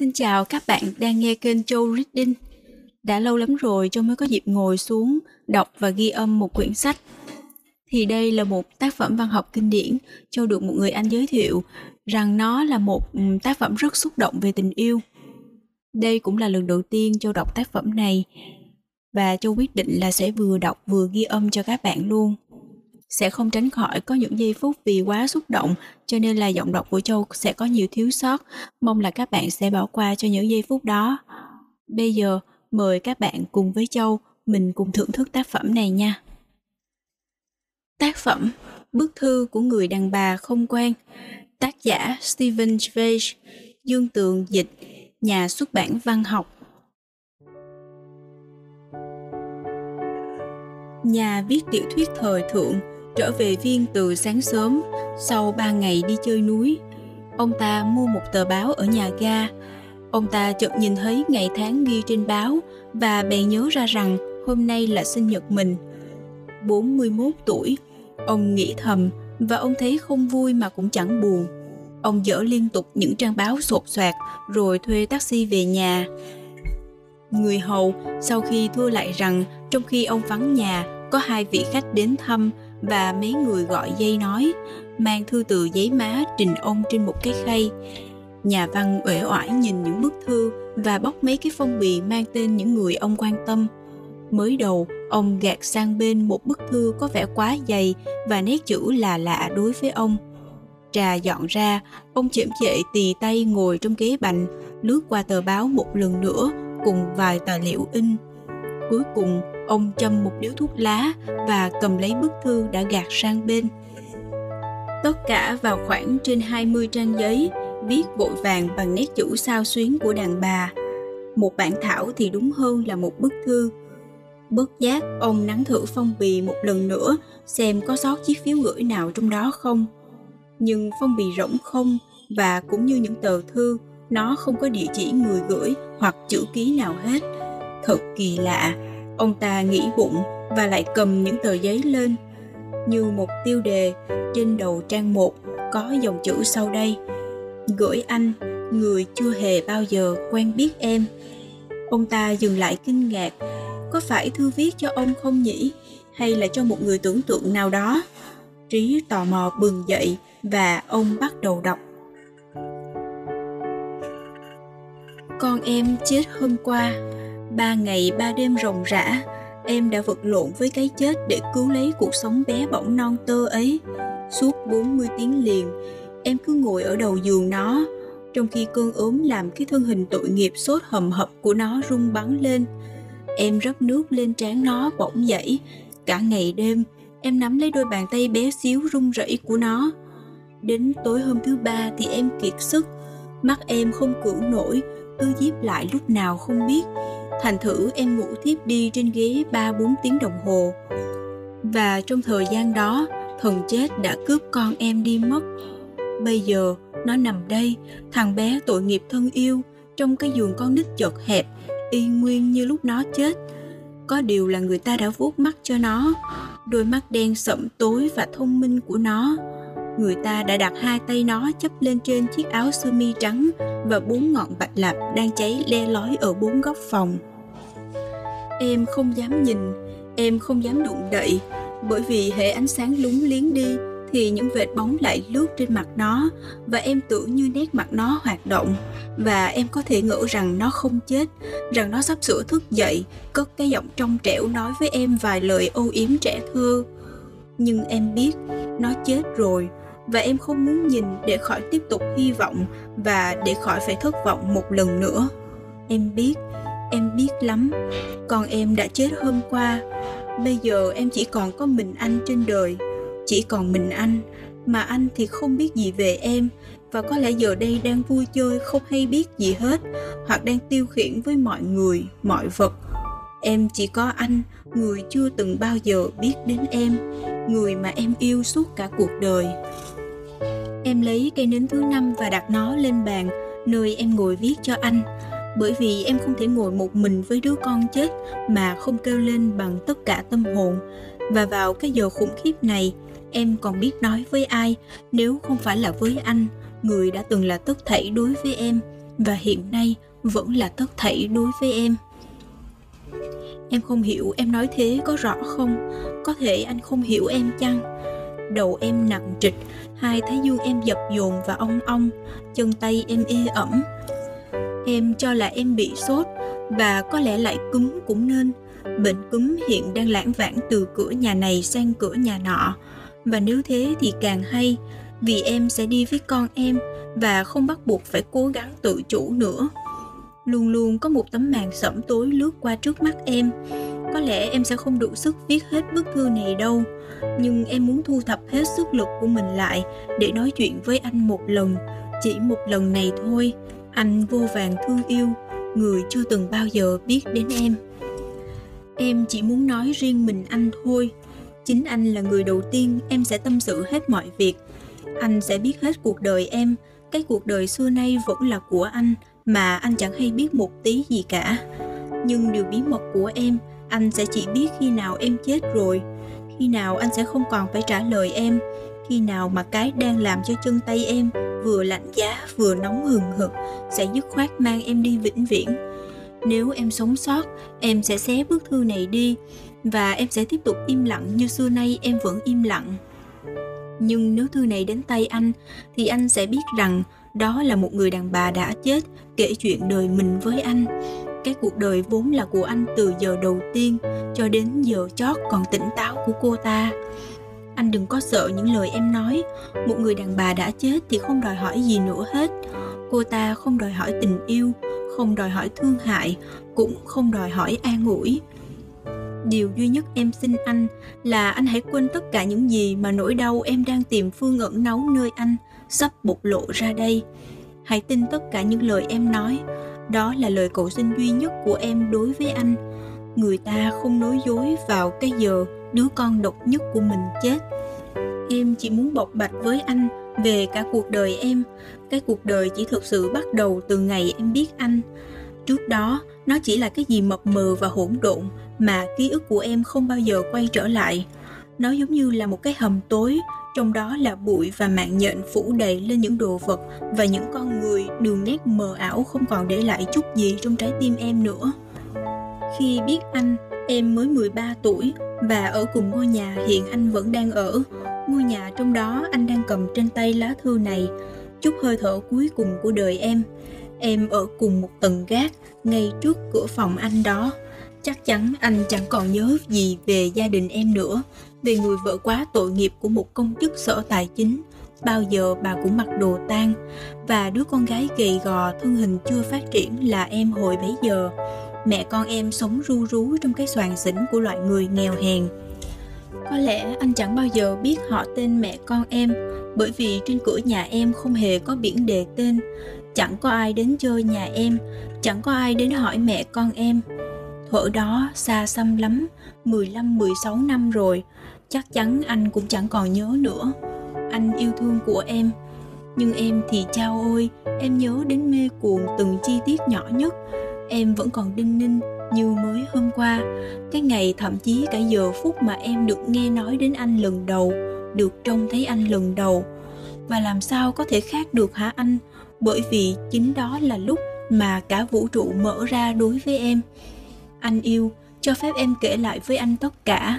Xin chào các bạn đang nghe kênh Châu Reading. Đã lâu lắm rồi Châu mới có dịp ngồi xuống đọc và ghi âm một quyển sách. Thì đây là một tác phẩm văn học kinh điển Châu được một người anh giới thiệu rằng nó là một ừ, tác phẩm rất xúc động về tình yêu. Đây cũng là lần đầu tiên Châu đọc tác phẩm này và Châu quyết định là sẽ vừa đọc vừa ghi âm cho các bạn luôn sẽ không tránh khỏi có những giây phút vì quá xúc động, cho nên là giọng đọc của Châu sẽ có nhiều thiếu sót. Mong là các bạn sẽ bỏ qua cho những giây phút đó. Bây giờ, mời các bạn cùng với Châu, mình cùng thưởng thức tác phẩm này nha. Tác phẩm Bức thư của người đàn bà không quen, Tác giả Stephen Zweig Dương Tường Dịch, Nhà xuất bản văn học Nhà viết tiểu thuyết thời thượng trở về viên từ sáng sớm, sau ba ngày đi chơi núi. Ông ta mua một tờ báo ở nhà ga. Ông ta chợt nhìn thấy ngày tháng ghi trên báo và bèn nhớ ra rằng hôm nay là sinh nhật mình. 41 tuổi, ông nghĩ thầm và ông thấy không vui mà cũng chẳng buồn. Ông dở liên tục những trang báo sột soạt rồi thuê taxi về nhà. Người hầu sau khi thua lại rằng trong khi ông vắng nhà, có hai vị khách đến thăm và mấy người gọi dây nói, mang thư từ giấy má trình ông trên một cái khay. Nhà văn uể oải nhìn những bức thư và bóc mấy cái phong bì mang tên những người ông quan tâm. Mới đầu, ông gạt sang bên một bức thư có vẻ quá dày và nét chữ là lạ đối với ông. Trà dọn ra, ông chễm chệ tì tay ngồi trong ghế bành, lướt qua tờ báo một lần nữa cùng vài tài liệu in. Cuối cùng Ông châm một điếu thuốc lá và cầm lấy bức thư đã gạt sang bên. Tất cả vào khoảng trên 20 trang giấy, viết vội vàng bằng nét chữ sao xuyến của đàn bà. Một bản thảo thì đúng hơn là một bức thư. Bất giác, ông nắn thử phong bì một lần nữa xem có sót chiếc phiếu gửi nào trong đó không. Nhưng phong bì rỗng không và cũng như những tờ thư, nó không có địa chỉ người gửi hoặc chữ ký nào hết. Thật kỳ lạ, Ông ta nghĩ bụng và lại cầm những tờ giấy lên. Như một tiêu đề, trên đầu trang một có dòng chữ sau đây. Gửi anh, người chưa hề bao giờ quen biết em. Ông ta dừng lại kinh ngạc. Có phải thư viết cho ông không nhỉ? Hay là cho một người tưởng tượng nào đó? Trí tò mò bừng dậy và ông bắt đầu đọc. Con em chết hôm qua Ba ngày ba đêm ròng rã, em đã vật lộn với cái chết để cứu lấy cuộc sống bé bỏng non tơ ấy. Suốt 40 tiếng liền, em cứ ngồi ở đầu giường nó, trong khi cơn ốm làm cái thân hình tội nghiệp sốt hầm hập của nó rung bắn lên. Em rấp nước lên trán nó bỗng dậy, cả ngày đêm em nắm lấy đôi bàn tay bé xíu run rẩy của nó. Đến tối hôm thứ ba thì em kiệt sức, mắt em không cưỡng nổi, cứ díp lại lúc nào không biết thành thử em ngủ thiếp đi trên ghế 3-4 tiếng đồng hồ. Và trong thời gian đó, thần chết đã cướp con em đi mất. Bây giờ, nó nằm đây, thằng bé tội nghiệp thân yêu, trong cái giường con nít chật hẹp, y nguyên như lúc nó chết. Có điều là người ta đã vuốt mắt cho nó, đôi mắt đen sậm tối và thông minh của nó. Người ta đã đặt hai tay nó chấp lên trên chiếc áo sơ mi trắng và bốn ngọn bạch lạp đang cháy le lói ở bốn góc phòng. Em không dám nhìn, em không dám đụng đậy, bởi vì hệ ánh sáng lúng liếng đi thì những vệt bóng lại lướt trên mặt nó và em tưởng như nét mặt nó hoạt động và em có thể ngỡ rằng nó không chết, rằng nó sắp sửa thức dậy, cất cái giọng trong trẻo nói với em vài lời âu yếm trẻ thơ. Nhưng em biết, nó chết rồi và em không muốn nhìn để khỏi tiếp tục hy vọng và để khỏi phải thất vọng một lần nữa. Em biết em biết lắm. Con em đã chết hôm qua. Bây giờ em chỉ còn có mình anh trên đời. Chỉ còn mình anh. Mà anh thì không biết gì về em. Và có lẽ giờ đây đang vui chơi, không hay biết gì hết. Hoặc đang tiêu khiển với mọi người, mọi vật. Em chỉ có anh, người chưa từng bao giờ biết đến em. Người mà em yêu suốt cả cuộc đời em lấy cây nến thứ năm và đặt nó lên bàn, nơi em ngồi viết cho anh. Bởi vì em không thể ngồi một mình với đứa con chết mà không kêu lên bằng tất cả tâm hồn. Và vào cái giờ khủng khiếp này, em còn biết nói với ai nếu không phải là với anh, người đã từng là tất thảy đối với em, và hiện nay vẫn là tất thảy đối với em. Em không hiểu em nói thế có rõ không? Có thể anh không hiểu em chăng? Đầu em nặng trịch, hai thái dương em dập dồn và ong ong, chân tay em ê ẩm. Em cho là em bị sốt và có lẽ lại cúm cũng nên. Bệnh cúm hiện đang lãng vãng từ cửa nhà này sang cửa nhà nọ. Và nếu thế thì càng hay, vì em sẽ đi với con em và không bắt buộc phải cố gắng tự chủ nữa. Luôn luôn có một tấm màn sẫm tối lướt qua trước mắt em. Có lẽ em sẽ không đủ sức viết hết bức thư này đâu nhưng em muốn thu thập hết sức lực của mình lại để nói chuyện với anh một lần. Chỉ một lần này thôi. Anh vô vàng thương yêu, người chưa từng bao giờ biết đến em. Em chỉ muốn nói riêng mình anh thôi. Chính anh là người đầu tiên em sẽ tâm sự hết mọi việc. Anh sẽ biết hết cuộc đời em. Cái cuộc đời xưa nay vẫn là của anh, mà anh chẳng hay biết một tí gì cả. Nhưng điều bí mật của em, anh sẽ chỉ biết khi nào em chết rồi khi nào anh sẽ không còn phải trả lời em, khi nào mà cái đang làm cho chân tay em vừa lạnh giá vừa nóng hừng hực sẽ dứt khoát mang em đi vĩnh viễn. Nếu em sống sót, em sẽ xé bức thư này đi và em sẽ tiếp tục im lặng như xưa nay em vẫn im lặng. Nhưng nếu thư này đến tay anh, thì anh sẽ biết rằng đó là một người đàn bà đã chết kể chuyện đời mình với anh cái cuộc đời vốn là của anh từ giờ đầu tiên cho đến giờ chót còn tỉnh táo của cô ta. Anh đừng có sợ những lời em nói. Một người đàn bà đã chết thì không đòi hỏi gì nữa hết. Cô ta không đòi hỏi tình yêu, không đòi hỏi thương hại, cũng không đòi hỏi an ủi. Điều duy nhất em xin anh là anh hãy quên tất cả những gì mà nỗi đau em đang tìm phương ẩn nấu nơi anh sắp bộc lộ ra đây. Hãy tin tất cả những lời em nói đó là lời cầu xin duy nhất của em đối với anh. Người ta không nói dối vào cái giờ đứa con độc nhất của mình chết. Em chỉ muốn bộc bạch với anh về cả cuộc đời em. Cái cuộc đời chỉ thực sự bắt đầu từ ngày em biết anh. Trước đó, nó chỉ là cái gì mập mờ và hỗn độn mà ký ức của em không bao giờ quay trở lại. Nó giống như là một cái hầm tối trong đó là bụi và mạng nhện phủ đầy lên những đồ vật và những con người đường nét mờ ảo không còn để lại chút gì trong trái tim em nữa. Khi biết anh, em mới 13 tuổi và ở cùng ngôi nhà hiện anh vẫn đang ở. Ngôi nhà trong đó anh đang cầm trên tay lá thư này, chút hơi thở cuối cùng của đời em. Em ở cùng một tầng gác ngay trước cửa phòng anh đó. Chắc chắn anh chẳng còn nhớ gì về gia đình em nữa vì người vợ quá tội nghiệp của một công chức sở tài chính, bao giờ bà cũng mặc đồ tang. Và đứa con gái gầy gò, thân hình chưa phát triển là em hồi bấy giờ. Mẹ con em sống ru rú trong cái xoàng xỉn của loại người nghèo hèn. Có lẽ anh chẳng bao giờ biết họ tên mẹ con em, bởi vì trên cửa nhà em không hề có biển đề tên. Chẳng có ai đến chơi nhà em, chẳng có ai đến hỏi mẹ con em. Thuở đó xa xăm lắm 15-16 năm rồi chắc chắn anh cũng chẳng còn nhớ nữa. Anh yêu thương của em. Nhưng em thì chao ôi, em nhớ đến mê cuồng từng chi tiết nhỏ nhất. Em vẫn còn đinh ninh như mới hôm qua. Cái ngày thậm chí cả giờ phút mà em được nghe nói đến anh lần đầu, được trông thấy anh lần đầu. Và làm sao có thể khác được hả anh? Bởi vì chính đó là lúc mà cả vũ trụ mở ra đối với em. Anh yêu, cho phép em kể lại với anh tất cả.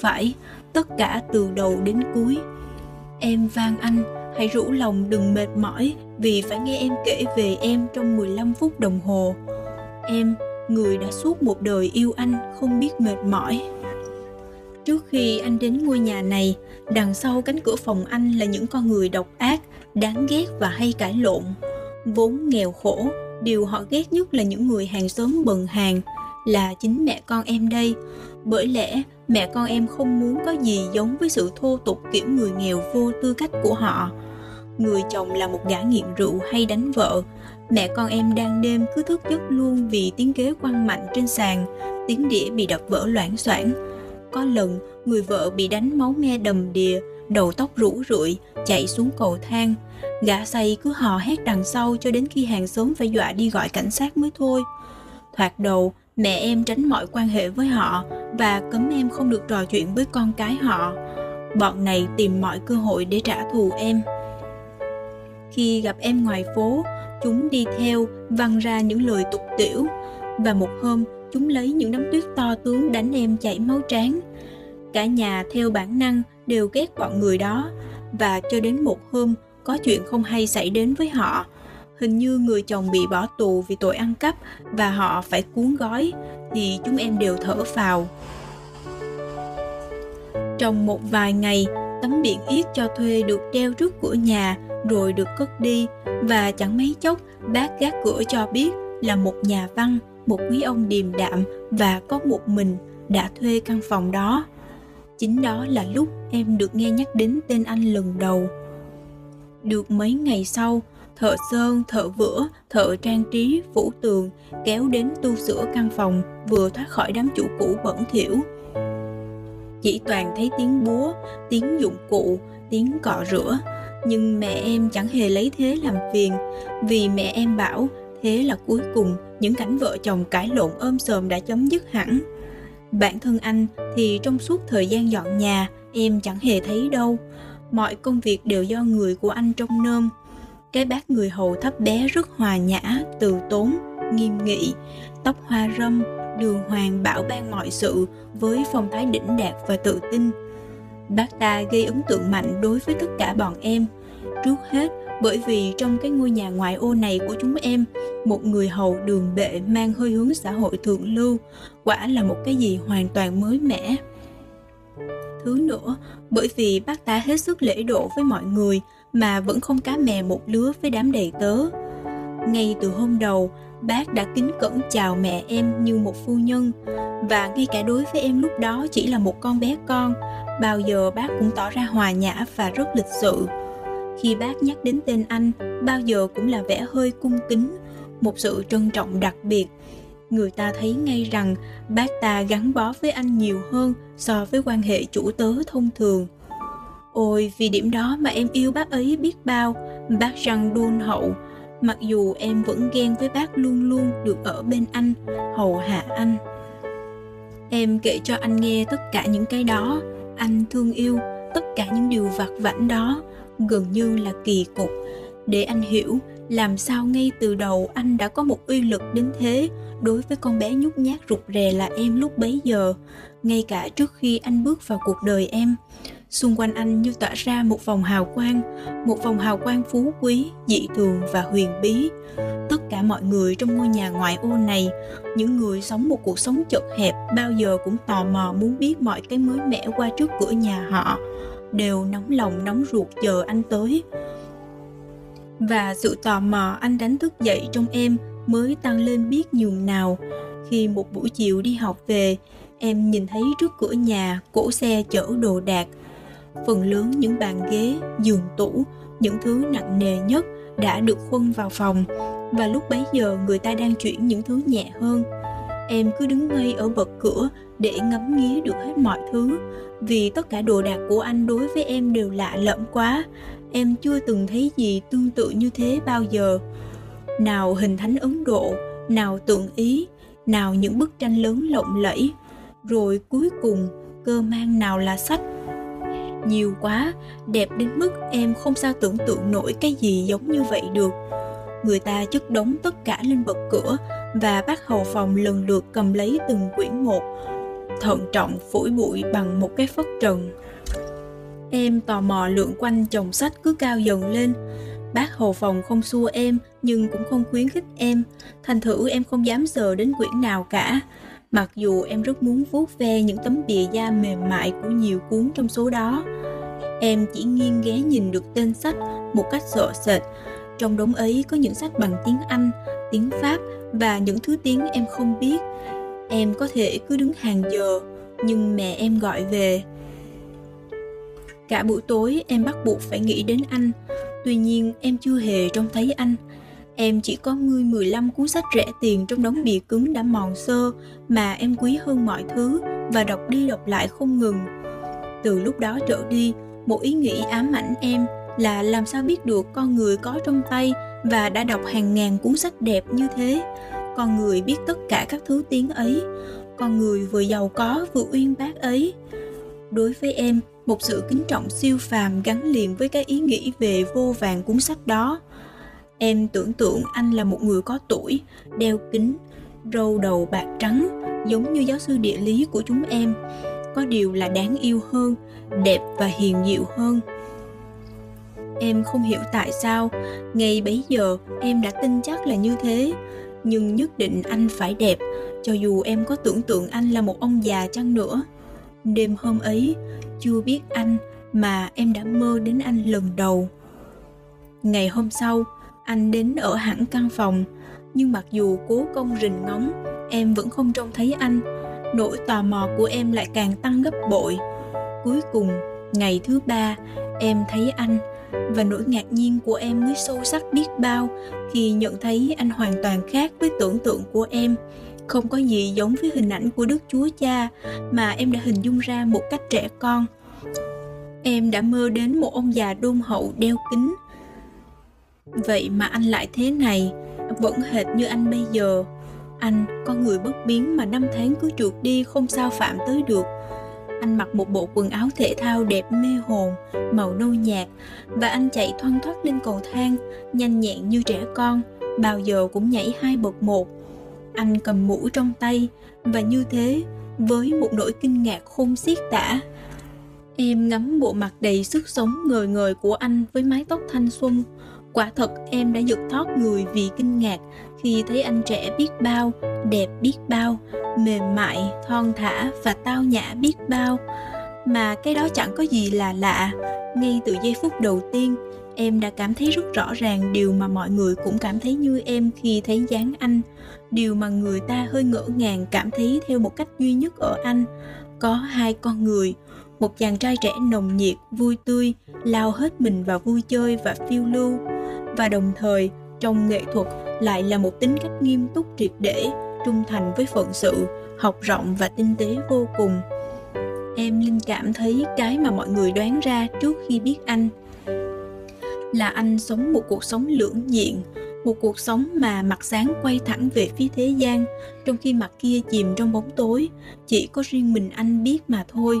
Phải tất cả từ đầu đến cuối. Em van anh, hãy rủ lòng đừng mệt mỏi vì phải nghe em kể về em trong 15 phút đồng hồ. Em, người đã suốt một đời yêu anh, không biết mệt mỏi. Trước khi anh đến ngôi nhà này, đằng sau cánh cửa phòng anh là những con người độc ác, đáng ghét và hay cãi lộn. Vốn nghèo khổ, điều họ ghét nhất là những người hàng xóm bần hàng, là chính mẹ con em đây. Bởi lẽ mẹ con em không muốn có gì giống với sự thô tục kiểu người nghèo vô tư cách của họ. Người chồng là một gã nghiện rượu hay đánh vợ. Mẹ con em đang đêm cứ thức giấc luôn vì tiếng ghế quăng mạnh trên sàn, tiếng đĩa bị đập vỡ loãng xoảng. Có lần, người vợ bị đánh máu me đầm đìa, đầu tóc rũ rượi, chạy xuống cầu thang. Gã say cứ hò hét đằng sau cho đến khi hàng xóm phải dọa đi gọi cảnh sát mới thôi. Thoạt đầu mẹ em tránh mọi quan hệ với họ và cấm em không được trò chuyện với con cái họ. Bọn này tìm mọi cơ hội để trả thù em. Khi gặp em ngoài phố, chúng đi theo, văng ra những lời tục tiểu. Và một hôm, chúng lấy những đám tuyết to tướng đánh em chảy máu trán. Cả nhà theo bản năng đều ghét bọn người đó. Và cho đến một hôm, có chuyện không hay xảy đến với họ hình như người chồng bị bỏ tù vì tội ăn cắp và họ phải cuốn gói, thì chúng em đều thở phào. Trong một vài ngày, tấm biển yết cho thuê được treo trước cửa nhà rồi được cất đi và chẳng mấy chốc bác gác cửa cho biết là một nhà văn, một quý ông điềm đạm và có một mình đã thuê căn phòng đó. Chính đó là lúc em được nghe nhắc đến tên anh lần đầu. Được mấy ngày sau thợ sơn, thợ vữa, thợ trang trí, phủ tường, kéo đến tu sửa căn phòng, vừa thoát khỏi đám chủ cũ bẩn thỉu. Chỉ toàn thấy tiếng búa, tiếng dụng cụ, tiếng cọ rửa. Nhưng mẹ em chẳng hề lấy thế làm phiền, vì mẹ em bảo thế là cuối cùng những cảnh vợ chồng cãi lộn ôm sờm đã chấm dứt hẳn. Bản thân anh thì trong suốt thời gian dọn nhà, em chẳng hề thấy đâu. Mọi công việc đều do người của anh trông nơm cái bác người hầu thấp bé rất hòa nhã, từ tốn, nghiêm nghị, tóc hoa râm, đường hoàng bảo ban mọi sự, với phong thái đỉnh đạt và tự tin. Bác ta gây ấn tượng mạnh đối với tất cả bọn em. Trước hết, bởi vì trong cái ngôi nhà ngoại ô này của chúng em, một người hầu đường bệ mang hơi hướng xã hội thượng lưu, quả là một cái gì hoàn toàn mới mẻ. Thứ nữa, bởi vì bác ta hết sức lễ độ với mọi người mà vẫn không cá mè một lứa với đám đầy tớ. Ngay từ hôm đầu, bác đã kính cẩn chào mẹ em như một phu nhân, và ngay cả đối với em lúc đó chỉ là một con bé con, bao giờ bác cũng tỏ ra hòa nhã và rất lịch sự. Khi bác nhắc đến tên anh, bao giờ cũng là vẻ hơi cung kính, một sự trân trọng đặc biệt. Người ta thấy ngay rằng bác ta gắn bó với anh nhiều hơn so với quan hệ chủ tớ thông thường ôi, vì điểm đó mà em yêu bác ấy biết bao. Bác răng đôn hậu, mặc dù em vẫn ghen với bác luôn luôn được ở bên anh, hầu hạ anh. Em kể cho anh nghe tất cả những cái đó. Anh thương yêu tất cả những điều vặt vãnh đó, gần như là kỳ cục. Để anh hiểu, làm sao ngay từ đầu anh đã có một uy lực đến thế đối với con bé nhút nhát rụt rè là em lúc bấy giờ. Ngay cả trước khi anh bước vào cuộc đời em xung quanh anh như tỏa ra một vòng hào quang, một vòng hào quang phú quý, dị thường và huyền bí. Tất cả mọi người trong ngôi nhà ngoại ô này, những người sống một cuộc sống chật hẹp, bao giờ cũng tò mò muốn biết mọi cái mới mẻ qua trước cửa nhà họ, đều nóng lòng nóng ruột chờ anh tới. Và sự tò mò anh đánh thức dậy trong em mới tăng lên biết nhường nào. Khi một buổi chiều đi học về, em nhìn thấy trước cửa nhà cỗ xe chở đồ đạc phần lớn những bàn ghế, giường tủ, những thứ nặng nề nhất đã được khuân vào phòng. Và lúc bấy giờ người ta đang chuyển những thứ nhẹ hơn. Em cứ đứng ngay ở bậc cửa để ngắm nghía được hết mọi thứ. Vì tất cả đồ đạc của anh đối với em đều lạ lẫm quá. Em chưa từng thấy gì tương tự như thế bao giờ. Nào hình thánh ấn độ, nào tượng ý, nào những bức tranh lớn lộng lẫy. Rồi cuối cùng, cơ mang nào là sách nhiều quá, đẹp đến mức em không sao tưởng tượng nổi cái gì giống như vậy được. Người ta chất đống tất cả lên bậc cửa và bác hầu phòng lần lượt cầm lấy từng quyển một, thận trọng phủi bụi bằng một cái phất trần. Em tò mò lượn quanh chồng sách cứ cao dần lên. Bác hầu phòng không xua em, nhưng cũng không khuyến khích em. Thành thử em không dám sờ đến quyển nào cả. Mặc dù em rất muốn vuốt ve những tấm bìa da mềm mại của nhiều cuốn trong số đó em chỉ nghiêng ghé nhìn được tên sách một cách sợ sệt trong đống ấy có những sách bằng tiếng anh tiếng pháp và những thứ tiếng em không biết. Em có thể cứ đứng hàng giờ nhưng mẹ em gọi về. Cả buổi tối em bắt buộc phải nghĩ đến anh. Tuy nhiên em chưa hề trông thấy anh. Em chỉ có mươi 15 cuốn sách rẻ tiền trong đống bìa cứng đã mòn sơ mà em quý hơn mọi thứ và đọc đi đọc lại không ngừng. Từ lúc đó trở đi, một ý nghĩ ám ảnh em là làm sao biết được con người có trong tay và đã đọc hàng ngàn cuốn sách đẹp như thế. Con người biết tất cả các thứ tiếng ấy. Con người vừa giàu có vừa uyên bác ấy. Đối với em một sự kính trọng siêu phàm gắn liền với cái ý nghĩ về vô vàng cuốn sách đó. Em tưởng tượng anh là một người có tuổi, đeo kính, râu đầu bạc trắng, giống như giáo sư địa lý của chúng em. Có điều là đáng yêu hơn, đẹp và hiền dịu hơn. Em không hiểu tại sao, ngay bấy giờ em đã tin chắc là như thế. Nhưng nhất định anh phải đẹp, cho dù em có tưởng tượng anh là một ông già chăng nữa. Đêm hôm ấy, chưa biết anh mà em đã mơ đến anh lần đầu. Ngày hôm sau, anh đến ở hẳn căn phòng, nhưng mặc dù cố công rình ngóng, em vẫn không trông thấy anh. Nỗi tò mò của em lại càng tăng gấp bội. Cuối cùng, ngày thứ ba, em thấy anh. Và nỗi ngạc nhiên của em mới sâu sắc biết bao khi nhận thấy anh hoàn toàn khác với tưởng tượng của em. Không có gì giống với hình ảnh của đức chúa cha mà em đã hình dung ra một cách trẻ con. Em đã mơ đến một ông già đôn hậu đeo kính. Vậy mà anh lại thế này vẫn hệt như anh bây giờ. Anh con người bất biến mà năm tháng cứ trượt đi không sao phạm tới được anh mặc một bộ quần áo thể thao đẹp mê hồn, màu nâu nhạt, và anh chạy thoăn thoắt lên cầu thang, nhanh nhẹn như trẻ con, bao giờ cũng nhảy hai bậc một. Anh cầm mũ trong tay, và như thế, với một nỗi kinh ngạc khôn xiết tả, em ngắm bộ mặt đầy sức sống ngời ngời của anh với mái tóc thanh xuân. Quả thật em đã giật thót người vì kinh ngạc khi thấy anh trẻ biết bao, đẹp biết bao, mềm mại, thon thả và tao nhã biết bao. Mà cái đó chẳng có gì là lạ. Ngay từ giây phút đầu tiên, em đã cảm thấy rất rõ ràng điều mà mọi người cũng cảm thấy như em khi thấy dáng anh. Điều mà người ta hơi ngỡ ngàng cảm thấy theo một cách duy nhất ở anh. Có hai con người, một chàng trai trẻ nồng nhiệt, vui tươi, lao hết mình vào vui chơi và phiêu lưu. Và đồng thời, trong nghệ thuật lại là một tính cách nghiêm túc triệt để, trung thành với phận sự, học rộng và tinh tế vô cùng. Em linh cảm thấy cái mà mọi người đoán ra trước khi biết anh là anh sống một cuộc sống lưỡng diện, một cuộc sống mà mặt sáng quay thẳng về phía thế gian, trong khi mặt kia chìm trong bóng tối, chỉ có riêng mình anh biết mà thôi.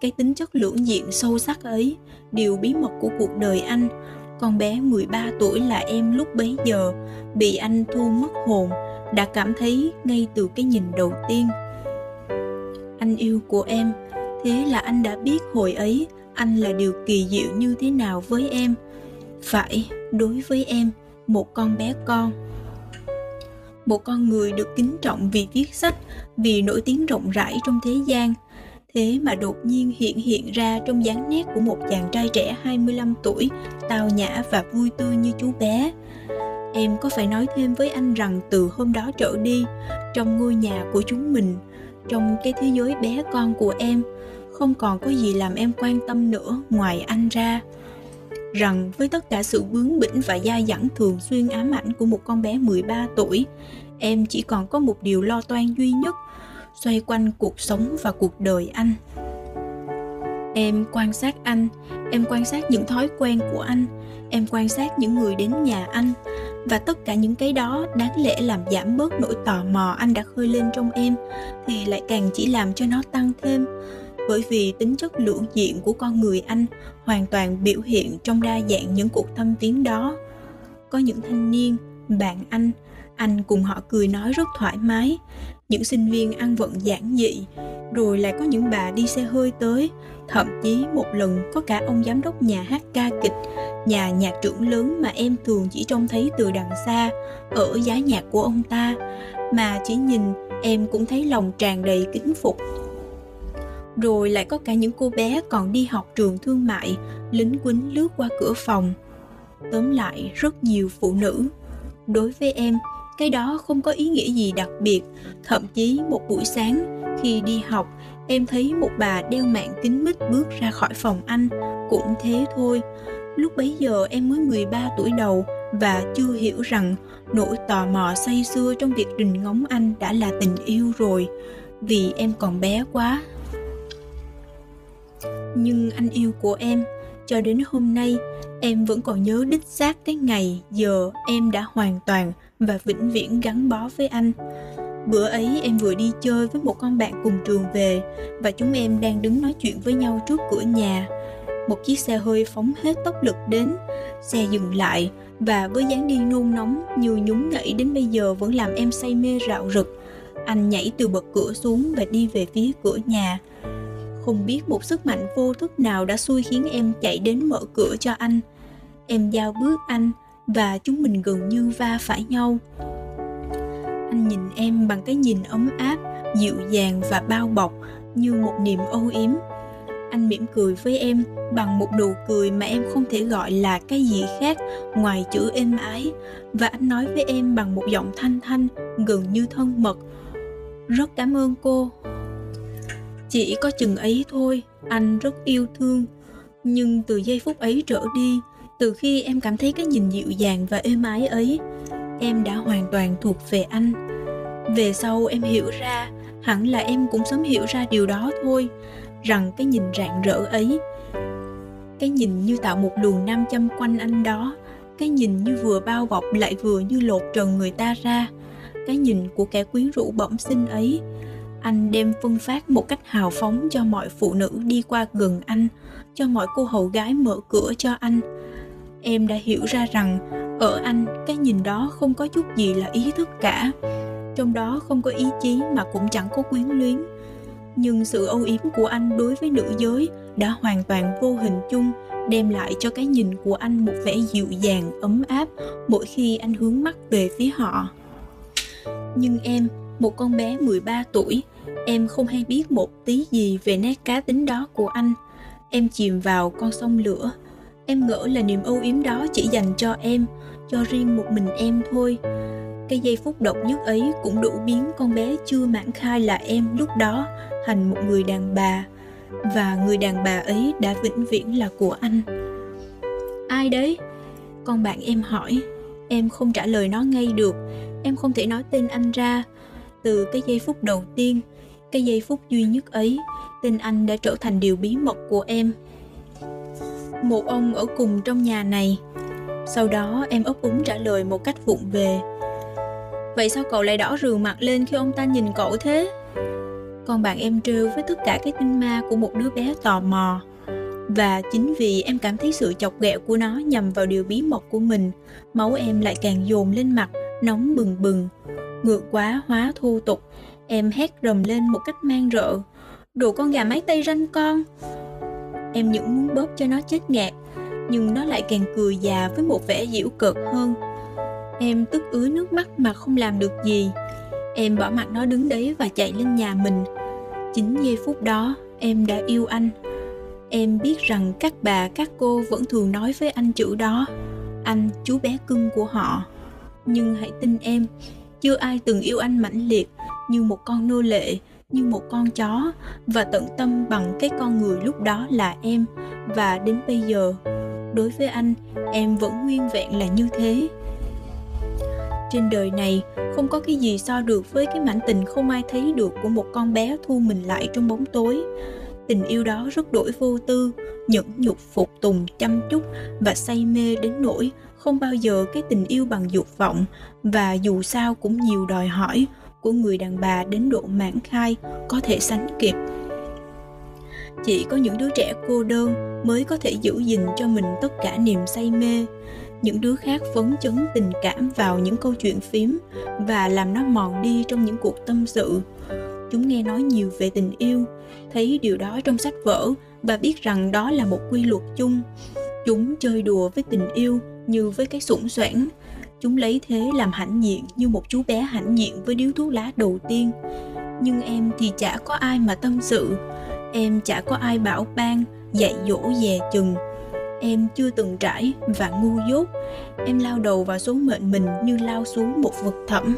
Cái tính chất lưỡng diện sâu sắc ấy điều bí mật của cuộc đời anh con bé 13 tuổi là em lúc bấy giờ, bị anh thu mất hồn, đã cảm thấy ngay từ cái nhìn đầu tiên. Anh yêu của em, thế là anh đã biết hồi ấy anh là điều kỳ diệu như thế nào với em. Phải, đối với em, một con bé con. Một con người được kính trọng vì viết sách, vì nổi tiếng rộng rãi trong thế gian thế mà đột nhiên hiện hiện ra trong dáng nét của một chàng trai trẻ 25 tuổi, tao nhã và vui tươi như chú bé. Em có phải nói thêm với anh rằng từ hôm đó trở đi, trong ngôi nhà của chúng mình, trong cái thế giới bé con của em, không còn có gì làm em quan tâm nữa ngoài anh ra. Rằng với tất cả sự bướng bỉnh và dai dẳng thường xuyên ám ảnh của một con bé 13 tuổi, em chỉ còn có một điều lo toan duy nhất – xoay quanh cuộc sống và cuộc đời anh. Em quan sát anh, em quan sát những thói quen của anh, em quan sát những người đến nhà anh, và tất cả những cái đó đáng lẽ làm giảm bớt nỗi tò mò anh đã khơi lên trong em, thì lại càng chỉ làm cho nó tăng thêm. Bởi vì tính chất lưỡng diện của con người anh hoàn toàn biểu hiện trong đa dạng những cuộc thăm viếng đó. Có những thanh niên, bạn anh anh cùng họ cười nói rất thoải mái những sinh viên ăn vận giản dị, rồi lại có những bà đi xe hơi tới. Thậm chí một lần có cả ông giám đốc nhà hát ca kịch, nhà nhạc trưởng lớn mà em thường chỉ trông thấy từ đằng xa, ở giá nhạc của ông ta, mà chỉ nhìn em cũng thấy lòng tràn đầy kính phục. Rồi lại có cả những cô bé còn đi học trường thương mại, lính quýnh lướt qua cửa phòng. Tóm lại, rất nhiều phụ nữ. Đối với em cái đó không có ý nghĩa gì đặc biệt. Thậm chí một buổi sáng khi đi học, em thấy một bà đeo mạng kính mít bước ra khỏi phòng anh. Cũng thế thôi. Lúc bấy giờ em mới 13 tuổi đầu và chưa hiểu rằng nỗi tò mò say sưa trong việc đình ngóng anh đã là tình yêu rồi. Vì em còn bé quá. Nhưng anh yêu của em, cho đến hôm nay, em vẫn còn nhớ đích xác cái ngày giờ em đã hoàn toàn và vĩnh viễn gắn bó với anh. Bữa ấy em vừa đi chơi với một con bạn cùng trường về và chúng em đang đứng nói chuyện với nhau trước cửa nhà. Một chiếc xe hơi phóng hết tốc lực đến, xe dừng lại và với dáng đi nôn nóng như nhún nhảy đến bây giờ vẫn làm em say mê rạo rực. Anh nhảy từ bậc cửa xuống và đi về phía cửa nhà. Không biết một sức mạnh vô thức nào đã xui khiến em chạy đến mở cửa cho anh. Em giao bước anh và chúng mình gần như va phải nhau. Anh nhìn em bằng cái nhìn ấm áp, dịu dàng và bao bọc, như một niềm âu yếm. Anh mỉm cười với em bằng một nụ cười mà em không thể gọi là cái gì khác ngoài chữ êm ái. Và anh nói với em bằng một giọng thanh thanh, gần như thân mật. Rất cảm ơn cô. Chỉ có chừng ấy thôi, anh rất yêu thương. Nhưng từ giây phút ấy trở đi từ khi em cảm thấy cái nhìn dịu dàng và êm ái ấy, em đã hoàn toàn thuộc về anh. Về sau em hiểu ra, hẳn là em cũng sớm hiểu ra điều đó thôi, rằng cái nhìn rạng rỡ ấy, cái nhìn như tạo một luồng nam châm quanh anh đó, cái nhìn như vừa bao bọc lại vừa như lột trần người ta ra. Cái nhìn của kẻ quyến rũ bẩm sinh ấy, anh đem phân phát một cách hào phóng cho mọi phụ nữ đi qua gần anh, cho mọi cô hầu gái mở cửa cho anh em đã hiểu ra rằng ở anh, cái nhìn đó không có chút gì là ý thức cả. Trong đó không có ý chí mà cũng chẳng có quyến luyến. Nhưng sự âu yếm của anh đối với nữ giới đã hoàn toàn vô hình chung, đem lại cho cái nhìn của anh một vẻ dịu dàng, ấm áp mỗi khi anh hướng mắt về phía họ. Nhưng em, một con bé 13 tuổi, em không hay biết một tí gì về nét cá tính đó của anh. Em chìm vào con sông lửa em ngỡ là niềm âu yếm đó chỉ dành cho em, cho riêng một mình em thôi. Cái giây phút độc nhất ấy cũng đủ biến con bé chưa mãn khai là em lúc đó thành một người đàn bà. Và người đàn bà ấy đã vĩnh viễn là của anh. Ai đấy? Con bạn em hỏi. Em không trả lời nó ngay được. Em không thể nói tên anh ra. Từ cái giây phút đầu tiên, cái giây phút duy nhất ấy, tên anh đã trở thành điều bí mật của em một ông ở cùng trong nhà này. Sau đó em ấp úng trả lời một cách vụng về. Vậy sao cậu lại đỏ rừng mặt lên khi ông ta nhìn cậu thế? Con bạn em trêu với tất cả cái tinh ma của một đứa bé tò mò. Và chính vì em cảm thấy sự chọc ghẹo của nó nhằm vào điều bí mật của mình, máu em lại càng dồn lên mặt, nóng bừng bừng. Ngược quá hóa thô tục, em hét rầm lên một cách mang rợ. Đồ con gà mái tây ranh con! Em những muốn bóp cho nó chết ngạt, nhưng nó lại càng cười già với một vẻ giễu cợt hơn. Em tức ứa nước mắt mà không làm được gì. Em bỏ mặt nó đứng đấy và chạy lên nhà mình. Chính giây phút đó, em đã yêu anh. Em biết rằng các bà, các cô vẫn thường nói với anh chữ đó, anh chú bé cưng của họ. Nhưng hãy tin em, chưa ai từng yêu anh mãnh liệt như một con nô lệ như một con chó và tận tâm bằng cái con người lúc đó là em. Và đến bây giờ, đối với anh, em vẫn nguyên vẹn là như thế. Trên đời này, không có cái gì so được với cái mảnh tình không ai thấy được của một con bé thu mình lại trong bóng tối. Tình yêu đó rất đổi vô tư, nhẫn nhục, phục tùng, chăm chút và say mê đến nỗi không bao giờ cái tình yêu bằng dục vọng. Và dù sao cũng nhiều đòi hỏi của người đàn bà đến độ mãn khai, có thể sánh kịp. Chỉ có những đứa trẻ cô đơn mới có thể giữ gìn cho mình tất cả niềm say mê. Những đứa khác phấn chấn tình cảm vào những câu chuyện phím và làm nó mòn đi trong những cuộc tâm sự. Chúng nghe nói nhiều về tình yêu, thấy điều đó trong sách vở và biết rằng đó là một quy luật chung. Chúng chơi đùa với tình yêu như với cái sủng soảng chúng lấy thế làm hãnh diện như một chú bé hãnh diện với điếu thuốc lá đầu tiên. Nhưng em thì chả có ai mà tâm sự. Em chả có ai bảo ban, dạy dỗ, dè chừng. Em chưa từng trải và ngu dốt. Em lao đầu vào số mệnh mình như lao xuống một vực thẳm.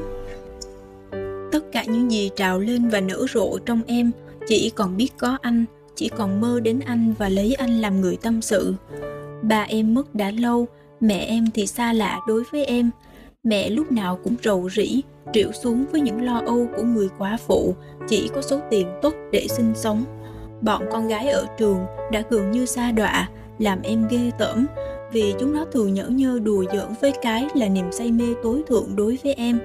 Tất cả những gì trào lên và nở rộ trong em chỉ còn biết có anh, chỉ còn mơ đến anh và lấy anh làm người tâm sự. Ba em mất đã lâu mẹ em thì xa lạ đối với em. Mẹ lúc nào cũng rầu rĩ triệu xuống với những lo âu của người quá phụ, chỉ có số tiền tốt để sinh sống. Bọn con gái ở trường đã gần như xa đọa, làm em ghê tởm, vì chúng nó thường nhỡ nhơ đùa giỡn với cái là niềm say mê tối thượng đối với em.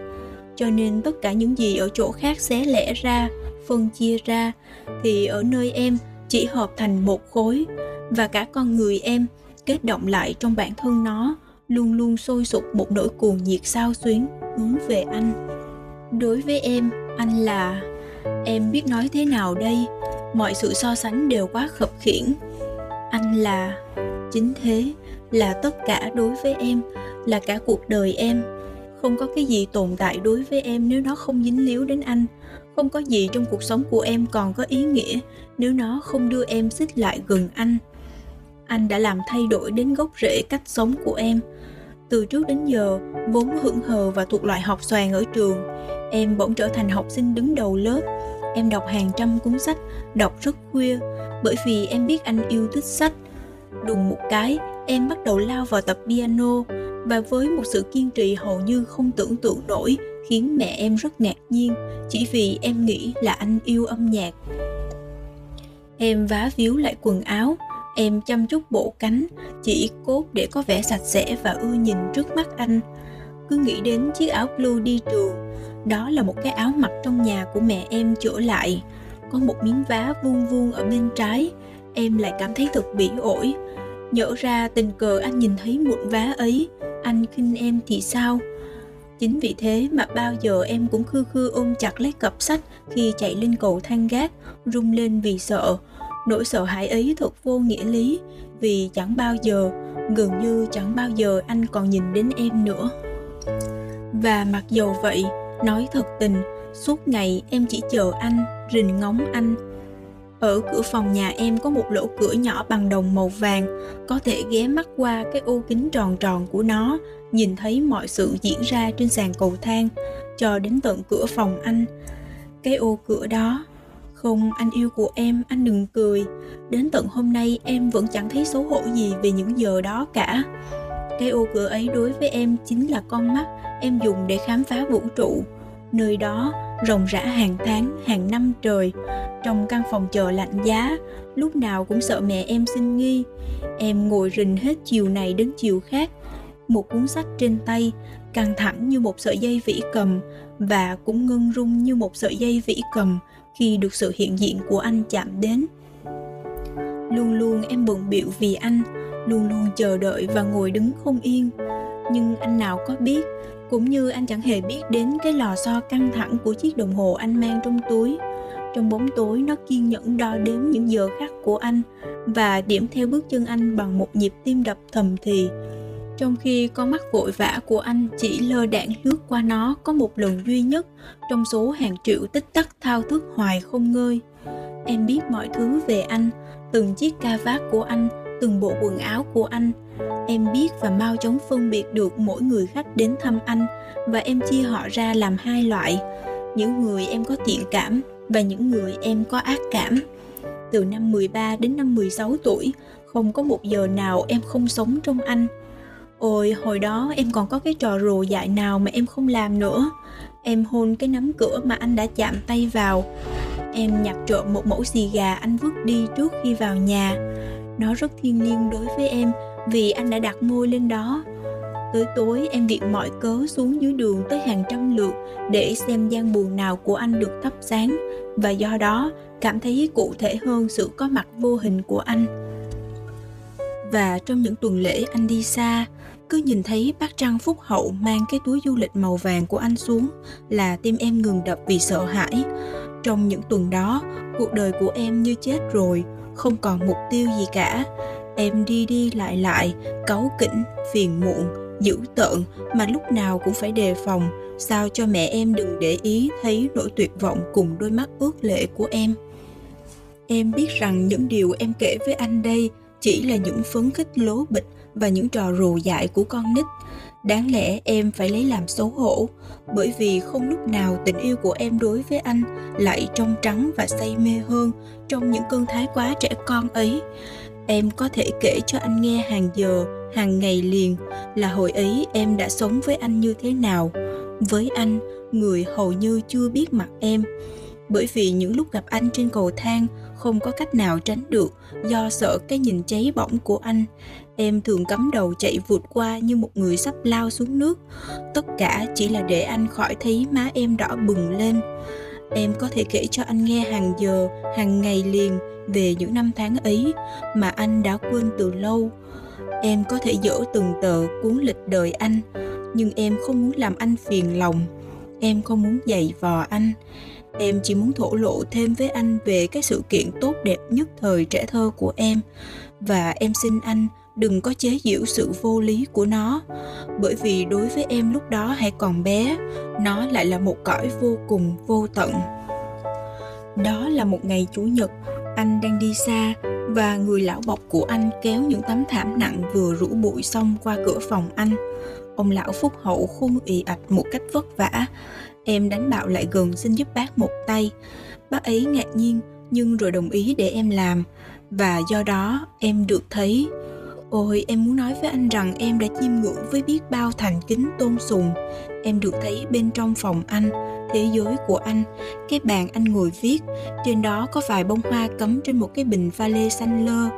Cho nên tất cả những gì ở chỗ khác xé lẻ ra, phân chia ra, thì ở nơi em chỉ hợp thành một khối. Và cả con người em kết động lại trong bản thân nó, luôn luôn sôi sục một nỗi cuồng nhiệt sao xuyến hướng về anh. Đối với em, anh là, em biết nói thế nào đây? Mọi sự so sánh đều quá khập khiễng. Anh là, chính thế, là tất cả đối với em, là cả cuộc đời em. Không có cái gì tồn tại đối với em nếu nó không dính líu đến anh. Không có gì trong cuộc sống của em còn có ý nghĩa nếu nó không đưa em xích lại gần anh anh đã làm thay đổi đến gốc rễ cách sống của em. Từ trước đến giờ, vốn hững hờ và thuộc loại học xoàng ở trường, em bỗng trở thành học sinh đứng đầu lớp. Em đọc hàng trăm cuốn sách, đọc rất khuya, bởi vì em biết anh yêu thích sách. Đùng một cái, em bắt đầu lao vào tập piano, và với một sự kiên trì hầu như không tưởng tượng nổi, khiến mẹ em rất ngạc nhiên, chỉ vì em nghĩ là anh yêu âm nhạc. Em vá víu lại quần áo em chăm chút bộ cánh, chỉ cốt để có vẻ sạch sẽ và ưa nhìn trước mắt anh. Cứ nghĩ đến chiếc áo blue đi trường đó là một cái áo mặc trong nhà của mẹ em chữa lại. Có một miếng vá vuông vuông ở bên trái, em lại cảm thấy thật bỉ ổi. Nhỡ ra tình cờ anh nhìn thấy mụn vá ấy, anh khinh em thì sao? Chính vì thế mà bao giờ em cũng khư khư ôm chặt lấy cặp sách khi chạy lên cầu thang gác, rung lên vì sợ nỗi sợ hãi ấy thật vô nghĩa lý, vì chẳng bao giờ, gần như chẳng bao giờ anh còn nhìn đến em nữa. Và mặc dầu vậy, nói thật tình, suốt ngày em chỉ chờ anh, rình ngóng anh. Ở cửa phòng nhà em có một lỗ cửa nhỏ bằng đồng màu vàng, có thể ghé mắt qua cái ô kính tròn tròn của nó, nhìn thấy mọi sự diễn ra trên sàn cầu thang cho đến tận cửa phòng anh. Cái ô cửa đó không, anh yêu của em, anh đừng cười. Đến tận hôm nay, em vẫn chẳng thấy xấu hổ gì về những giờ đó cả. Cái ô cửa ấy đối với em chính là con mắt em dùng để khám phá vũ trụ. Nơi đó rồng rã hàng tháng, hàng năm trời. Trong căn phòng chờ lạnh giá, lúc nào cũng sợ mẹ em sinh nghi. Em ngồi rình hết chiều này đến chiều khác. Một cuốn sách trên tay, căng thẳng như một sợi dây vĩ cầm, và cũng ngưng rung như một sợi dây vĩ cầm khi được sự hiện diện của anh chạm đến. Luôn luôn em bận bịu vì anh, luôn luôn chờ đợi và ngồi đứng không yên. Nhưng anh nào có biết, cũng như anh chẳng hề biết đến cái lò xo căng thẳng của chiếc đồng hồ anh mang trong túi. Trong bóng tối nó kiên nhẫn đo đếm những giờ khắc của anh và điểm theo bước chân anh bằng một nhịp tim đập thầm thì trong khi con mắt vội vã của anh chỉ lơ đãng lướt qua nó, có một lần duy nhất, trong số hàng triệu tích tắc thao thức hoài không ngơi. Em biết mọi thứ về anh, từng chiếc ca vát của anh, từng bộ quần áo của anh. Em biết và mau chóng phân biệt được mỗi người khách đến thăm anh, và em chia họ ra làm hai loại. Những người em có thiện cảm và những người em có ác cảm. Từ năm 13 đến năm 16 tuổi, không có một giờ nào em không sống trong anh. Ôi, hồi đó em còn có cái trò rùa dại nào mà em không làm nữa. Em hôn cái nắm cửa mà anh đã chạm tay vào. Em nhặt trộm một mẫu xì gà anh vứt đi trước khi vào nhà. Nó rất thiêng liêng đối với em vì anh đã đặt môi lên đó. Tới tối em viện mọi cớ xuống dưới đường tới hàng trăm lượt để xem gian buồn nào của anh được thắp sáng và do đó cảm thấy cụ thể hơn sự có mặt vô hình của anh. Và trong những tuần lễ anh đi xa, cứ nhìn thấy bác Trăng Phúc Hậu mang cái túi du lịch màu vàng của anh xuống là tim em ngừng đập vì sợ hãi. Trong những tuần đó, cuộc đời của em như chết rồi, không còn mục tiêu gì cả. Em đi đi lại lại, cáu kỉnh, phiền muộn, dữ tợn mà lúc nào cũng phải đề phòng sao cho mẹ em đừng để ý thấy nỗi tuyệt vọng cùng đôi mắt ướt lệ của em. Em biết rằng những điều em kể với anh đây chỉ là những phấn khích lố bịch và những trò rù dại của con nít. Đáng lẽ em phải lấy làm xấu hổ, bởi vì không lúc nào tình yêu của em đối với anh lại trong trắng và say mê hơn trong những cơn thái quá trẻ con ấy. Em có thể kể cho anh nghe hàng giờ, hàng ngày liền là hồi ấy em đã sống với anh như thế nào. Với anh, người hầu như chưa biết mặt em. Bởi vì những lúc gặp anh trên cầu thang, không có cách nào tránh được do sợ cái nhìn cháy bỏng của anh em thường cắm đầu chạy vụt qua như một người sắp lao xuống nước tất cả chỉ là để anh khỏi thấy má em đỏ bừng lên Em có thể kể cho anh nghe hàng giờ, hàng ngày liền về những năm tháng ấy mà anh đã quên từ lâu. Em có thể dỡ từng tờ cuốn lịch đời anh, nhưng em không muốn làm anh phiền lòng. Em không muốn dày vò anh. Em chỉ muốn thổ lộ thêm với anh về cái sự kiện tốt đẹp nhất thời trẻ thơ của em. Và em xin anh đừng có chế giễu sự vô lý của nó. Bởi vì đối với em lúc đó hãy còn bé, nó lại là một cõi vô cùng vô tận. Đó là một ngày chủ nhật, anh đang đi xa và người lão bọc của anh kéo những tấm thảm nặng vừa rũ bụi xong qua cửa phòng anh. Ông lão phúc hậu khung ì ạch một cách vất vả. Em đánh bạo lại gần xin giúp bác một tay. Bác ấy ngạc nhiên, nhưng rồi đồng ý để em làm. Và do đó em được thấy Ôi, em muốn nói với anh rằng em đã chiêm ngưỡng với biết bao thành kính tôn sùng. Em được thấy bên trong phòng anh, thế giới của anh, cái bàn anh ngồi viết, trên đó có vài bông hoa cắm trên một cái bình pha lê xanh lơ.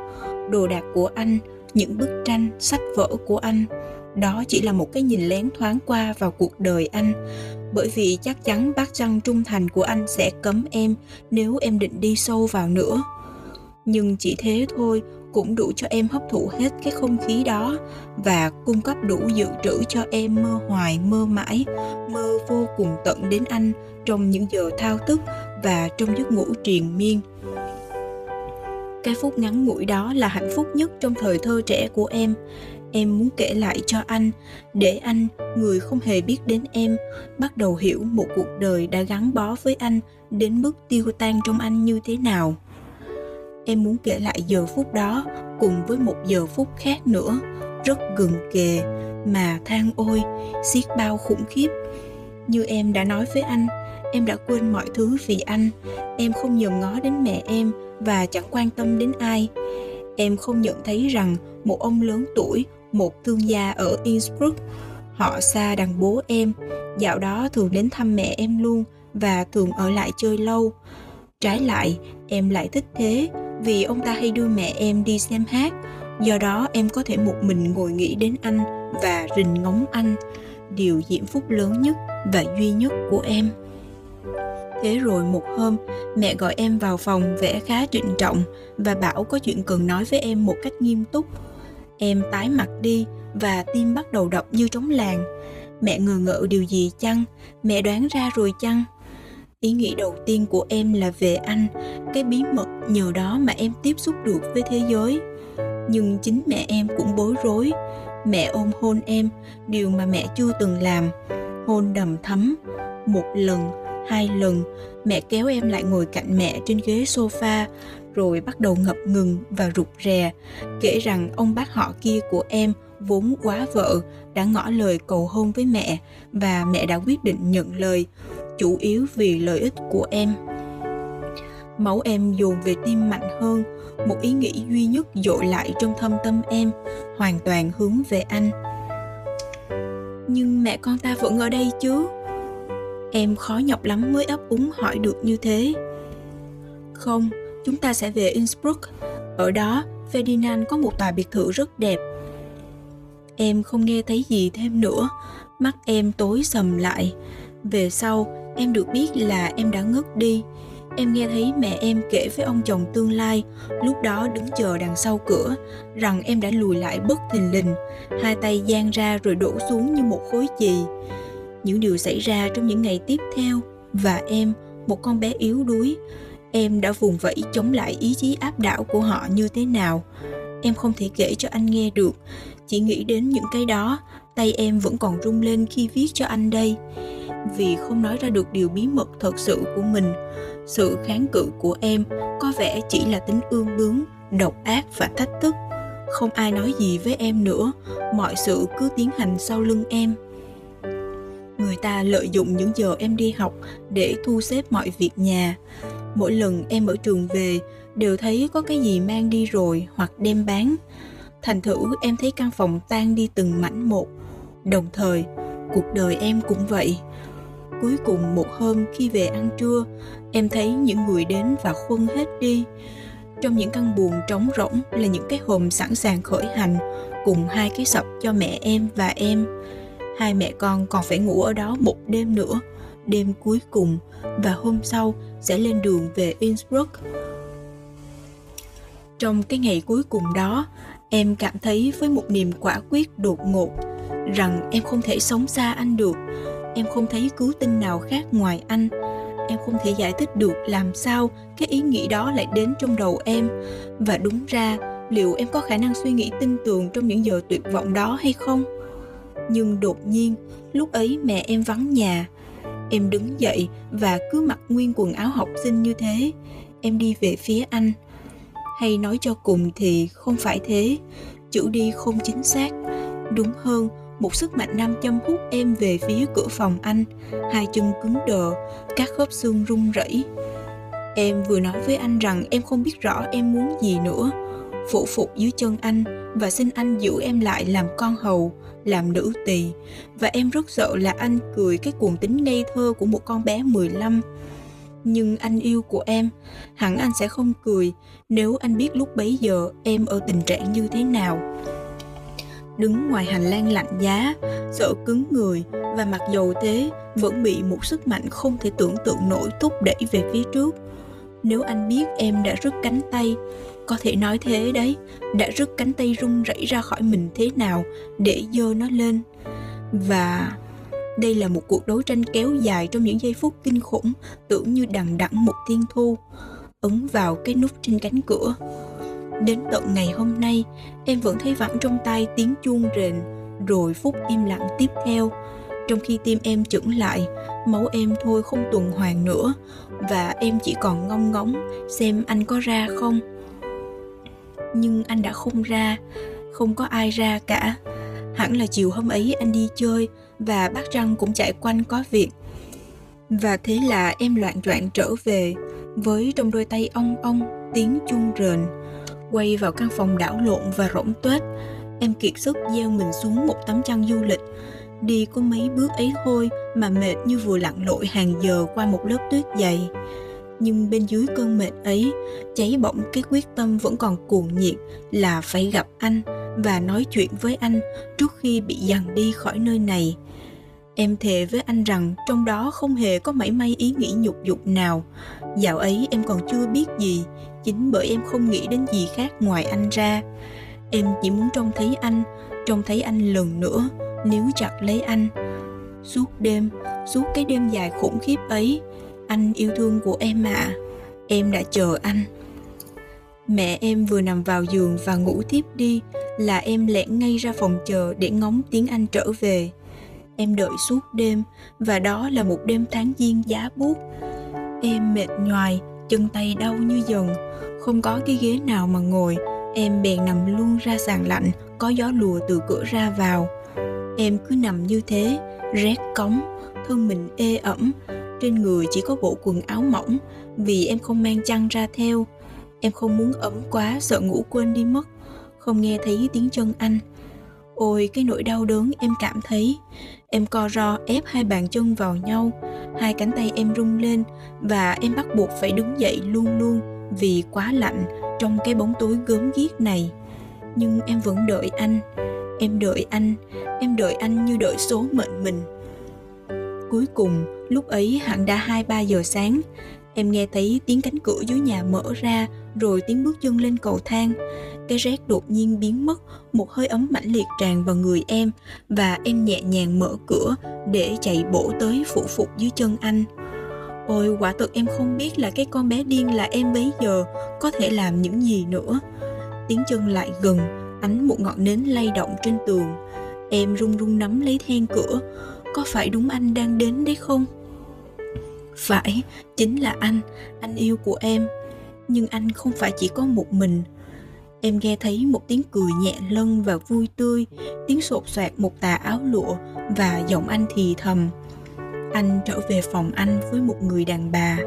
Đồ đạc của anh, những bức tranh, sách vở của anh. Đó chỉ là một cái nhìn lén thoáng qua vào cuộc đời anh. Bởi vì chắc chắn bác răng trung thành của anh sẽ cấm em nếu em định đi sâu vào nữa. Nhưng chỉ thế thôi, cũng đủ cho em hấp thụ hết cái không khí đó và cung cấp đủ dự trữ cho em mơ hoài, mơ mãi, mơ vô cùng tận đến anh trong những giờ thao thức và trong giấc ngủ triền miên. Cái phút ngắn ngủi đó là hạnh phúc nhất trong thời thơ trẻ của em. Em muốn kể lại cho anh, để anh, người không hề biết đến em, bắt đầu hiểu một cuộc đời đã gắn bó với anh đến mức tiêu tan trong anh như thế nào em muốn kể lại giờ phút đó cùng với một giờ phút khác nữa, rất gần kề mà than ôi, xiết bao khủng khiếp. Như em đã nói với anh, em đã quên mọi thứ vì anh. Em không nhòm ngó đến mẹ em và chẳng quan tâm đến ai. Em không nhận thấy rằng một ông lớn tuổi, một thương gia ở innsbruck, họ xa đằng bố em. Dạo đó thường đến thăm mẹ em luôn và thường ở lại chơi lâu. Trái lại, em lại thích thế vì ông ta hay đưa mẹ em đi xem hát. Do đó, em có thể một mình ngồi nghĩ đến anh và rình ngóng anh. Điều diễm phúc lớn nhất và duy nhất của em. Thế rồi một hôm, mẹ gọi em vào phòng vẽ khá trịnh trọng và bảo có chuyện cần nói với em một cách nghiêm túc. Em tái mặt đi và tim bắt đầu đập như trống làng. Mẹ ngờ ngợ điều gì chăng? Mẹ đoán ra rồi chăng? Ý nghĩ đầu tiên của em là về anh. Cái bí mật nhờ đó mà em tiếp xúc được với thế giới. Nhưng chính mẹ em cũng bối rối. Mẹ ôm hôn em, điều mà mẹ chưa từng làm. Hôn đầm thắm, một lần, hai lần. Mẹ kéo em lại ngồi cạnh mẹ trên ghế sofa, rồi bắt đầu ngập ngừng và rụt rè. Kể rằng ông bác họ kia của em vốn quá vợ, đã ngỏ lời cầu hôn với mẹ và mẹ đã quyết định nhận lời, chủ yếu vì lợi ích của em. Máu em dồn về tim mạnh hơn, một ý nghĩ duy nhất dội lại trong thâm tâm em, hoàn toàn hướng về anh. Nhưng mẹ con ta vẫn ở đây chứ? Em khó nhọc lắm mới ấp úng hỏi được như thế. Không, chúng ta sẽ về innsbruck. Ở đó, ferdinand có một tòa biệt thự rất đẹp em không nghe thấy gì thêm nữa. Mắt em tối sầm lại. Về sau, em được biết là em đã ngất đi. Em nghe thấy mẹ em kể với ông chồng tương lai, lúc đó đứng chờ đằng sau cửa, rằng em đã lùi lại bất thình lình. Hai tay giang ra rồi đổ xuống như một khối chì. Những điều xảy ra trong những ngày tiếp theo và em, một con bé yếu đuối. Em đã vùng vẫy chống lại ý chí áp đảo của họ như thế nào? Em không thể kể cho anh nghe được chỉ nghĩ đến những cái đó, tay em vẫn còn rung lên khi viết cho anh đây. Vì không nói ra được điều bí mật thật sự của mình, sự kháng cự của em có vẻ chỉ là tính ương bướng, độc ác và thách thức. Không ai nói gì với em nữa, mọi sự cứ tiến hành sau lưng em. Người ta lợi dụng những giờ em đi học để thu xếp mọi việc nhà. Mỗi lần em ở trường về, đều thấy có cái gì mang đi rồi hoặc đem bán thành thử em thấy căn phòng tan đi từng mảnh một. Đồng thời cuộc đời em cũng vậy. Cuối cùng một hôm khi về ăn trưa em thấy những người đến và khuân hết đi. Trong những căn buồng trống rỗng là những cái hòm sẵn sàng khởi hành cùng hai cái sập cho mẹ em và em. Hai mẹ con còn phải ngủ ở đó một đêm nữa. Đêm cuối cùng và hôm sau sẽ lên đường về Innsbruck. Trong cái ngày cuối cùng đó, em cảm thấy với một niềm quả quyết đột ngột rằng em không thể sống xa anh được. Em không thấy cứu tinh nào khác ngoài anh. Em không thể giải thích được làm sao cái ý nghĩ đó lại đến trong đầu em. Và đúng ra, liệu em có khả năng suy nghĩ tin tưởng trong những giờ tuyệt vọng đó hay không? Nhưng đột nhiên, lúc ấy mẹ em vắng nhà. Em đứng dậy và cứ mặc nguyên quần áo học sinh như thế. Em đi về phía anh. Hay nói cho cùng thì không phải thế. Chữ đi không chính xác. Đúng hơn, một sức mạnh nam châm hút em về phía cửa phòng anh. Hai chân cứng đờ, các khớp xương run rẩy. Em vừa nói với anh rằng em không biết rõ em muốn gì nữa. Phụ phục dưới chân anh và xin anh giữ em lại làm con hầu làm nữ tỳ và em rất sợ là anh cười cái cuồng tính ngây thơ của một con bé 15. Nhưng anh yêu của em, hẳn anh sẽ không cười nếu anh biết lúc bấy giờ em ở tình trạng như thế nào. Đứng ngoài hành lang lạnh giá, sợ cứng người và mặc dầu thế vẫn bị một sức mạnh không thể tưởng tượng nổi thúc đẩy về phía trước. Nếu anh biết em đã rứt cánh tay có thể nói thế đấy đã rứt cánh tay rung rẩy ra khỏi mình thế nào để dơ nó lên và đây là một cuộc đấu tranh kéo dài trong những giây phút kinh khủng, tưởng như đằng đẵng một thiên thu, ấn vào cái nút trên cánh cửa. Đến tận ngày hôm nay, em vẫn thấy vẳng trong tay tiếng chuông rền, rồi phút im lặng tiếp theo. Trong khi tim em chững lại, máu em thôi không tuần hoàn nữa, và em chỉ còn ngong ngóng xem anh có ra không. Nhưng anh đã không ra, không có ai ra cả. Hẳn là chiều hôm ấy anh đi chơi và bác răng cũng chạy quanh có việc. Và thế là em loạn choạng trở về với trong đôi tay ong ong, tiếng chuông rền, quay vào căn phòng đảo lộn và rỗng tuếch. Em kiệt sức gieo mình xuống một tấm chăn du lịch. Đi có mấy bước ấy thôi mà mệt như vừa lặn lội hàng giờ qua một lớp tuyết dày. Nhưng bên dưới cơn mệt ấy, cháy bỏng cái quyết tâm vẫn còn cuồng nhiệt là phải gặp anh và nói chuyện với anh trước khi bị dằn đi khỏi nơi này em thề với anh rằng trong đó không hề có mảy may ý nghĩ nhục dục nào. Dạo ấy em còn chưa biết gì, chính bởi em không nghĩ đến gì khác ngoài anh ra. Em chỉ muốn trông thấy anh, trông thấy anh lần nữa, níu chặt lấy anh. Suốt đêm, suốt cái đêm dài khủng khiếp ấy, anh yêu thương của em ạ à. em đã chờ anh. Mẹ em vừa nằm vào giường và ngủ tiếp đi, là em lẻn ngay ra phòng chờ để ngóng tiếng anh trở về em đợi suốt đêm, và đó là một đêm tháng giêng giá buốt. Em mệt nhoài, chân tay đau như dần. Không có cái ghế nào mà ngồi. Em bèn nằm luôn ra sàn lạnh, có gió lùa từ cửa ra vào. Em cứ nằm như thế, rét cống, thân mình ê ẩm. Trên người chỉ có bộ quần áo mỏng, vì em không mang chăn ra theo. Em không muốn ấm quá, sợ ngủ quên đi mất. Không nghe thấy tiếng chân anh ôi, cái nỗi đau đớn em cảm thấy. Em co ro, ép hai bàn chân vào nhau. Hai cánh tay em rung lên và em bắt buộc phải đứng dậy luôn luôn vì quá lạnh trong cái bóng tối gớm ghiếc này. Nhưng em vẫn đợi anh. Em đợi anh. Em đợi anh như đợi số mệnh mình. Cuối cùng, lúc ấy hẳn đã hai ba giờ sáng. Em nghe thấy tiếng cánh cửa dưới nhà mở ra, rồi tiếng bước chân lên cầu thang cái rét đột nhiên biến mất, một hơi ấm mãnh liệt tràn vào người em, và em nhẹ nhàng mở cửa để chạy bổ tới phụ phục dưới chân anh. Ôi, quả thật em không biết là cái con bé điên là em bấy giờ, có thể làm những gì nữa. Tiếng chân lại gần, ánh một ngọn nến lay động trên tường. Em run run nắm lấy then cửa. Có phải đúng anh đang đến đấy không? Phải, chính là anh anh yêu của em. Nhưng anh không phải chỉ có một mình em nghe thấy một tiếng cười nhẹ lân và vui tươi tiếng sột soạt một tà áo lụa và giọng anh thì thầm. Anh trở về phòng anh với một người đàn bà.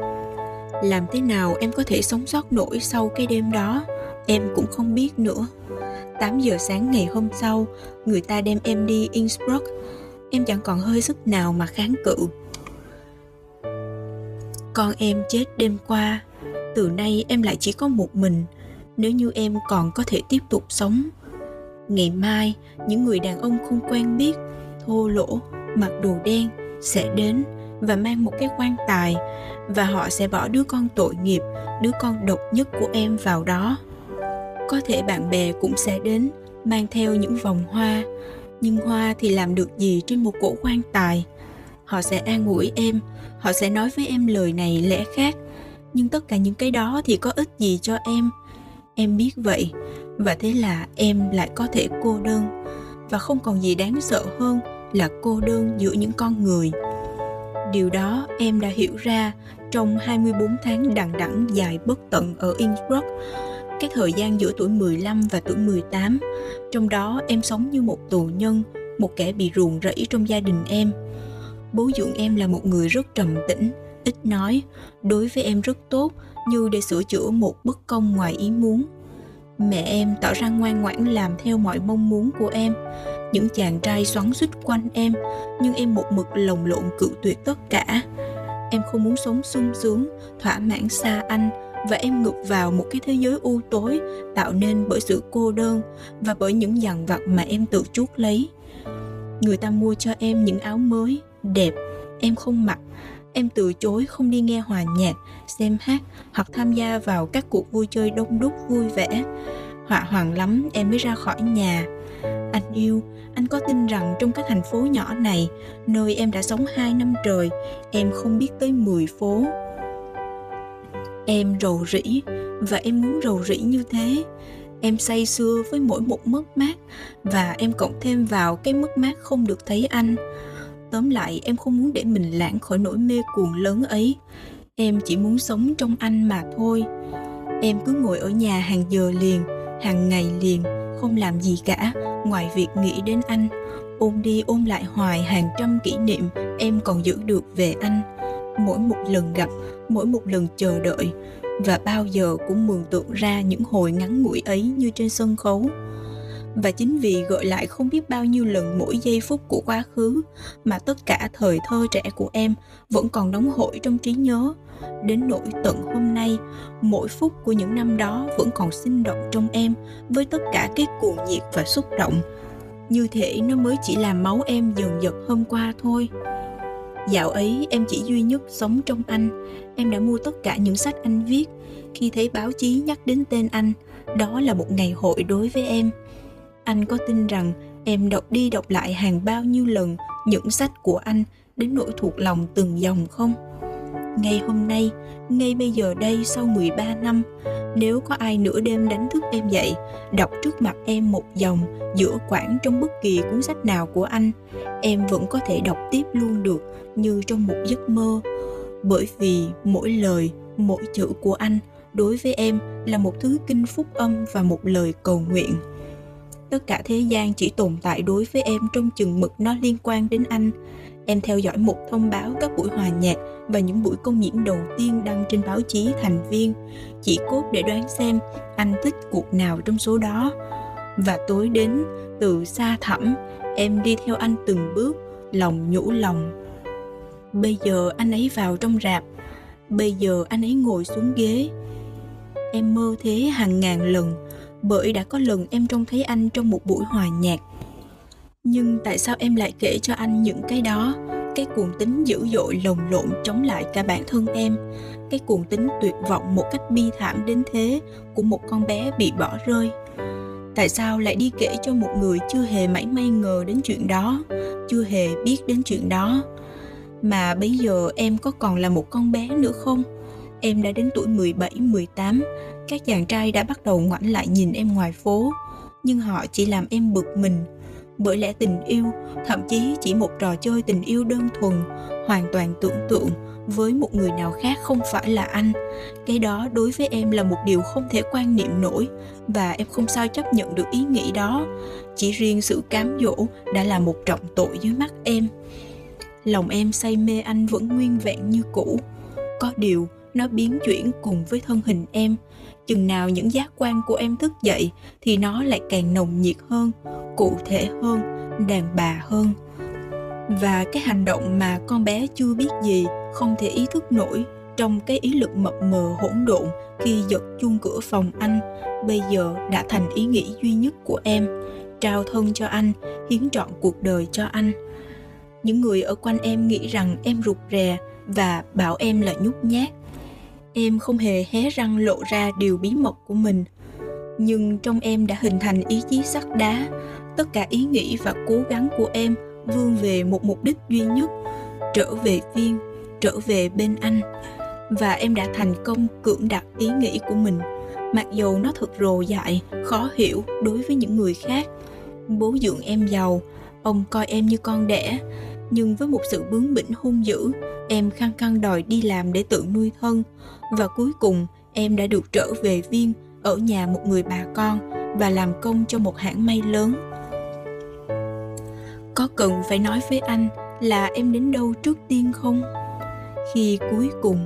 Làm thế nào em có thể sống sót nổi sau cái đêm đó? Em cũng không biết nữa. 8 giờ sáng ngày hôm sau, người ta đem em đi Innsbruck. Em chẳng còn hơi sức nào mà kháng cự. Con em chết đêm qua. Từ nay em lại chỉ có một mình nếu như em còn có thể tiếp tục sống. Ngày mai, những người đàn ông không quen biết, thô lỗ, mặc đồ đen sẽ đến và mang một cái quan tài và họ sẽ bỏ đứa con tội nghiệp, đứa con độc nhất của em vào đó. Có thể bạn bè cũng sẽ đến, mang theo những vòng hoa, nhưng hoa thì làm được gì trên một cổ quan tài? Họ sẽ an ủi em, họ sẽ nói với em lời này lẽ khác, nhưng tất cả những cái đó thì có ích gì cho em? Em biết vậy và thế là em lại có thể cô đơn và không còn gì đáng sợ hơn là cô đơn giữa những con người điều đó em đã hiểu ra trong 24 tháng đằng đẵng dài bất tận ở Innsbruck cái thời gian giữa tuổi 15 và tuổi 18. Trong đó em sống như một tù nhân, một kẻ bị ruồng rẫy trong gia đình em. Bố dưỡng em là một người rất trầm tĩnh, ít nói, đối với em rất tốt như để sửa chữa một bất công ngoài ý muốn. Mẹ em tỏ ra ngoan ngoãn làm theo mọi mong muốn của em. Những chàng trai xoắn xít quanh em, nhưng em một mực lồng lộn cự tuyệt tất cả. Em không muốn sống sung sướng, thỏa mãn xa anh, và em ngược vào một cái thế giới u tối tạo nên bởi sự cô đơn và bởi những dằn vặt mà em tự chuốc lấy người ta mua cho em những áo mới đẹp em không mặc em từ chối không đi nghe hòa nhạc, xem hát, hoặc tham gia vào các cuộc vui chơi đông đúc, vui vẻ. Họa hoàng lắm, em mới ra khỏi nhà. Anh yêu, anh có tin rằng trong cái thành phố nhỏ này, nơi em đã sống hai năm trời, em không biết tới 10 phố. Em rầu rĩ, và em muốn rầu rĩ như thế. Em say sưa với mỗi một mất mát, và em cộng thêm vào cái mất mát không được thấy anh tóm lại, em không muốn để mình lãng khỏi nỗi mê cuồng lớn ấy. Em chỉ muốn sống trong anh mà thôi. Em cứ ngồi ở nhà hàng giờ liền, hàng ngày liền, không làm gì cả. Ngoài việc nghĩ đến anh ôm đi ôm lại hoài hàng trăm kỷ niệm em còn giữ được về anh. Mỗi một lần gặp, mỗi một lần chờ đợi, và bao giờ cũng mường tượng ra những hồi ngắn ngủi ấy như trên sân khấu và chính vì gợi lại không biết bao nhiêu lần mỗi giây phút của quá khứ, mà tất cả thời thơ trẻ của em vẫn còn đóng hội trong trí nhớ. Đến nỗi tận hôm nay, mỗi phút của những năm đó vẫn còn sinh động trong em với tất cả cái cuồng nhiệt và xúc động. Như thể nó mới chỉ là máu em dần dật hôm qua thôi. Dạo ấy, em chỉ duy nhất sống trong anh. Em đã mua tất cả những sách anh viết. Khi thấy báo chí nhắc đến tên anh, Đó là một ngày hội đối với em. Anh có tin rằng em đọc đi đọc lại hàng bao nhiêu lần những sách của anh đến nỗi thuộc lòng từng dòng không? Ngay hôm nay, ngay bây giờ đây sau 13 năm, nếu có ai nửa đêm đánh thức em dậy, đọc trước mặt em một dòng giữa quãng trong bất kỳ cuốn sách nào của anh, em vẫn có thể đọc tiếp luôn được như trong một giấc mơ. Bởi vì mỗi lời, mỗi chữ của anh đối với em là một thứ kinh phúc âm và một lời cầu nguyện. Tất cả thế gian chỉ tồn tại đối với em trong chừng mực nó liên quan đến anh. Em theo dõi một thông báo các buổi hòa nhạc và những buổi công diễn đầu tiên đăng trên báo chí thành viên. Chỉ cốt để đoán xem anh thích cuộc nào trong số đó. Và tối đến, từ xa thẳm, em đi theo anh từng bước, lòng nhũ lòng. Bây giờ anh ấy vào trong rạp, bây giờ anh ấy ngồi xuống ghế. Em mơ thế hàng ngàn lần bởi đã có lần em trông thấy anh trong một buổi hòa nhạc. Nhưng tại sao em lại kể cho anh những cái đó? Cái cuồng tính dữ dội lồng lộn chống lại cả bản thân em. Cái cuồng tính tuyệt vọng một cách bi thảm đến thế của một con bé bị bỏ rơi. Tại sao lại đi kể cho một người chưa hề mảy may ngờ đến chuyện đó chưa hề biết đến chuyện đó? Mà bây giờ em có còn là một con bé nữa không? Em đã đến tuổi 17, 18 các chàng trai đã bắt đầu ngoảnh lại nhìn em ngoài phố, nhưng họ chỉ làm em bực mình. Bởi lẽ tình yêu, thậm chí chỉ một trò chơi tình yêu đơn thuần, hoàn toàn tưởng tượng với một người nào khác không phải là anh. Cái đó đối với em là một điều không thể quan niệm nổi, và em không sao chấp nhận được ý nghĩ đó. Chỉ riêng sự cám dỗ đã là một trọng tội dưới mắt em. Lòng em say mê anh vẫn nguyên vẹn như cũ. Có điều, nó biến chuyển cùng với thân hình em chừng nào những giác quan của em thức dậy thì nó lại càng nồng nhiệt hơn, cụ thể hơn, đàn bà hơn. Và cái hành động mà con bé chưa biết gì, không thể ý thức nổi trong cái ý lực mập mờ hỗn độn khi giật chuông cửa phòng anh, bây giờ đã thành ý nghĩ duy nhất của em, trao thân cho anh, hiến trọn cuộc đời cho anh. Những người ở quanh em nghĩ rằng em rụt rè và bảo em là nhút nhát em không hề hé răng lộ ra điều bí mật của mình. Nhưng trong em đã hình thành ý chí sắt đá. Tất cả ý nghĩ và cố gắng của em vươn về một mục đích duy nhất, trở về viên, trở về bên anh. Và em đã thành công cưỡng đặt ý nghĩ của mình. Mặc dù nó thật rồ dại, khó hiểu đối với những người khác. Bố dưỡng em giàu, ông coi em như con đẻ nhưng với một sự bướng bỉnh hung dữ, em khăng khăng đòi đi làm để tự nuôi thân. Và cuối cùng, em đã được trở về viên ở nhà một người bà con, và làm công cho một hãng may lớn. Có cần phải nói với anh là em đến đâu trước tiên không? Khi cuối cùng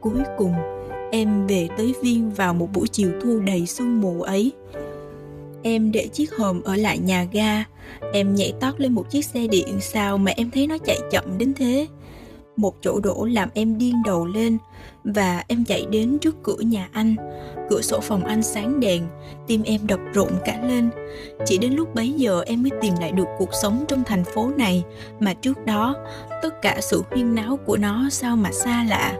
cuối cùng, em về tới viên vào một buổi chiều thu đầy sương mù ấy em để chiếc hòm ở lại nhà ga. Em nhảy tót lên một chiếc xe điện sao mà em thấy nó chạy chậm đến thế. Một chỗ đổ làm em điên đầu lên và em chạy đến trước cửa nhà anh. Cửa sổ phòng anh sáng đèn, tim em đập rộn cả lên. Chỉ đến lúc bấy giờ em mới tìm lại được cuộc sống trong thành phố này mà trước đó, tất cả sự huyên náo của nó sao mà xa lạ.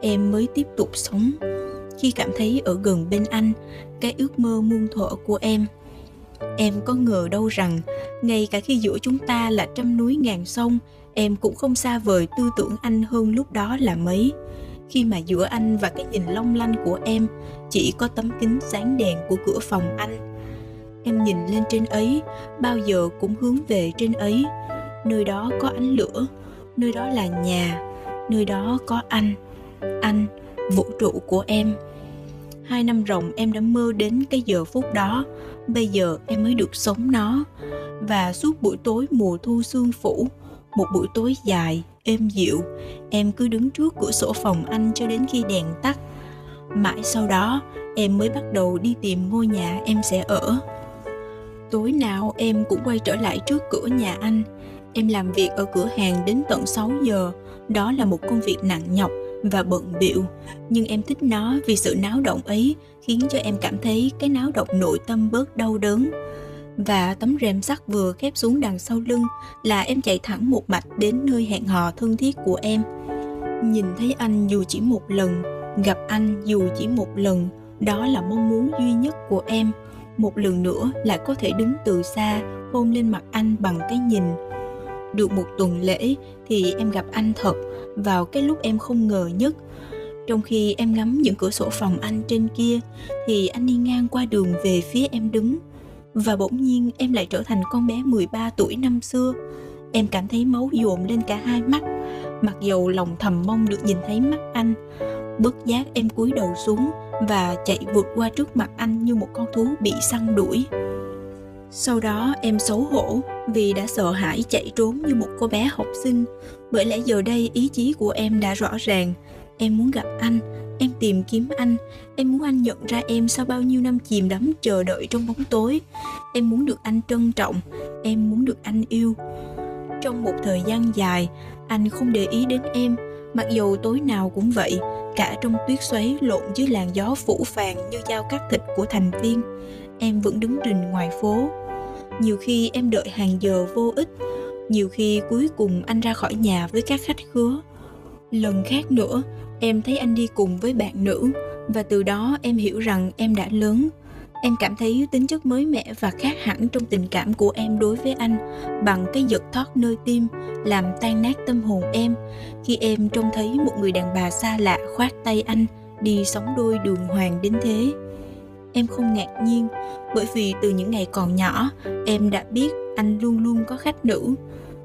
Em mới tiếp tục sống. Khi cảm thấy ở gần bên anh cái ước mơ muôn thuở của em. Em có ngờ đâu rằng, ngay cả khi giữa chúng ta là trăm núi ngàn sông, em cũng không xa vời tư tưởng anh hơn lúc đó là mấy. Khi mà giữa anh và cái nhìn long lanh của em, chỉ có tấm kính sáng đèn của cửa phòng anh. Em nhìn lên trên ấy, bao giờ cũng hướng về trên ấy. Nơi đó có ánh lửa, nơi đó là nhà, nơi đó có anh. Anh, vũ trụ của em hai năm ròng em đã mơ đến cái giờ phút đó. Bây giờ em mới được sống nó. Và suốt buổi tối mùa thu sương phủ, một buổi tối dài, êm dịu, em cứ đứng trước cửa sổ phòng anh cho đến khi đèn tắt. Mãi sau đó, em mới bắt đầu đi tìm ngôi nhà em sẽ ở. Tối nào em cũng quay trở lại trước cửa nhà anh. Em làm việc ở cửa hàng đến tận 6 giờ. Đó là một công việc nặng nhọc và bận biệu nhưng em thích nó vì sự náo động ấy khiến cho em cảm thấy cái náo động nội tâm bớt đau đớn. Và tấm rèm sắt vừa khép xuống đằng sau lưng là em chạy thẳng một mạch đến nơi hẹn hò thân thiết của em. Nhìn thấy anh dù chỉ một lần, gặp anh dù chỉ một lần, đó là mong muốn duy nhất của em. Một lần nữa lại có thể đứng từ xa, hôn lên mặt anh bằng cái nhìn được một tuần lễ thì em gặp anh thật vào cái lúc em không ngờ nhất trong khi em ngắm những cửa sổ phòng anh trên kia thì anh đi ngang qua đường về phía em đứng và bỗng nhiên em lại trở thành con bé 13 tuổi năm xưa. Em cảm thấy máu dồn lên cả hai mắt, mặc dầu lòng thầm mong được nhìn thấy mắt anh. Bất giác em cúi đầu xuống và chạy vượt qua trước mặt anh như một con thú bị săn đuổi. Sau đó em xấu hổ vì đã sợ hãi chạy trốn như một cô bé học sinh, bởi lẽ giờ đây ý chí của em đã rõ ràng. Em muốn gặp anh, em tìm kiếm anh. Em muốn anh nhận ra em sau bao nhiêu năm chìm đắm chờ đợi trong bóng tối. Em muốn được anh trân trọng em muốn được anh yêu. Trong một thời gian dài anh không để ý đến em. Mặc dù tối nào cũng vậy cả trong tuyết xoáy lộn dưới làn gió phủ phàng như dao cắt thịt của thành viên em vẫn đứng rình ngoài phố nhiều khi em đợi hàng giờ vô ích. Nhiều khi cuối cùng anh ra khỏi nhà với các khách khứa. Lần khác nữa, em thấy anh đi cùng với bạn nữ và từ đó em hiểu rằng em đã lớn. Em cảm thấy tính chất mới mẻ và khác hẳn trong tình cảm của em đối với anh bằng cái giật thoát nơi tim, làm tan nát tâm hồn em. Khi em trông thấy một người đàn bà xa lạ khoát tay anh, đi sống đôi đường hoàng đến thế em không ngạc nhiên, bởi vì từ những ngày còn nhỏ, em đã biết anh luôn luôn có khách nữ.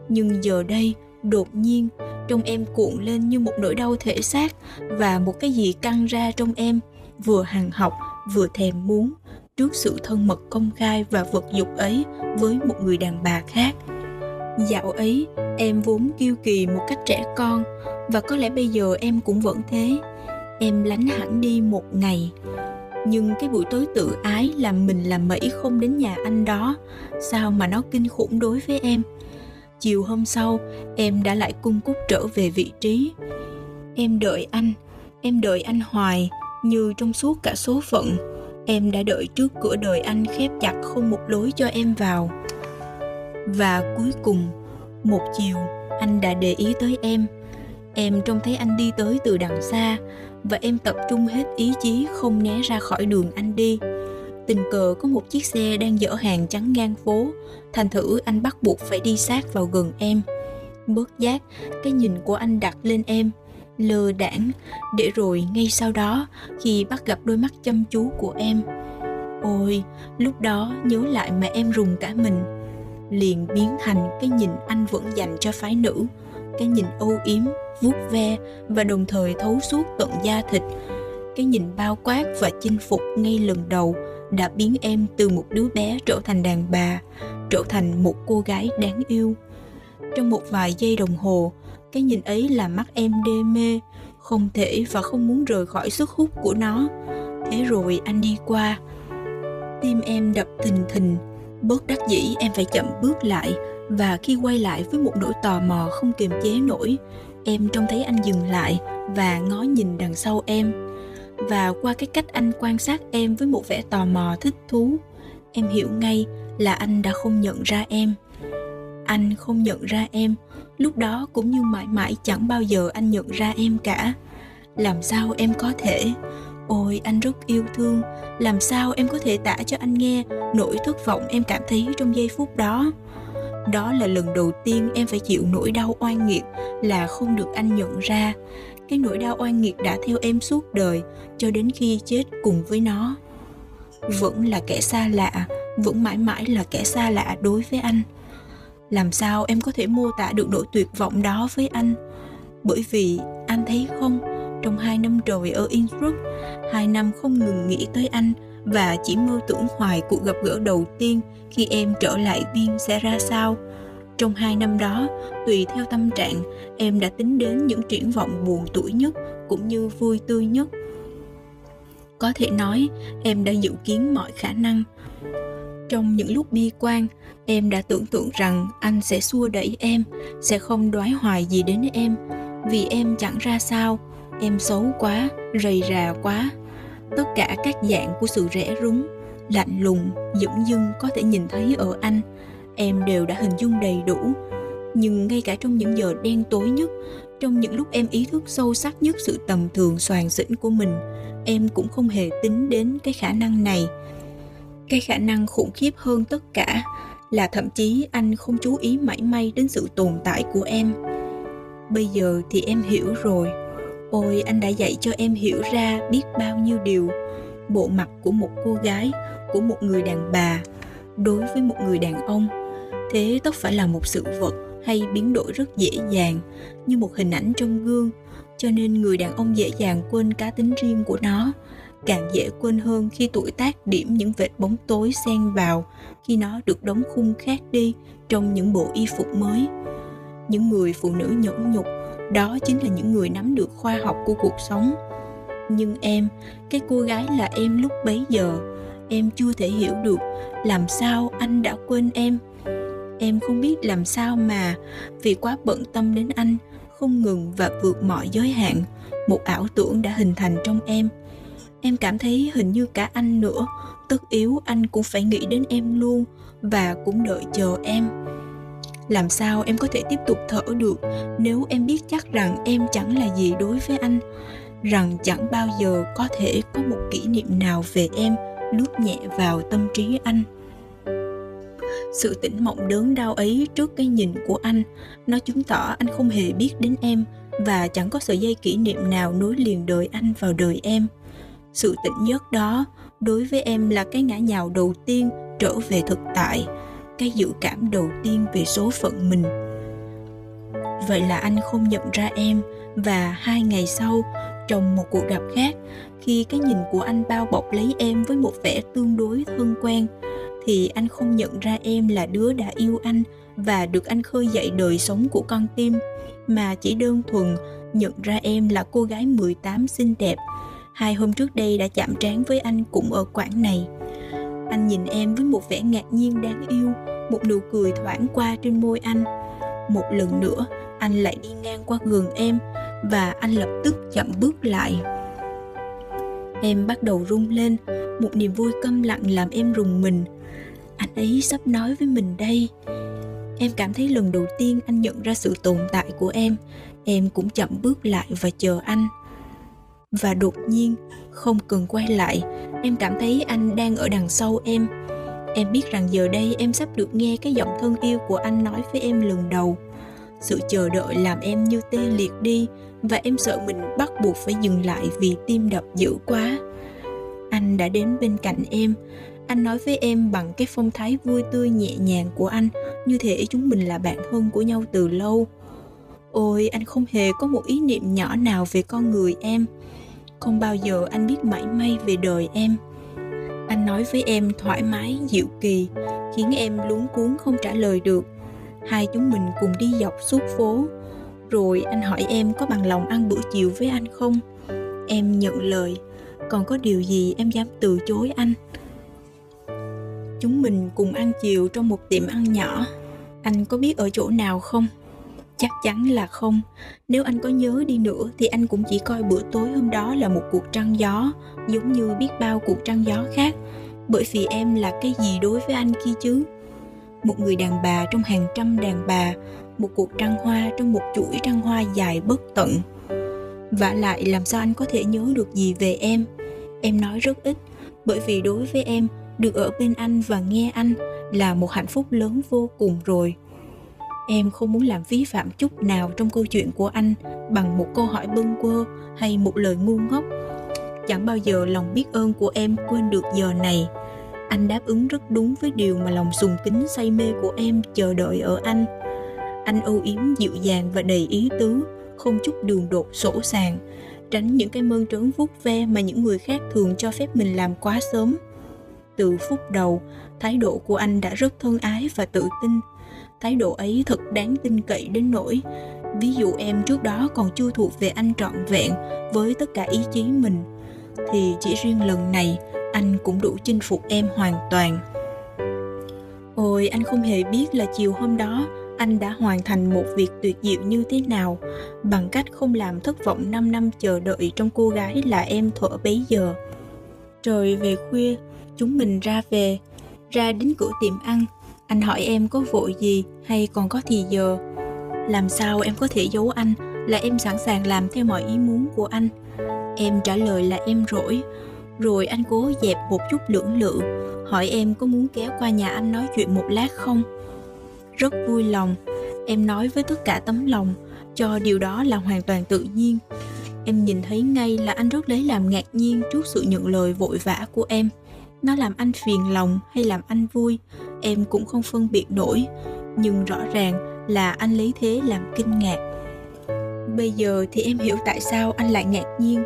Nhưng giờ đây, đột nhiên, trong em cuộn lên như một nỗi đau thể xác và một cái gì căng ra trong em, vừa hằng học, vừa thèm muốn, trước sự thân mật công khai và vật dục ấy với một người đàn bà khác. Dạo ấy, em vốn kiêu kỳ một cách trẻ con, và có lẽ bây giờ em cũng vẫn thế. Em lánh hẳn đi một ngày nhưng cái buổi tối tự ái làm mình làm mẩy không đến nhà anh đó. Sao mà nó kinh khủng đối với em? Chiều hôm sau, em đã lại cung cúc trở về vị trí. Em đợi anh, em đợi anh hoài, như trong suốt cả số phận. Em đã đợi trước cửa đời anh khép chặt không một lối cho em vào. Và cuối cùng, một chiều, anh đã để ý tới em. Em trông thấy anh đi tới từ đằng xa và em tập trung hết ý chí không né ra khỏi đường anh đi. Tình cờ có một chiếc xe đang dỡ hàng chắn ngang phố. Thành thử anh bắt buộc phải đi sát vào gần em. Bớt giác cái nhìn của anh đặt lên em. Lơ đảng, để rồi ngay sau đó khi bắt gặp đôi mắt chăm chú của em. Ôi lúc đó nhớ lại mà em rùng cả mình. Liền biến thành cái nhìn anh vẫn dành cho phái nữ cái nhìn âu yếm, vuốt ve và đồng thời thấu suốt tận da thịt. Cái nhìn bao quát và chinh phục ngay lần đầu đã biến em từ một đứa bé trở thành đàn bà, trở thành một cô gái đáng yêu. Trong một vài giây đồng hồ, cái nhìn ấy làm mắt em đê mê, không thể và không muốn rời khỏi sức hút của nó. Thế rồi anh đi qua. Tim em đập thình thình, bớt đắc dĩ em phải chậm bước lại và khi quay lại với một nỗi tò mò không kiềm chế nổi, em trông thấy anh dừng lại và ngó nhìn đằng sau em. Và qua cái cách anh quan sát em với một vẻ tò mò thích thú, em hiểu ngay là anh đã không nhận ra em. Anh không nhận ra em, lúc đó cũng như mãi mãi chẳng bao giờ anh nhận ra em cả. Làm sao em có thể? Ôi, anh rất yêu thương. Làm sao em có thể tả cho anh nghe nỗi thất vọng em cảm thấy trong giây phút đó? Đó là lần đầu tiên em phải chịu nỗi đau oan nghiệt là không được anh nhận ra. Cái nỗi đau oan nghiệt đã theo em suốt đời, cho đến khi chết cùng với nó. Vẫn là kẻ xa lạ, vẫn mãi mãi là kẻ xa lạ đối với anh. Làm sao em có thể mô tả được nỗi tuyệt vọng đó với anh? Bởi vì anh thấy không, trong hai năm trời ở Innsbruck, hai năm không ngừng nghĩ tới anh và chỉ mơ tưởng hoài cuộc gặp gỡ đầu tiên khi em trở lại viên sẽ ra sao. Trong hai năm đó, tùy theo tâm trạng, em đã tính đến những triển vọng buồn tuổi nhất cũng như vui tươi nhất. Có thể nói, em đã dự kiến mọi khả năng. Trong những lúc bi quan, em đã tưởng tượng rằng anh sẽ xua đẩy em, sẽ không đoái hoài gì đến em. Vì em chẳng ra sao, em xấu quá, rầy rà quá tất cả các dạng của sự rẽ rúng, lạnh lùng, dửng dưng có thể nhìn thấy ở anh. Em đều đã hình dung đầy đủ. Nhưng ngay cả trong những giờ đen tối nhất, trong những lúc em ý thức sâu sắc nhất sự tầm thường soàn xỉn của mình, em cũng không hề tính đến cái khả năng này. Cái khả năng khủng khiếp hơn tất cả là thậm chí anh không chú ý mảy may đến sự tồn tại của em. Bây giờ thì em hiểu rồi ôi, anh đã dạy cho em hiểu ra biết bao nhiêu điều. Bộ mặt của một cô gái, của một người đàn bà, đối với một người đàn ông. Thế tóc phải là một sự vật hay biến đổi rất dễ dàng, như một hình ảnh trong gương. Cho nên người đàn ông dễ dàng quên cá tính riêng của nó, càng dễ quên hơn khi tuổi tác điểm những vệt bóng tối xen vào, khi nó được đóng khung khác đi trong những bộ y phục mới. Những người phụ nữ nhẫn nhục đó chính là những người nắm được khoa học của cuộc sống. Nhưng em, cái cô gái là em lúc bấy giờ, em chưa thể hiểu được làm sao anh đã quên em. Em không biết làm sao mà, vì quá bận tâm đến anh, không ngừng và vượt mọi giới hạn, một ảo tưởng đã hình thành trong em. Em cảm thấy hình như cả anh nữa, tất yếu anh cũng phải nghĩ đến em luôn và cũng đợi chờ em làm sao em có thể tiếp tục thở được? Nếu em biết chắc rằng em chẳng là gì đối với anh, rằng chẳng bao giờ có thể có một kỷ niệm nào về em lướt nhẹ vào tâm trí anh. Sự tỉnh mộng đớn đau ấy trước cái nhìn của anh, nó chứng tỏ anh không hề biết đến em và chẳng có sợi dây kỷ niệm nào nối liền đời anh vào đời em. Sự tỉnh giấc đó đối với em là cái ngã nhào đầu tiên trở về thực tại cái dự cảm đầu tiên về số phận mình. Vậy là anh không nhận ra em và hai ngày sau, trong một cuộc gặp khác, khi cái nhìn của anh bao bọc lấy em với một vẻ tương đối thân quen, thì anh không nhận ra em là đứa đã yêu anh và được anh khơi dậy đời sống của con tim, mà chỉ đơn thuần nhận ra em là cô gái 18 xinh đẹp. Hai hôm trước đây đã chạm trán với anh cũng ở quãng này anh nhìn em với một vẻ ngạc nhiên đáng yêu, một nụ cười thoảng qua trên môi anh. Một lần nữa, anh lại đi ngang qua gần em, và anh lập tức chậm bước lại. Em bắt đầu rung lên, một niềm vui câm lặng làm em rùng mình. Anh ấy sắp nói với mình đây. Em cảm thấy lần đầu tiên anh nhận ra sự tồn tại của em. Em cũng chậm bước lại và chờ anh. Và đột nhiên không cần quay lại. Em cảm thấy anh đang ở đằng sau em. Em biết rằng giờ đây em sắp được nghe cái giọng thân yêu của anh nói với em lần đầu. Sự chờ đợi làm em như tê liệt đi, và em sợ mình bắt buộc phải dừng lại vì tim đập dữ quá. Anh đã đến bên cạnh em. Anh nói với em bằng cái phong thái vui tươi nhẹ nhàng của anh, như thể chúng mình là bạn thân của nhau từ lâu. Ôi, anh không hề có một ý niệm nhỏ nào về con người em không bao giờ anh biết mảy may về đời em. Anh nói với em thoải mái, dịu kỳ, khiến em luống cuốn không trả lời được. Hai chúng mình cùng đi dọc suốt phố. Rồi anh hỏi em có bằng lòng ăn bữa chiều với anh không? Em nhận lời. Còn có điều gì em dám từ chối anh? Chúng mình cùng ăn chiều trong một tiệm ăn nhỏ. Anh có biết ở chỗ nào không? Chắc chắn là không. Nếu anh có nhớ đi nữa thì anh cũng chỉ coi bữa tối hôm đó là một cuộc trăng gió, giống như biết bao cuộc trăng gió khác. Bởi vì em là cái gì đối với anh kia chứ? Một người đàn bà trong hàng trăm đàn bà, một cuộc trăng hoa trong một chuỗi trăng hoa dài bất tận. Vả lại làm sao anh có thể nhớ được gì về em? Em nói rất ít, bởi vì đối với em, được ở bên anh và nghe anh là một hạnh phúc lớn vô cùng rồi em không muốn làm vi phạm chút nào trong câu chuyện của anh bằng một câu hỏi bâng quơ hay một lời ngu ngốc. Chẳng bao giờ lòng biết ơn của em quên được giờ này. Anh đáp ứng rất đúng với điều mà lòng sùng kính say mê của em chờ đợi ở anh. Anh âu yếm dịu dàng và đầy ý tứ, không chút đường đột sổ sàng, tránh những cái mơn trớn vuốt ve mà những người khác thường cho phép mình làm quá sớm. Từ phút đầu, thái độ của anh đã rất thân ái và tự tin thái độ ấy thật đáng tin cậy đến nỗi ví dụ em trước đó còn chưa thuộc về anh trọn vẹn với tất cả ý chí mình thì chỉ riêng lần này anh cũng đủ chinh phục em hoàn toàn ôi anh không hề biết là chiều hôm đó anh đã hoàn thành một việc tuyệt diệu như thế nào bằng cách không làm thất vọng 5 năm chờ đợi trong cô gái là em thuở bấy giờ. Trời về khuya, chúng mình ra về, ra đến cửa tiệm ăn. Anh hỏi em có vội gì hay còn có thì giờ. Làm sao em có thể giấu anh? Là em sẵn sàng làm theo mọi ý muốn của anh. Em trả lời là em rỗi, rồi anh cố dẹp một chút lưỡng lự, hỏi em có muốn kéo qua nhà anh nói chuyện một lát không? Rất vui lòng. Em nói với tất cả tấm lòng. Cho điều đó là hoàn toàn tự nhiên. Em nhìn thấy ngay là anh rất lấy làm ngạc nhiên trước sự nhận lời vội vã của em. Nó làm anh phiền lòng hay làm anh vui? Em cũng không phân biệt nổi, nhưng rõ ràng là anh lấy thế làm kinh ngạc. Bây giờ thì em hiểu tại sao anh lại ngạc nhiên.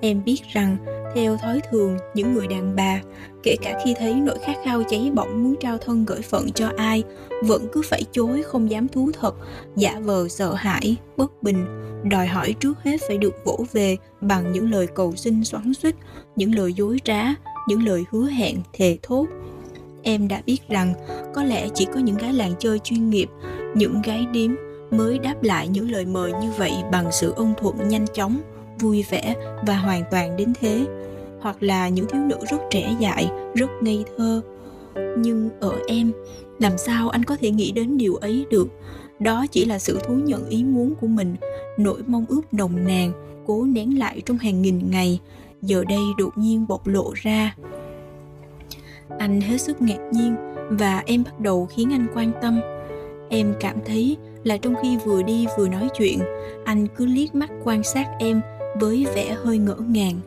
Em biết rằng, theo thói thường, những người đàn bà, kể cả khi thấy nỗi khát khao cháy bỏng muốn trao thân gửi phận cho ai, vẫn cứ phải chối không dám thú thật, giả vờ sợ hãi, bất bình, đòi hỏi trước hết phải được vỗ về bằng những lời cầu xin xoắn xuýt, những lời dối trá, những lời hứa hẹn thề thốt em đã biết rằng có lẽ chỉ có những gái làng chơi chuyên nghiệp, những gái điếm mới đáp lại những lời mời như vậy bằng sự ôn thuận nhanh chóng, vui vẻ và hoàn toàn đến thế. Hoặc là những thiếu nữ rất trẻ dại, rất ngây thơ. Nhưng ở em, làm sao anh có thể nghĩ đến điều ấy được? Đó chỉ là sự thú nhận ý muốn của mình, nỗi mong ước nồng nàn, cố nén lại trong hàng nghìn ngày. Giờ đây đột nhiên bộc lộ ra anh hết sức ngạc nhiên và em bắt đầu khiến anh quan tâm. Em cảm thấy là trong khi vừa đi vừa nói chuyện, anh cứ liếc mắt quan sát em với vẻ hơi ngỡ ngàng.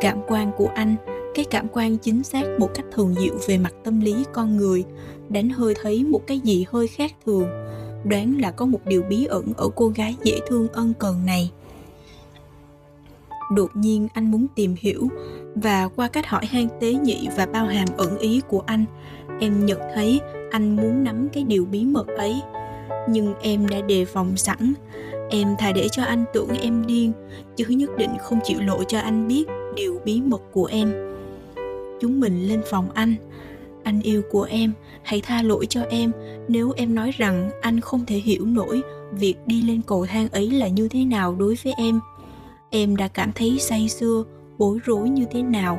Cảm quan của anh, cái cảm quan chính xác một cách thường diệu về mặt tâm lý con người, đánh hơi thấy một cái gì hơi khác thường, đoán là có một điều bí ẩn ở cô gái dễ thương ân cần này đột nhiên anh muốn tìm hiểu và qua cách hỏi han tế nhị và bao hàm ẩn ý của anh, em nhận thấy anh muốn nắm cái điều bí mật ấy. Nhưng em đã đề phòng sẵn. Em thà để cho anh tưởng em điên, chứ nhất định không chịu lộ cho anh biết điều bí mật của em. Chúng mình lên phòng anh. Anh yêu của em, hãy tha lỗi cho em. Nếu em nói rằng anh không thể hiểu nổi, việc đi lên cầu thang ấy là như thế nào đối với em? Em đã cảm thấy say sưa, bối rối như thế nào?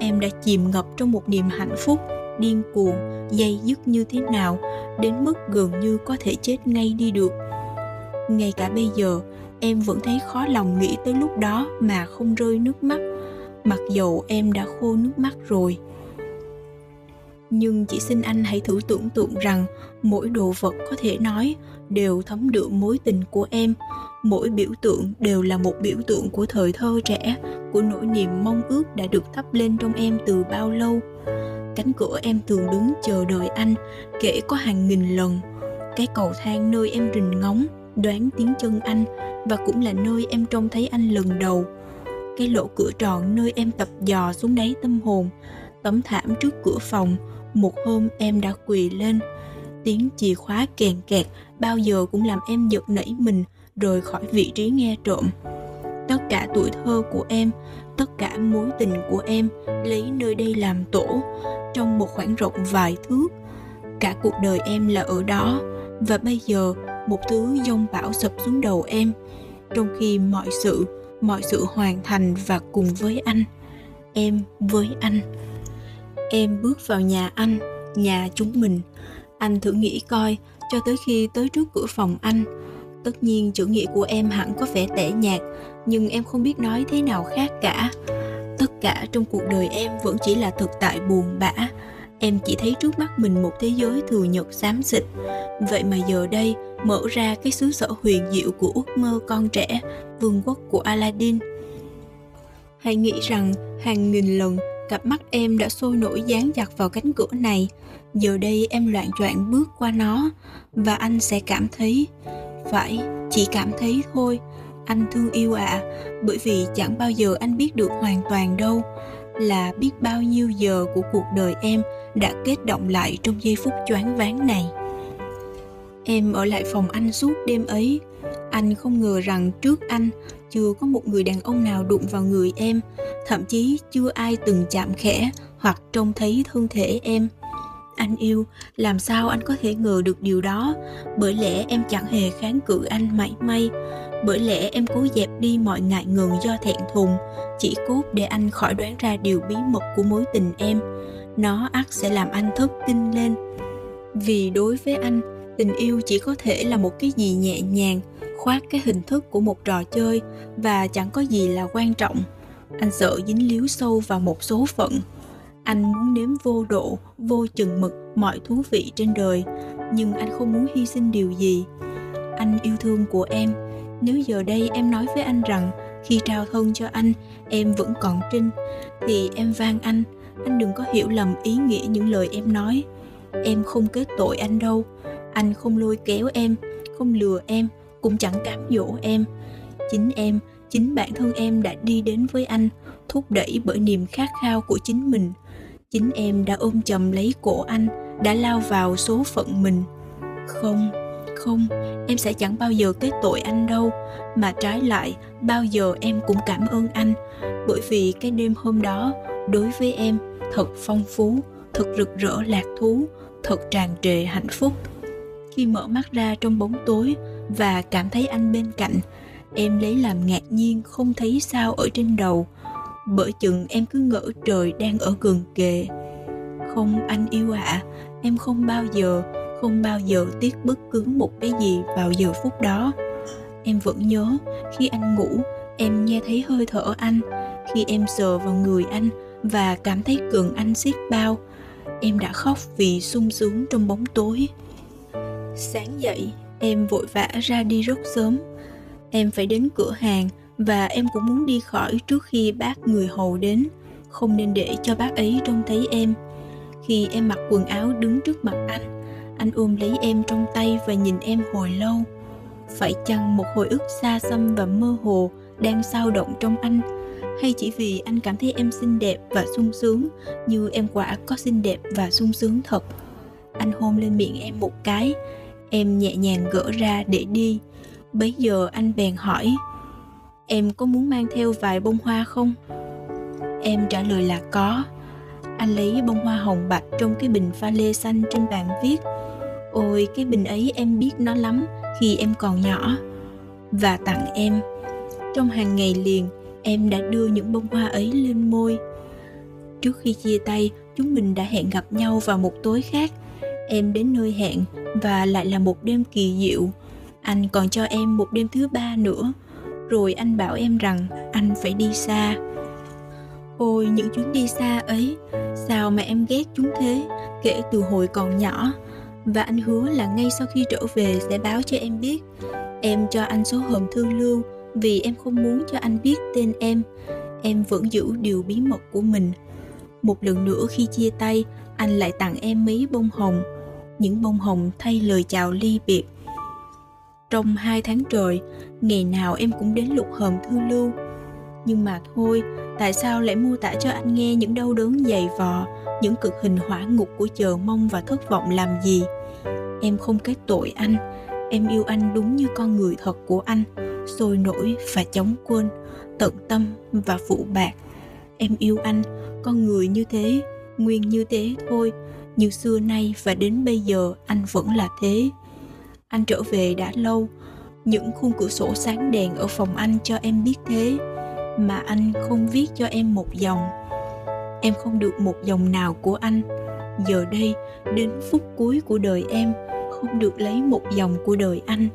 Em đã chìm ngập trong một niềm hạnh phúc, điên cuồng, dây dứt như thế nào? Đến mức gần như có thể chết ngay đi được. Ngay cả bây giờ, em vẫn thấy khó lòng nghĩ tới lúc đó mà không rơi nước mắt. Mặc dầu em đã khô nước mắt rồi. Nhưng chỉ xin anh hãy thử tưởng tượng rằng mỗi đồ vật có thể nói đều thấm đượm mối tình của em. Mỗi biểu tượng đều là một biểu tượng của thời thơ trẻ, của nỗi niềm mong ước đã được thắp lên trong em từ bao lâu. Cánh cửa em thường đứng chờ đợi anh, kể có hàng nghìn lần. Cái cầu thang nơi em rình ngóng, đoán tiếng chân anh, và cũng là nơi em trông thấy anh lần đầu. Cái lỗ cửa tròn nơi em tập dò xuống đáy tâm hồn. Tấm thảm trước cửa phòng, một hôm em đã quỳ lên tiếng chìa khóa kèn kẹt, bao giờ cũng làm em giật nảy mình, rời khỏi vị trí nghe trộm. Tất cả tuổi thơ của em, tất cả mối tình của em, lấy nơi đây làm tổ, trong một khoảng rộng vài thước. Cả cuộc đời em là ở đó, và bây giờ một thứ dông bão sập xuống đầu em, trong khi mọi sự mọi sự hoàn thành và cùng với anh, em với anh. Em bước vào nhà anh, nhà chúng mình anh thử nghĩ coi, cho tới khi tới trước cửa phòng anh. Tất nhiên chữ nghĩa của em hẳn có vẻ tẻ nhạt, nhưng em không biết nói thế nào khác cả. Tất cả trong cuộc đời em vẫn chỉ là thực tại buồn bã. Em chỉ thấy trước mắt mình một thế giới thừa nhật xám xịt. Vậy mà giờ đây, mở ra cái xứ sở huyền diệu của ước mơ con trẻ, vương quốc của aladdin. Hãy nghĩ rằng hàng nghìn lần cặp mắt em đã sôi nổi dán chặt vào cánh cửa này. Giờ đây em loạn choạng bước qua nó và anh sẽ cảm thấy phải chỉ cảm thấy thôi. Anh thương yêu ạ à, bởi vì chẳng bao giờ anh biết được hoàn toàn đâu là biết bao nhiêu giờ của cuộc đời em đã kết động lại trong giây phút choáng váng này. Em ở lại phòng anh suốt đêm ấy anh không ngờ rằng trước anh chưa có một người đàn ông nào đụng vào người em, thậm chí chưa ai từng chạm khẽ hoặc trông thấy thân thể em. Anh yêu, làm sao anh có thể ngờ được điều đó? Bởi lẽ em chẳng hề kháng cự anh mảy may. Bởi lẽ em cố dẹp đi mọi ngại ngần do thẹn thùng, chỉ cốt để anh khỏi đoán ra điều bí mật của mối tình em. Nó ắt sẽ làm anh thất kinh lên. Vì đối với anh, tình yêu chỉ có thể là một cái gì nhẹ nhàng khoác cái hình thức của một trò chơi và chẳng có gì là quan trọng. Anh sợ dính líu sâu vào một số phận. Anh muốn nếm vô độ, vô chừng mực mọi thú vị trên đời, nhưng anh không muốn hy sinh điều gì. Anh yêu thương của em. Nếu giờ đây em nói với anh rằng khi trao thân cho anh, em vẫn còn trinh, thì em van anh. Anh đừng có hiểu lầm ý nghĩa những lời em nói. Em không kết tội anh đâu. Anh không lôi kéo em, không lừa em cũng chẳng cám dỗ em. Chính em, chính bản thân em đã đi đến với anh, thúc đẩy bởi niềm khát khao của chính mình. Chính em đã ôm chầm lấy cổ anh, đã lao vào số phận mình. Không không, em sẽ chẳng bao giờ kết tội anh đâu, mà trái lại, bao giờ em cũng cảm ơn anh. Bởi vì cái đêm hôm đó, đối với em, thật phong phú, thật rực rỡ lạc thú, thật tràn trề hạnh phúc. Khi mở mắt ra trong bóng tối và cảm thấy anh bên cạnh. Em lấy làm ngạc nhiên không thấy sao ở trên đầu. Bởi chừng em cứ ngỡ trời đang ở gần kề. Không anh yêu ạ. À, em không bao giờ không bao giờ tiếc bất cứ một cái gì vào giờ phút đó. Em vẫn nhớ khi anh ngủ em nghe thấy hơi thở anh. Khi em sờ vào người anh và cảm thấy cường anh xiết bao em đã khóc vì sung sướng trong bóng tối. Sáng dậy em vội vã ra đi rất sớm. Em phải đến cửa hàng và em cũng muốn đi khỏi trước khi bác người hầu đến. Không nên để cho bác ấy trông thấy em. Khi em mặc quần áo đứng trước mặt anh anh ôm lấy em trong tay và nhìn em hồi lâu. Phải chăng một hồi ức xa xăm và mơ hồ đang sao động trong anh? Hay chỉ vì anh cảm thấy em xinh đẹp và sung sướng như em quả có xinh đẹp và sung sướng thật? Anh hôn lên miệng em một cái em nhẹ nhàng gỡ ra để đi. Bấy giờ anh bèn hỏi, em có muốn mang theo vài bông hoa không? Em trả lời là có. Anh lấy bông hoa hồng bạch trong cái bình pha lê xanh trên bàn viết. Ôi, cái bình ấy em biết nó lắm khi em còn nhỏ. Và tặng em. Trong hàng ngày liền, em đã đưa những bông hoa ấy lên môi. Trước khi chia tay, chúng mình đã hẹn gặp nhau vào một tối khác em đến nơi hẹn và lại là một đêm kỳ diệu. Anh còn cho em một đêm thứ ba nữa. Rồi anh bảo em rằng anh phải đi xa. Ôi, những chuyến đi xa ấy, sao mà em ghét chúng thế? Kể từ hồi còn nhỏ. Và anh hứa là ngay sau khi trở về sẽ báo cho em biết. Em cho anh số hòm thư lưu vì em không muốn cho anh biết tên em. Em vẫn giữ điều bí mật của mình. Một lần nữa khi chia tay anh lại tặng em mấy bông hồng. Những bông hồng thay lời chào ly biệt. Trong hai tháng trời, ngày nào em cũng đến lục hòm thư lưu. Nhưng mà thôi, tại sao lại mô tả cho anh nghe những đau đớn dày vò, những cực hình hỏa ngục của chờ mong và thất vọng làm gì? Em không kết tội anh. Em yêu anh đúng như con người thật của anh. Sôi nổi và chống quên, tận tâm và phụ bạc. Em yêu anh, con người như thế nguyên như thế thôi, như xưa nay và đến bây giờ anh vẫn là thế. Anh trở về đã lâu, những khung cửa sổ sáng đèn ở phòng anh cho em biết thế, mà anh không viết cho em một dòng. Em không được một dòng nào của anh. Giờ đây, đến phút cuối của đời em, không được lấy một dòng của đời anh.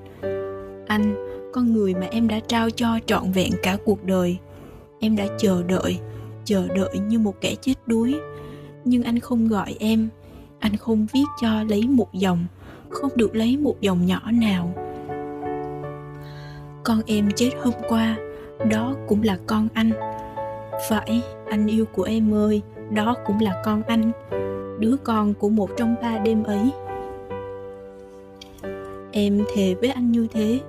Anh, con người mà em đã trao cho trọn vẹn cả cuộc đời. Em đã chờ đợi chờ đợi như một kẻ chết đuối nhưng anh không gọi em. Anh không viết cho lấy một dòng, không được lấy một dòng nhỏ nào. Con em chết hôm qua, đó cũng là con anh. Phải, anh yêu của em ơi, đó cũng là con anh, đứa con của một trong ba đêm ấy. Em thề với anh như thế,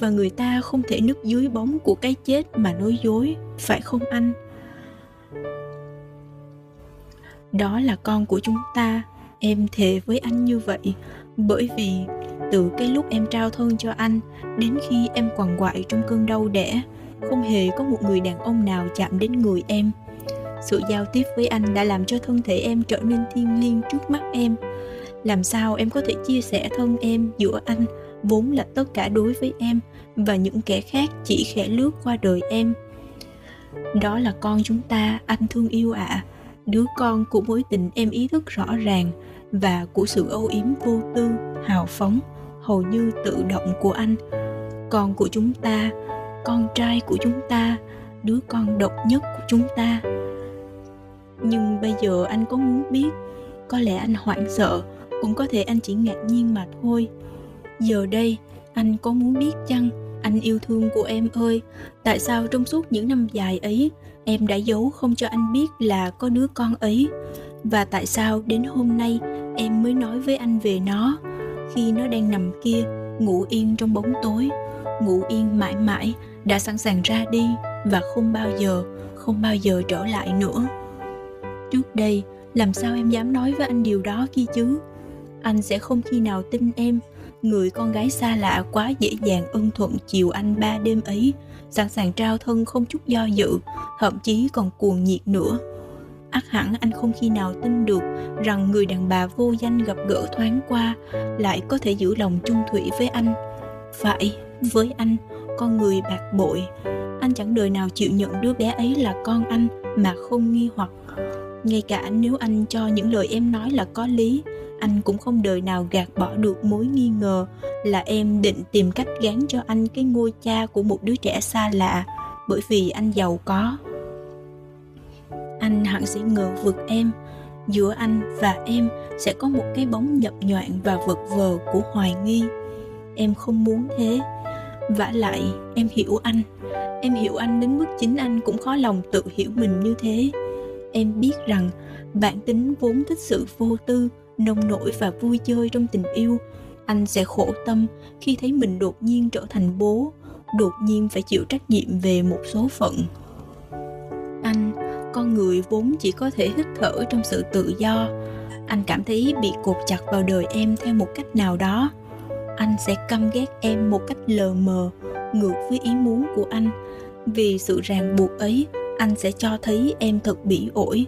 và người ta không thể núp dưới bóng của cái chết mà nói dối, phải không anh? Đó là con của chúng ta. Em thề với anh như vậy. Bởi vì từ cái lúc em trao thân cho anh, đến khi em quằn quại trong cơn đau đẻ, không hề có một người đàn ông nào chạm đến người em. Sự giao tiếp với anh đã làm cho thân thể em trở nên thiêng liêng trước mắt em. Làm sao em có thể chia sẻ thân em giữa anh, vốn là tất cả đối với em, và những kẻ khác chỉ khẽ lướt qua đời em? Đó là con chúng ta, anh thương yêu ạ. à đứa con của mối tình em ý thức rõ ràng và của sự âu yếm vô tư, hào phóng, hầu như tự động của anh. Con của chúng ta, con trai của chúng ta, đứa con độc nhất của chúng ta. Nhưng bây giờ anh có muốn biết, có lẽ anh hoảng sợ, cũng có thể anh chỉ ngạc nhiên mà thôi. Giờ đây, anh có muốn biết chăng, anh yêu thương của em ơi, tại sao trong suốt những năm dài ấy em đã giấu không cho anh biết là có đứa con ấy. Và tại sao đến hôm nay em mới nói với anh về nó? Khi nó đang nằm kia, ngủ yên trong bóng tối. Ngủ yên mãi mãi, đã sẵn sàng ra đi và không bao giờ, không bao giờ trở lại nữa. Trước đây, làm sao em dám nói với anh điều đó kia chứ? Anh sẽ không khi nào tin em. Người con gái xa lạ quá dễ dàng ưng thuận chiều anh ba đêm ấy sẵn sàng trao thân không chút do dự, thậm chí còn cuồng nhiệt nữa. Ắt hẳn anh không khi nào tin được rằng người đàn bà vô danh gặp gỡ thoáng qua lại có thể giữ lòng chung thủy với anh. Phải, với anh, con người bạc bội. Anh chẳng đời nào chịu nhận đứa bé ấy là con anh mà không nghi hoặc. Ngay cả nếu anh cho những lời em nói là có lý anh cũng không đời nào gạt bỏ được mối nghi ngờ là em định tìm cách gán cho anh cái ngôi cha của một đứa trẻ xa lạ, bởi vì anh giàu có. Anh hẳn sẽ ngờ vực em, giữa anh và em sẽ có một cái bóng nhập nhoạng và vật vờ của hoài nghi. Em không muốn thế. Vả lại, em hiểu anh. Em hiểu anh đến mức chính anh cũng khó lòng tự hiểu mình như thế. Em biết rằng bản tính vốn thích sự vô tư nông nổi và vui chơi trong tình yêu. Anh sẽ khổ tâm khi thấy mình đột nhiên trở thành bố, đột nhiên phải chịu trách nhiệm về một số phận. Anh, con người vốn chỉ có thể hít thở trong sự tự do. Anh cảm thấy bị cột chặt vào đời em theo một cách nào đó. Anh sẽ căm ghét em một cách lờ mờ, ngược với ý muốn của anh. Vì sự ràng buộc ấy, anh sẽ cho thấy em thật bỉ ổi.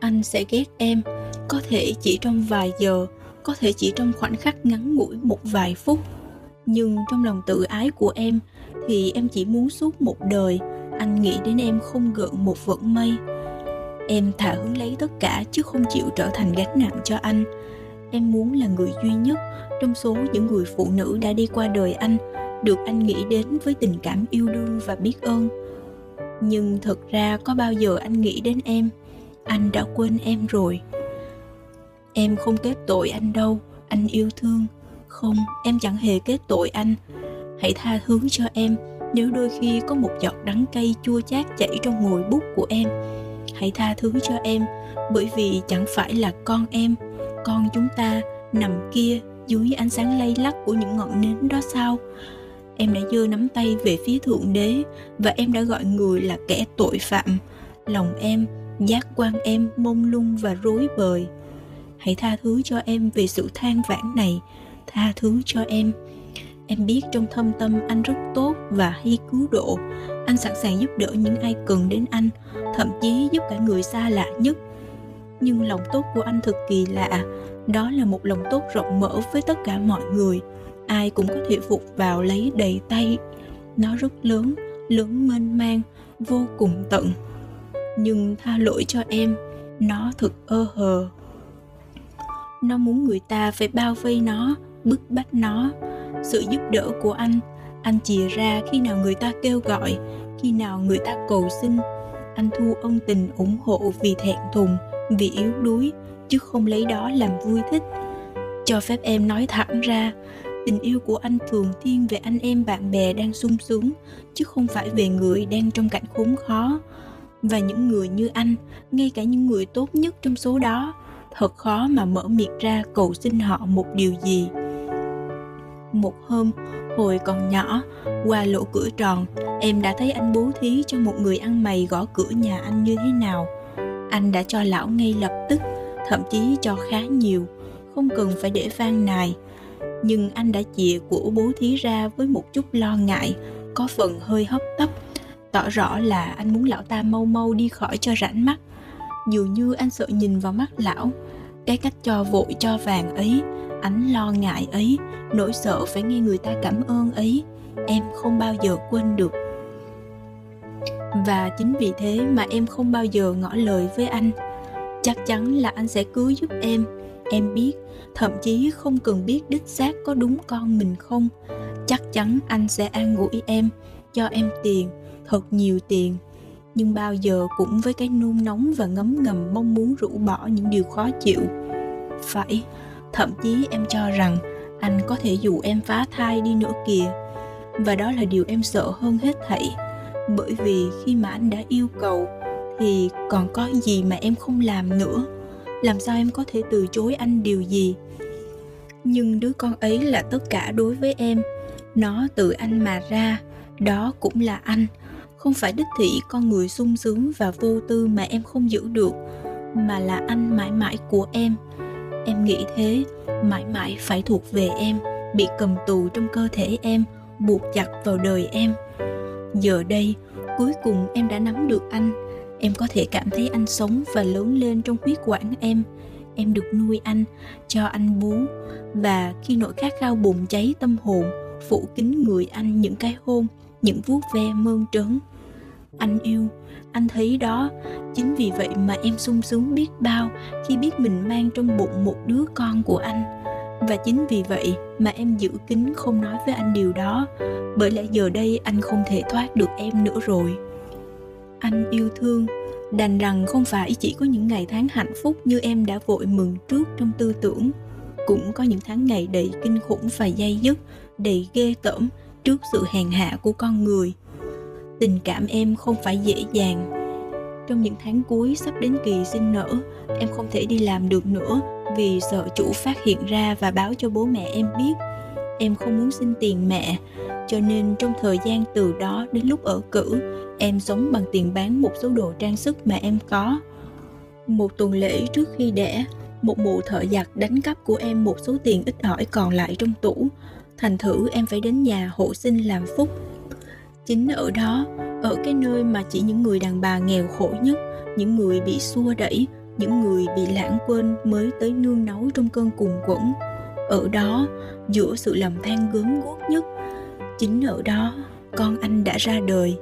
Anh sẽ ghét em có thể chỉ trong vài giờ, có thể chỉ trong khoảnh khắc ngắn ngủi một vài phút. Nhưng trong lòng tự ái của em, thì em chỉ muốn suốt một đời, anh nghĩ đến em không gợn một vận mây em thả hứng lấy tất cả chứ không chịu trở thành gánh nặng cho anh. Em muốn là người duy nhất trong số những người phụ nữ đã đi qua đời anh, được anh nghĩ đến với tình cảm yêu đương và biết ơn. Nhưng thật ra có bao giờ anh nghĩ đến em? Anh đã quên em rồi em không kết tội anh đâu, anh yêu thương. Không, em chẳng hề kết tội anh. Hãy tha thứ cho em nếu đôi khi có một giọt đắng cay chua chát chảy trong ngòi bút của em. Hãy tha thứ cho em, bởi vì chẳng phải là con em. Con chúng ta nằm kia dưới ánh sáng lay lắc của những ngọn nến đó sao? Em đã giơ nắm tay về phía thượng đế và em đã gọi người là kẻ tội phạm. Lòng em, giác quan em mông lung và rối bời hãy tha thứ cho em vì sự than vãn này. Tha thứ cho em. Em biết trong thâm tâm anh rất tốt và hay cứu độ. Anh sẵn sàng giúp đỡ những ai cần đến anh, thậm chí giúp cả người xa lạ nhất. Nhưng lòng tốt của anh thật kỳ lạ. Đó là một lòng tốt rộng mở với tất cả mọi người. Ai cũng có thể phục vào lấy đầy tay. Nó rất lớn lớn mênh mang, vô cùng tận. Nhưng tha lỗi cho em. Nó thực ơ hờ nó muốn người ta phải bao vây nó, bức bách nó. Sự giúp đỡ của anh anh chìa ra khi nào người ta kêu gọi, khi nào người ta cầu xin. Anh thu ân tình ủng hộ vì thẹn thùng, vì yếu đuối, chứ không lấy đó làm vui thích. Cho phép em nói thẳng ra, tình yêu của anh thường thiên về anh em bạn bè đang sung sướng, chứ không phải về người đang trong cảnh khốn khó. Và những người như anh, ngay cả những người tốt nhất trong số đó thật khó mà mở miệng ra cầu xin họ một điều gì. Một hôm, hồi còn nhỏ, qua lỗ cửa tròn, em đã thấy anh bố thí cho một người ăn mày gõ cửa nhà anh như thế nào. Anh đã cho lão ngay lập tức, thậm chí cho khá nhiều, không cần phải để van nài. Nhưng anh đã chìa của bố thí ra với một chút lo ngại, có phần hơi hấp tấp, tỏ rõ là anh muốn lão ta mau mau đi khỏi cho rảnh mắt. Dường như anh sợ nhìn vào mắt lão cái cách cho vội cho vàng ấy, ánh lo ngại ấy, nỗi sợ phải nghe người ta cảm ơn ấy. Em không bao giờ quên được. Và chính vì thế mà em không bao giờ ngỏ lời với anh. Chắc chắn là anh sẽ cứu giúp em. Em biết, thậm chí không cần biết đích xác có đúng con mình không. Chắc chắn anh sẽ an ủi em, cho em tiền, thật nhiều tiền nhưng bao giờ cũng với cái nôn nóng và ngấm ngầm mong muốn rũ bỏ những điều khó chịu. Phải, thậm chí em cho rằng anh có thể dụ em phá thai đi nữa kìa. Và đó là điều em sợ hơn hết thảy, bởi vì khi mà anh đã yêu cầu thì còn có gì mà em không làm nữa? Làm sao em có thể từ chối anh điều gì? Nhưng đứa con ấy là tất cả đối với em. Nó từ anh mà ra, đó cũng là anh không phải đích thị con người sung sướng và vô tư mà em không giữ được, mà là anh mãi mãi của em. Em nghĩ thế, mãi mãi phải thuộc về em, bị cầm tù trong cơ thể em, buộc chặt vào đời em. Giờ đây, cuối cùng em đã nắm được anh. Em có thể cảm thấy anh sống và lớn lên trong huyết quản em. Em được nuôi anh, cho anh bú, và khi nỗi khát khao bùng cháy tâm hồn, phủ kín người anh những cái hôn, những vuốt ve mơn trớn anh yêu. Anh thấy đó, chính vì vậy mà em sung sướng biết bao khi biết mình mang trong bụng một đứa con của anh. Và chính vì vậy mà em giữ kín không nói với anh điều đó. Bởi lẽ giờ đây anh không thể thoát được em nữa rồi. Anh yêu thương, đành rằng không phải chỉ có những ngày tháng hạnh phúc như em đã vội mừng trước trong tư tưởng. Cũng có những tháng ngày đầy kinh khủng và dây dứt, đầy ghê tởm trước sự hèn hạ của con người tình cảm em không phải dễ dàng. Trong những tháng cuối sắp đến kỳ sinh nở, em không thể đi làm được nữa vì sợ chủ phát hiện ra và báo cho bố mẹ em biết. Em không muốn xin tiền mẹ, cho nên trong thời gian từ đó đến lúc ở cử, em sống bằng tiền bán một số đồ trang sức mà em có. Một tuần lễ trước khi đẻ, một mụ thợ giặt đánh cắp của em một số tiền ít ỏi còn lại trong tủ. Thành thử em phải đến nhà hộ sinh làm phúc chính ở đó, ở cái nơi mà chỉ những người đàn bà nghèo khổ nhất, những người bị xua đẩy, những người bị lãng quên mới tới nương náu trong cơn cùng quẫn. Ở đó, giữa sự lầm than gớm guốc nhất, chính ở đó, con anh đã ra đời.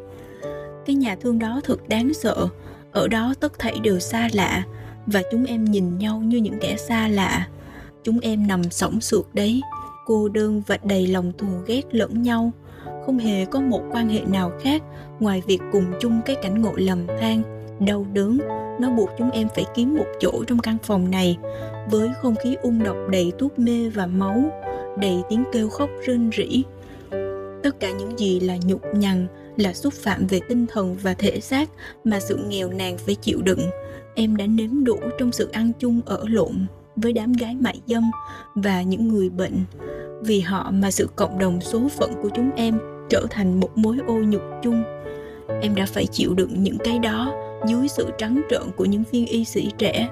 Cái nhà thương đó thật đáng sợ, ở đó tất thảy đều xa lạ và chúng em nhìn nhau như những kẻ xa lạ. Chúng em nằm sõng sượt đấy, cô đơn và đầy lòng thù ghét lẫn nhau không hề có một quan hệ nào khác ngoài việc cùng chung cái cảnh ngộ lầm, than, đau đớn. Nó buộc chúng em phải kiếm một chỗ trong căn phòng này với không khí ung độc đầy thuốc mê và máu, đầy tiếng kêu khóc rên rỉ. Tất cả những gì là nhục nhằn, là xúc phạm về tinh thần và thể xác mà sự nghèo nàn phải chịu đựng, em đã nếm đủ trong sự ăn chung ở lộn với đám gái mại dâm và những người bệnh. Vì họ mà sự cộng đồng số phận của chúng em trở thành một mối ô nhục chung. Em đã phải chịu đựng những cái đó dưới sự trắng trợn của những viên y sĩ trẻ.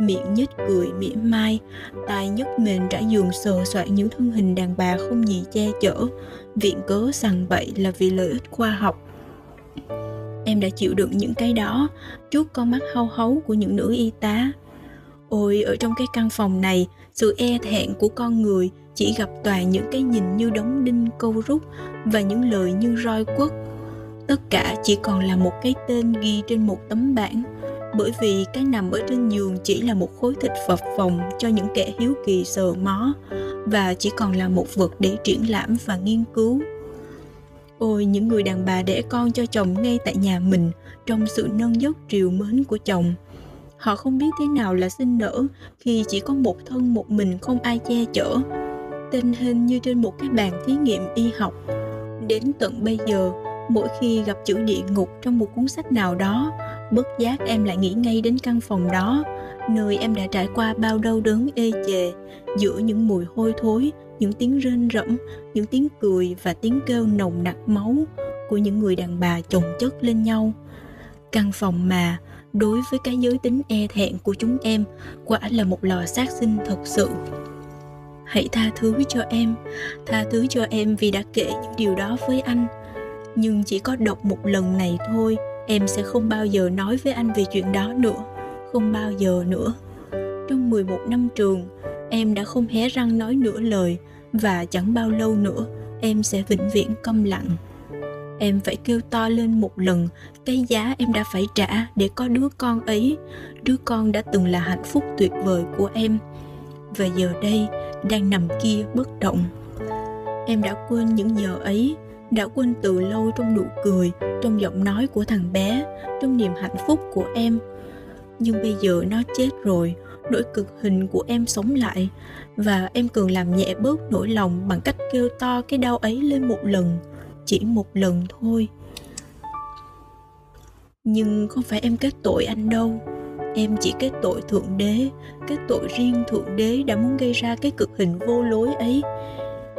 Miệng nhếch cười mỉa mai, tai nhấc mền trải giường sờ soạn những thân hình đàn bà không gì che chở. Viện cớ sằng bậy là vì lợi ích khoa học. Em đã chịu đựng những cái đó trước con mắt hau hấu của những nữ y tá. Ôi, ở trong cái căn phòng này, sự e thẹn của con người chỉ gặp toàn những cái nhìn như đóng đinh, câu rút và những lời như roi quất. Tất cả chỉ còn là một cái tên ghi trên một tấm bảng, bởi vì cái nằm ở trên giường chỉ là một khối thịt phập phồng cho những kẻ hiếu kỳ sờ mó và chỉ còn là một vật để triển lãm và nghiên cứu. Ôi, những người đàn bà đẻ con cho chồng ngay tại nhà mình trong sự nâng dốc triều mến của chồng. Họ không biết thế nào là sinh nở khi chỉ có một thân một mình không ai che chở. Tình hình như trên một cái bàn thí nghiệm y học. Đến tận bây giờ, mỗi khi gặp chữ địa ngục trong một cuốn sách nào đó, bất giác em lại nghĩ ngay đến căn phòng đó, nơi em đã trải qua bao đau đớn ê chề giữa những mùi hôi thối, những tiếng rên rẫm, những tiếng cười và tiếng kêu nồng nặc máu của những người đàn bà chồng chất lên nhau. Căn phòng mà, đối với cái giới tính e thẹn của chúng em, quả là một lò sát sinh thật sự hãy tha thứ cho em. Tha thứ cho em vì đã kể những điều đó với anh. Nhưng chỉ có đọc một lần này thôi, em sẽ không bao giờ nói với anh về chuyện đó nữa. Không bao giờ nữa. Trong 11 năm trường, em đã không hé răng nói nửa lời và chẳng bao lâu nữa, em sẽ vĩnh viễn câm lặng. Em phải kêu to lên một lần, cái giá em đã phải trả để có đứa con ấy. Đứa con đã từng là hạnh phúc tuyệt vời của em. Và giờ đây đang nằm kia bất động. Em đã quên những giờ ấy, đã quên từ lâu trong nụ cười, trong giọng nói của thằng bé, trong niềm hạnh phúc của em. Nhưng bây giờ nó chết rồi, nỗi cực hình của em sống lại, và em cần làm nhẹ bớt nỗi lòng bằng cách kêu to cái đau ấy lên một lần, chỉ một lần thôi. Nhưng không phải em kết tội anh đâu? Em chỉ kết tội thượng đế kết tội riêng thượng đế đã muốn gây ra cái cực hình vô lối ấy.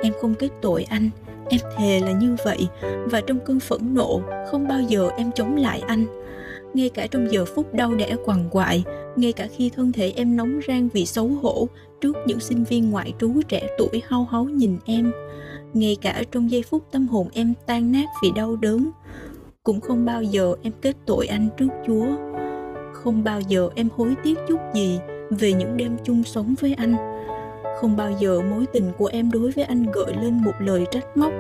Em không kết tội anh, em thề là như vậy. Và trong cơn phẫn nộ, không bao giờ em chống lại anh. Ngay cả trong giờ phút đau đẻ quằn quại, ngay cả khi thân thể em nóng rang vì xấu hổ trước những sinh viên ngoại trú trẻ tuổi hao háu nhìn em, ngay cả trong giây phút tâm hồn em tan nát vì đau đớn, cũng không bao giờ em kết tội anh trước chúa không bao giờ em hối tiếc chút gì về những đêm chung sống với anh. Không bao giờ mối tình của em đối với anh gợi lên một lời trách móc.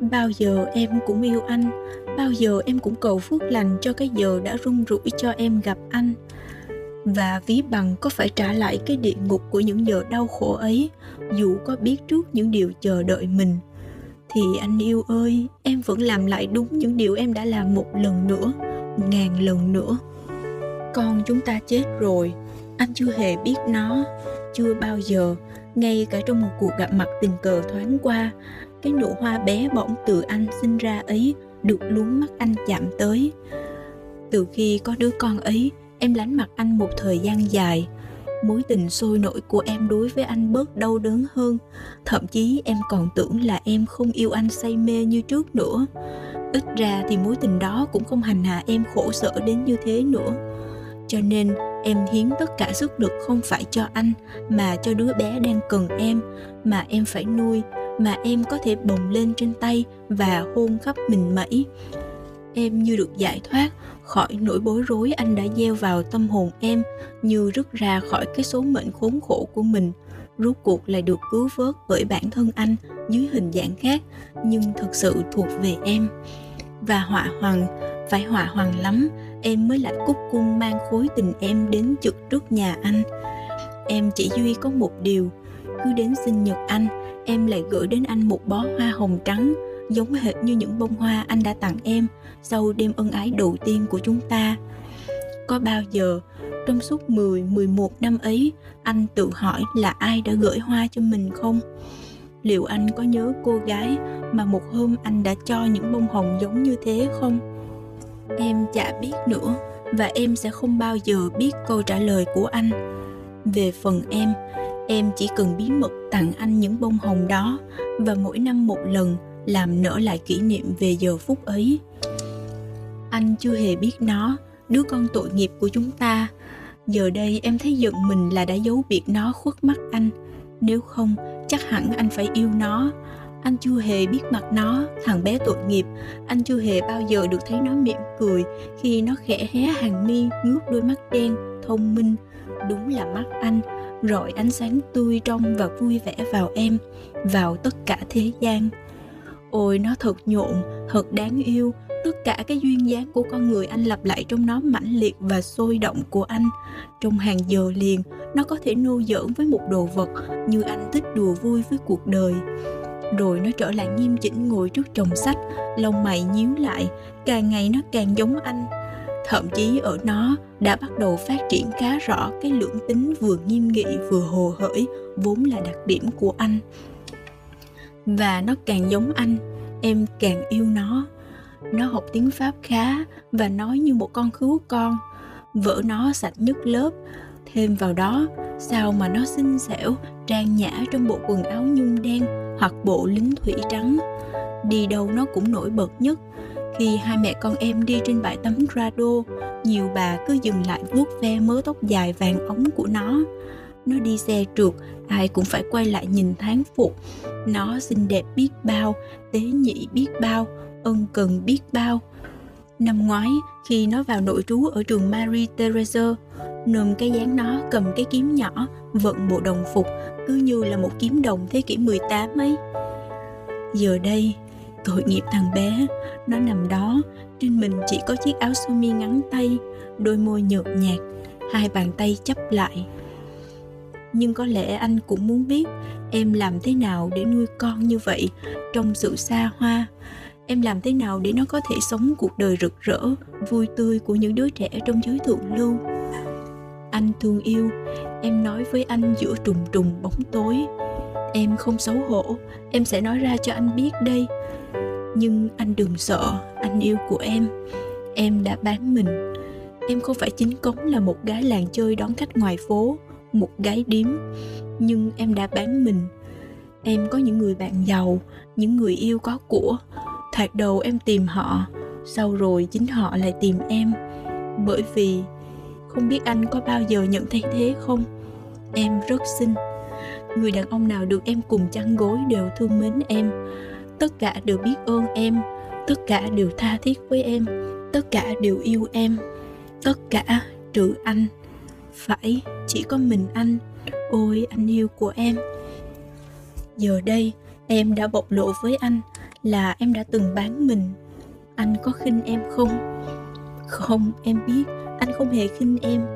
Bao giờ em cũng yêu anh, bao giờ em cũng cầu phước lành cho cái giờ đã rung rủi cho em gặp anh. Và ví bằng có phải trả lại cái địa ngục của những giờ đau khổ ấy, dù có biết trước những điều chờ đợi mình. Thì anh yêu ơi, em vẫn làm lại đúng những điều em đã làm một lần nữa, ngàn lần nữa con chúng ta chết rồi. Anh chưa hề biết nó, chưa bao giờ, ngay cả trong một cuộc gặp mặt tình cờ thoáng qua, cái nụ hoa bé bỏng từ anh sinh ra ấy được luống mắt anh chạm tới. Từ khi có đứa con ấy, em lánh mặt anh một thời gian dài. Mối tình sôi nổi của em đối với anh bớt đau đớn hơn. Thậm chí em còn tưởng là em không yêu anh say mê như trước nữa. Ít ra thì mối tình đó cũng không hành hạ em khổ sở đến như thế nữa cho nên em hiến tất cả sức lực không phải cho anh, mà cho đứa bé đang cần em, mà em phải nuôi, mà em có thể bồng lên trên tay và hôn khắp mình mẩy em như được giải thoát khỏi nỗi bối rối anh đã gieo vào tâm hồn em, như rứt ra khỏi cái số mệnh khốn khổ của mình. Rốt cuộc lại được cứu vớt bởi bản thân anh dưới hình dạng khác, nhưng thực sự thuộc về em. Và họa hoàng, phải họa hoàng lắm em mới lại cúc cung mang khối tình em đến trực trước nhà anh em chỉ duy có một điều cứ đến sinh nhật anh em lại gửi đến anh một bó hoa hồng trắng giống hệt như những bông hoa anh đã tặng em sau đêm ân ái đầu tiên của chúng ta có bao giờ trong suốt 10, 11 năm ấy, anh tự hỏi là ai đã gửi hoa cho mình không? Liệu anh có nhớ cô gái mà một hôm anh đã cho những bông hồng giống như thế không? Em chả biết nữa và em sẽ không bao giờ biết câu trả lời của anh. Về phần em, em chỉ cần bí mật tặng anh những bông hồng đó và mỗi năm một lần làm nở lại kỷ niệm về giờ phút ấy. Anh chưa hề biết nó, đứa con tội nghiệp của chúng ta giờ đây em thấy giận mình là đã giấu biệt nó khuất mắt anh nếu không chắc hẳn anh phải yêu nó anh chưa hề biết mặt nó, thằng bé tội nghiệp. Anh chưa hề bao giờ được thấy nó mỉm cười khi nó khẽ hé hàng mi ngước đôi mắt đen, thông minh. Đúng là mắt anh, rọi ánh sáng tươi trong và vui vẻ vào em, vào tất cả thế gian. Ôi, nó thật nhộn, thật đáng yêu. Tất cả cái duyên dáng của con người anh lặp lại trong nó mãnh liệt và sôi động của anh. Trong hàng giờ liền, nó có thể nô giỡn với một đồ vật như anh thích đùa vui với cuộc đời rồi nó trở lại nghiêm chỉnh ngồi trước chồng sách lông mày nhíu lại càng ngày nó càng giống anh thậm chí ở nó đã bắt đầu phát triển khá rõ cái lưỡng tính vừa nghiêm nghị vừa hồ hởi vốn là đặc điểm của anh và nó càng giống anh em càng yêu nó nó học tiếng Pháp khá và nói như một con khứu con. Vợ nó sạch nhất lớp. Thêm vào đó, sao mà nó xinh xẻo, trang nhã trong bộ quần áo nhung đen hoặc bộ lính thủy trắng. Đi đâu nó cũng nổi bật nhất. Khi hai mẹ con em đi trên bãi tắm Grado, nhiều bà cứ dừng lại vuốt ve mớ tóc dài vàng ống của nó. Nó đi xe trượt, ai cũng phải quay lại nhìn tháng phục. Nó xinh đẹp biết bao, tế nhị biết bao, ân cần biết bao. Năm ngoái, khi nó vào nội trú ở trường Marie Theresa, nôm cái dáng nó cầm cái kiếm nhỏ, vận bộ đồng phục, cứ như là một kiếm đồng thế kỷ 18 ấy. Giờ đây, tội nghiệp thằng bé, nó nằm đó, trên mình chỉ có chiếc áo sơ mi ngắn tay, đôi môi nhợt nhạt, hai bàn tay chấp lại. Nhưng có lẽ anh cũng muốn biết em làm thế nào để nuôi con như vậy trong sự xa hoa em làm thế nào để nó có thể sống cuộc đời rực rỡ vui tươi của những đứa trẻ trong giới thượng lưu anh thương yêu. Em nói với anh giữa trùng trùng bóng tối. Em không xấu hổ, em sẽ nói ra cho anh biết đây. Nhưng anh đừng sợ, anh yêu của em. Em đã bán mình. Em không phải chính cống là một gái làng chơi đón khách ngoài phố, một gái điếm. Nhưng em đã bán mình. Em có những người bạn giàu, những người yêu có của. Thoạt đầu em tìm họ, sau rồi chính họ lại tìm em. Bởi vì không biết anh có bao giờ nhận thấy thế không? Em rất xinh. Người đàn ông nào được em cùng chăn gối đều thương mến em. Tất cả đều biết ơn em. Tất cả đều tha thiết với em. Tất cả đều yêu em. Tất cả trừ anh. Phải, chỉ có mình anh. Ôi, anh yêu của em. Giờ đây, em đã bộc lộ với anh là em đã từng bán mình. Anh có khinh em không? Không, em biết anh không hề khinh em.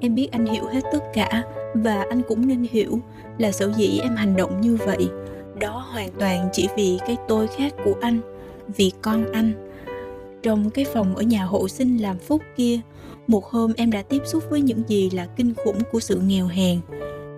Em biết anh hiểu hết tất cả, và anh cũng nên hiểu là sở dĩ em hành động như vậy. Đó hoàn toàn chỉ vì cái tôi khác của anh, vì con anh. Trong cái phòng ở nhà hộ sinh làm phúc kia, một hôm em đã tiếp xúc với những gì là kinh khủng của sự nghèo hèn.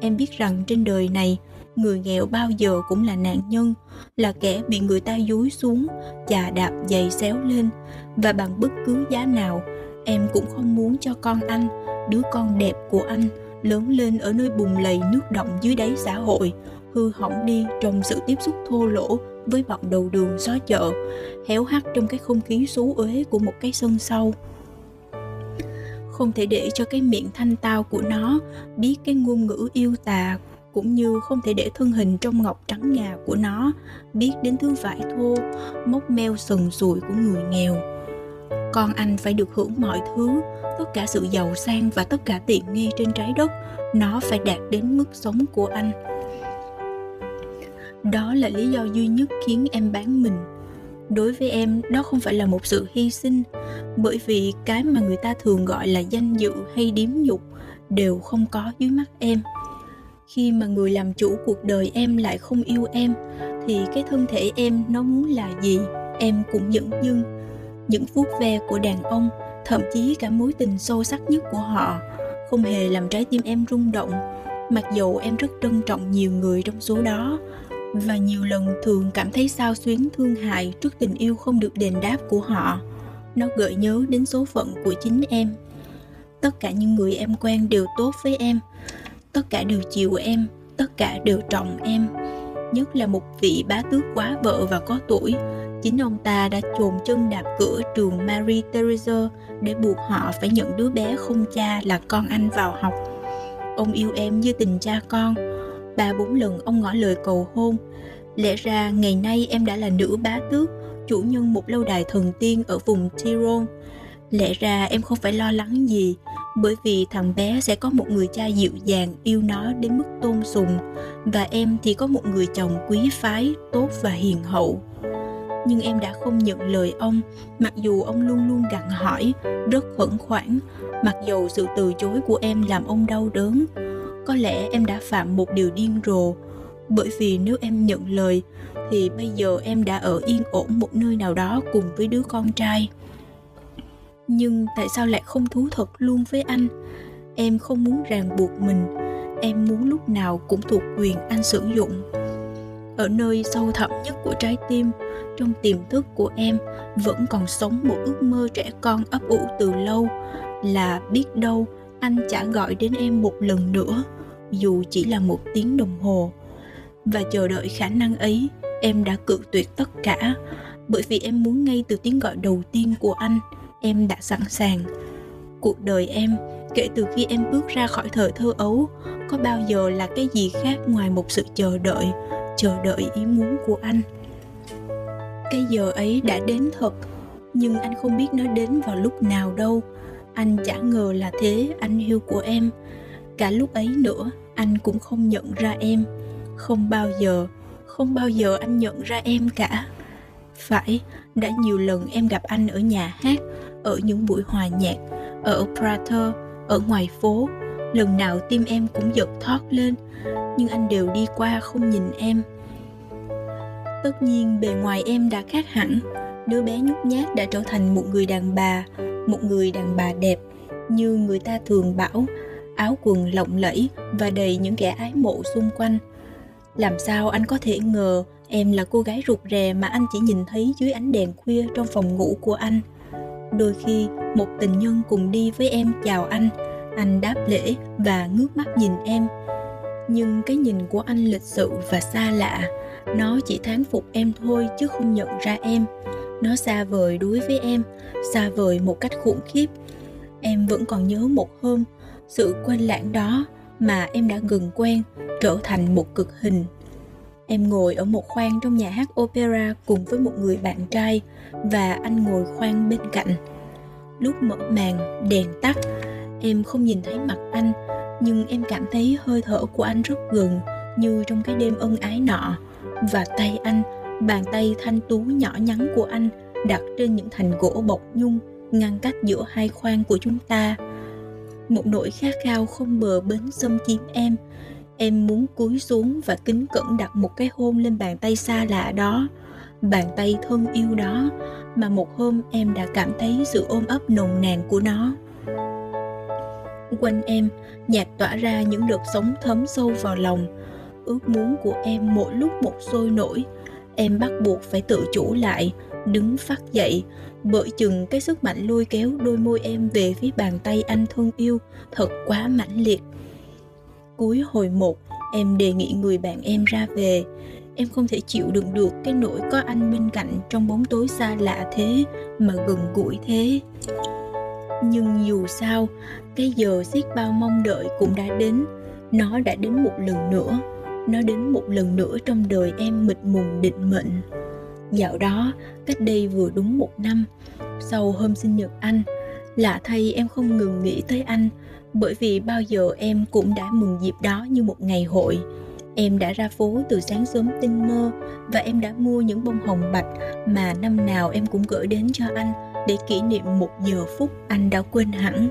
Em biết rằng trên đời này, người nghèo bao giờ cũng là nạn nhân, là kẻ bị người ta dúi xuống, chà đạp giày xéo lên, và bằng bất cứ giá nào em cũng không muốn cho con anh đứa con đẹp của anh lớn lên ở nơi bùng lầy nước động dưới đáy xã hội, hư hỏng đi trong sự tiếp xúc thô lỗ với bọn đầu đường xó chợ, héo hắt trong cái không khí xú uế của một cái sân sau. Không thể để cho cái miệng thanh tao của nó biết cái ngôn ngữ yêu tà, cũng như không thể để thân hình trong ngọc trắng ngà của nó biết đến thứ vải thô, mốc meo sần sùi của người nghèo con anh phải được hưởng mọi thứ, tất cả sự giàu sang và tất cả tiện nghi trên trái đất, nó phải đạt đến mức sống của anh. Đó là lý do duy nhất khiến em bán mình. Đối với em, đó không phải là một sự hy sinh, bởi vì cái mà người ta thường gọi là danh dự hay điếm nhục đều không có dưới mắt em. Khi mà người làm chủ cuộc đời em lại không yêu em, thì cái thân thể em nó muốn là gì, em cũng dẫn dưng những vuốt ve của đàn ông, thậm chí cả mối tình sâu sắc nhất của họ. Không hề làm trái tim em rung động, mặc dù em rất trân trọng nhiều người trong số đó. Và nhiều lần thường cảm thấy sao xuyến thương hại trước tình yêu không được đền đáp của họ. Nó gợi nhớ đến số phận của chính em. Tất cả những người em quen đều tốt với em. Tất cả đều chiều em. Tất cả đều trọng em. Nhất là một vị bá tước quá vợ và có tuổi chính ông ta đã chồn chân đạp cửa trường Marie Theresa để buộc họ phải nhận đứa bé không cha là con anh vào học. Ông yêu em như tình cha con. Ba bốn lần ông ngỏ lời cầu hôn. Lẽ ra ngày nay em đã là nữ bá tước, chủ nhân một lâu đài thần tiên ở vùng Tyrol. Lẽ ra em không phải lo lắng gì, bởi vì thằng bé sẽ có một người cha dịu dàng yêu nó đến mức tôn sùng và em thì có một người chồng quý phái tốt và hiền hậu nhưng em đã không nhận lời ông, mặc dù ông luôn luôn gặng hỏi, rất khẩn khoản. Mặc dù sự từ chối của em làm ông đau đớn, có lẽ em đã phạm một điều điên rồ. Bởi vì nếu em nhận lời, thì bây giờ em đã ở yên ổn một nơi nào đó cùng với đứa con trai. Nhưng tại sao lại không thú thật luôn với anh? Em không muốn ràng buộc mình. Em muốn lúc nào cũng thuộc quyền anh sử dụng. Ở nơi sâu thẳm nhất của trái tim trong tiềm thức của em, vẫn còn sống một ước mơ trẻ con ấp ủ từ lâu. Là biết đâu, anh chả gọi đến em một lần nữa, dù chỉ là một tiếng đồng hồ. Và chờ đợi khả năng ấy, em đã cự tuyệt tất cả. Bởi vì em muốn ngay từ tiếng gọi đầu tiên của anh, em đã sẵn sàng. Cuộc đời em, kể từ khi em bước ra khỏi thời thơ ấu, có bao giờ là cái gì khác ngoài một sự chờ đợi chờ đợi ý muốn của anh? Cái giờ ấy đã đến thật, nhưng anh không biết nó đến vào lúc nào đâu. Anh chả ngờ là thế, anh yêu của em. Cả lúc ấy nữa, anh cũng không nhận ra em. Không bao giờ, không bao giờ anh nhận ra em cả. Phải, đã nhiều lần em gặp anh ở nhà hát, ở những buổi hòa nhạc, ở prater ở ngoài phố. Lần nào tim em cũng giật thót lên, nhưng anh đều đi qua không nhìn em tất nhiên, bề ngoài em đã khác hẳn. Đứa bé nhút nhát đã trở thành một người đàn bà, một người đàn bà đẹp, như người ta thường bảo, áo quần lộng lẫy và đầy những kẻ ái mộ xung quanh. Làm sao anh có thể ngờ em là cô gái rụt rè mà anh chỉ nhìn thấy dưới ánh đèn khuya trong phòng ngủ của anh? Đôi khi, một tình nhân cùng đi với em chào anh anh đáp lễ và ngước mắt nhìn em. Nhưng cái nhìn của anh lịch sự và xa lạ nó chỉ thán phục em thôi chứ không nhận ra em. Nó xa vời đối với em, xa vời một cách khủng khiếp. Em vẫn còn nhớ một hôm, sự quên lãng đó mà em đã gần quen, trở thành một cực hình. Em ngồi ở một khoang trong nhà hát opera cùng với một người bạn trai và anh ngồi khoang bên cạnh. Lúc mở màn, đèn tắt, em không nhìn thấy mặt anh, nhưng em cảm thấy hơi thở của anh rất gần, như trong cái đêm ân ái nọ và tay anh. Bàn tay thanh tú nhỏ nhắn của anh đặt trên những thành gỗ bọc nhung, ngăn cách giữa hai khoang của chúng ta. Một nỗi khát khao không bờ bến xâm chiếm em. Em muốn cúi xuống và kính cẩn đặt một cái hôn lên bàn tay xa lạ đó. Bàn tay thân yêu đó mà một hôm em đã cảm thấy sự ôm ấp nồng nàn của nó. Quanh em nhạc tỏa ra những đợt sóng thấm sâu vào lòng ước muốn của em mỗi lúc một sôi nổi. Em bắt buộc phải tự chủ lại, đứng phát dậy. Bởi chừng cái sức mạnh lôi kéo đôi môi em về phía bàn tay anh thân yêu, thật quá mãnh liệt. Cuối hồi một, em đề nghị người bạn em ra về. Em không thể chịu đựng được cái nỗi có anh bên cạnh trong bóng tối xa lạ thế mà gần gũi thế. Nhưng dù sao, cái giờ xiết bao mong đợi cũng đã đến. Nó đã đến một lần nữa nó đến một lần nữa trong đời em mịt mùng định mệnh dạo đó cách đây vừa đúng một năm sau hôm sinh nhật anh lạ thay em không ngừng nghĩ tới anh bởi vì bao giờ em cũng đã mừng dịp đó như một ngày hội Em đã ra phố từ sáng sớm tinh mơ và em đã mua những bông hồng bạch mà năm nào em cũng gửi đến cho anh để kỷ niệm một giờ phút anh đã quên hẳn.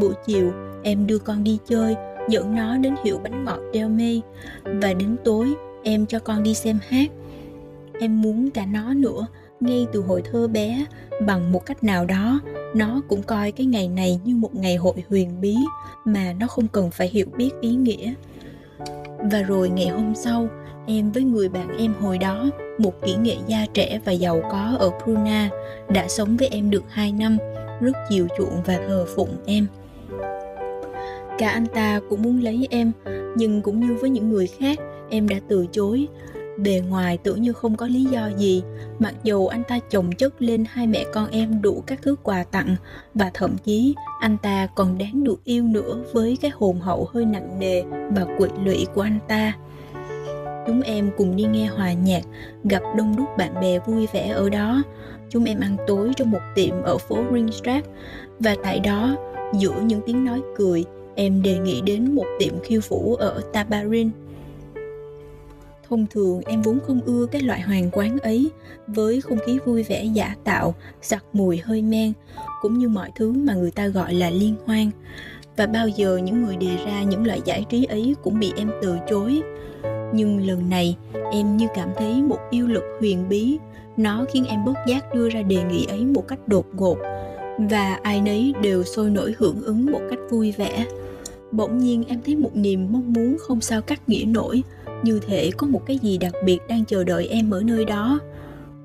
Buổi chiều, em đưa con đi chơi, dẫn nó đến hiệu bánh ngọt đeo mê và đến tối em cho con đi xem hát. Em muốn cả nó nữa, ngay từ hồi thơ bé, bằng một cách nào đó, nó cũng coi cái ngày này như một ngày hội huyền bí mà nó không cần phải hiểu biết ý nghĩa. Và rồi ngày hôm sau, em với người bạn em hồi đó, một kỹ nghệ gia trẻ và giàu có ở Bruna, đã sống với em được 2 năm, rất chiều chuộng và thờ phụng em. Cả anh ta cũng muốn lấy em, nhưng cũng như với những người khác, em đã từ chối. Bề ngoài tưởng như không có lý do gì, mặc dù anh ta chồng chất lên hai mẹ con em đủ các thứ quà tặng và thậm chí anh ta còn đáng được yêu nữa với cái hồn hậu hơi nặng nề và quỵ lụy của anh ta. Chúng em cùng đi nghe hòa nhạc, gặp đông đúc bạn bè vui vẻ ở đó. Chúng em ăn tối trong một tiệm ở phố Ringstraat và tại đó, giữa những tiếng nói cười, em đề nghị đến một tiệm khiêu vũ ở Tabarin. Thông thường em vốn không ưa cái loại hoàng quán ấy với không khí vui vẻ giả tạo, sặc mùi hơi men, cũng như mọi thứ mà người ta gọi là liên hoan. Và bao giờ những người đề ra những loại giải trí ấy cũng bị em từ chối. Nhưng lần này em như cảm thấy một yêu lực huyền bí, nó khiến em bất giác đưa ra đề nghị ấy một cách đột ngột và ai nấy đều sôi nổi hưởng ứng một cách vui vẻ bỗng nhiên em thấy một niềm mong muốn không sao cắt nghĩa nổi. Như thể có một cái gì đặc biệt đang chờ đợi em ở nơi đó.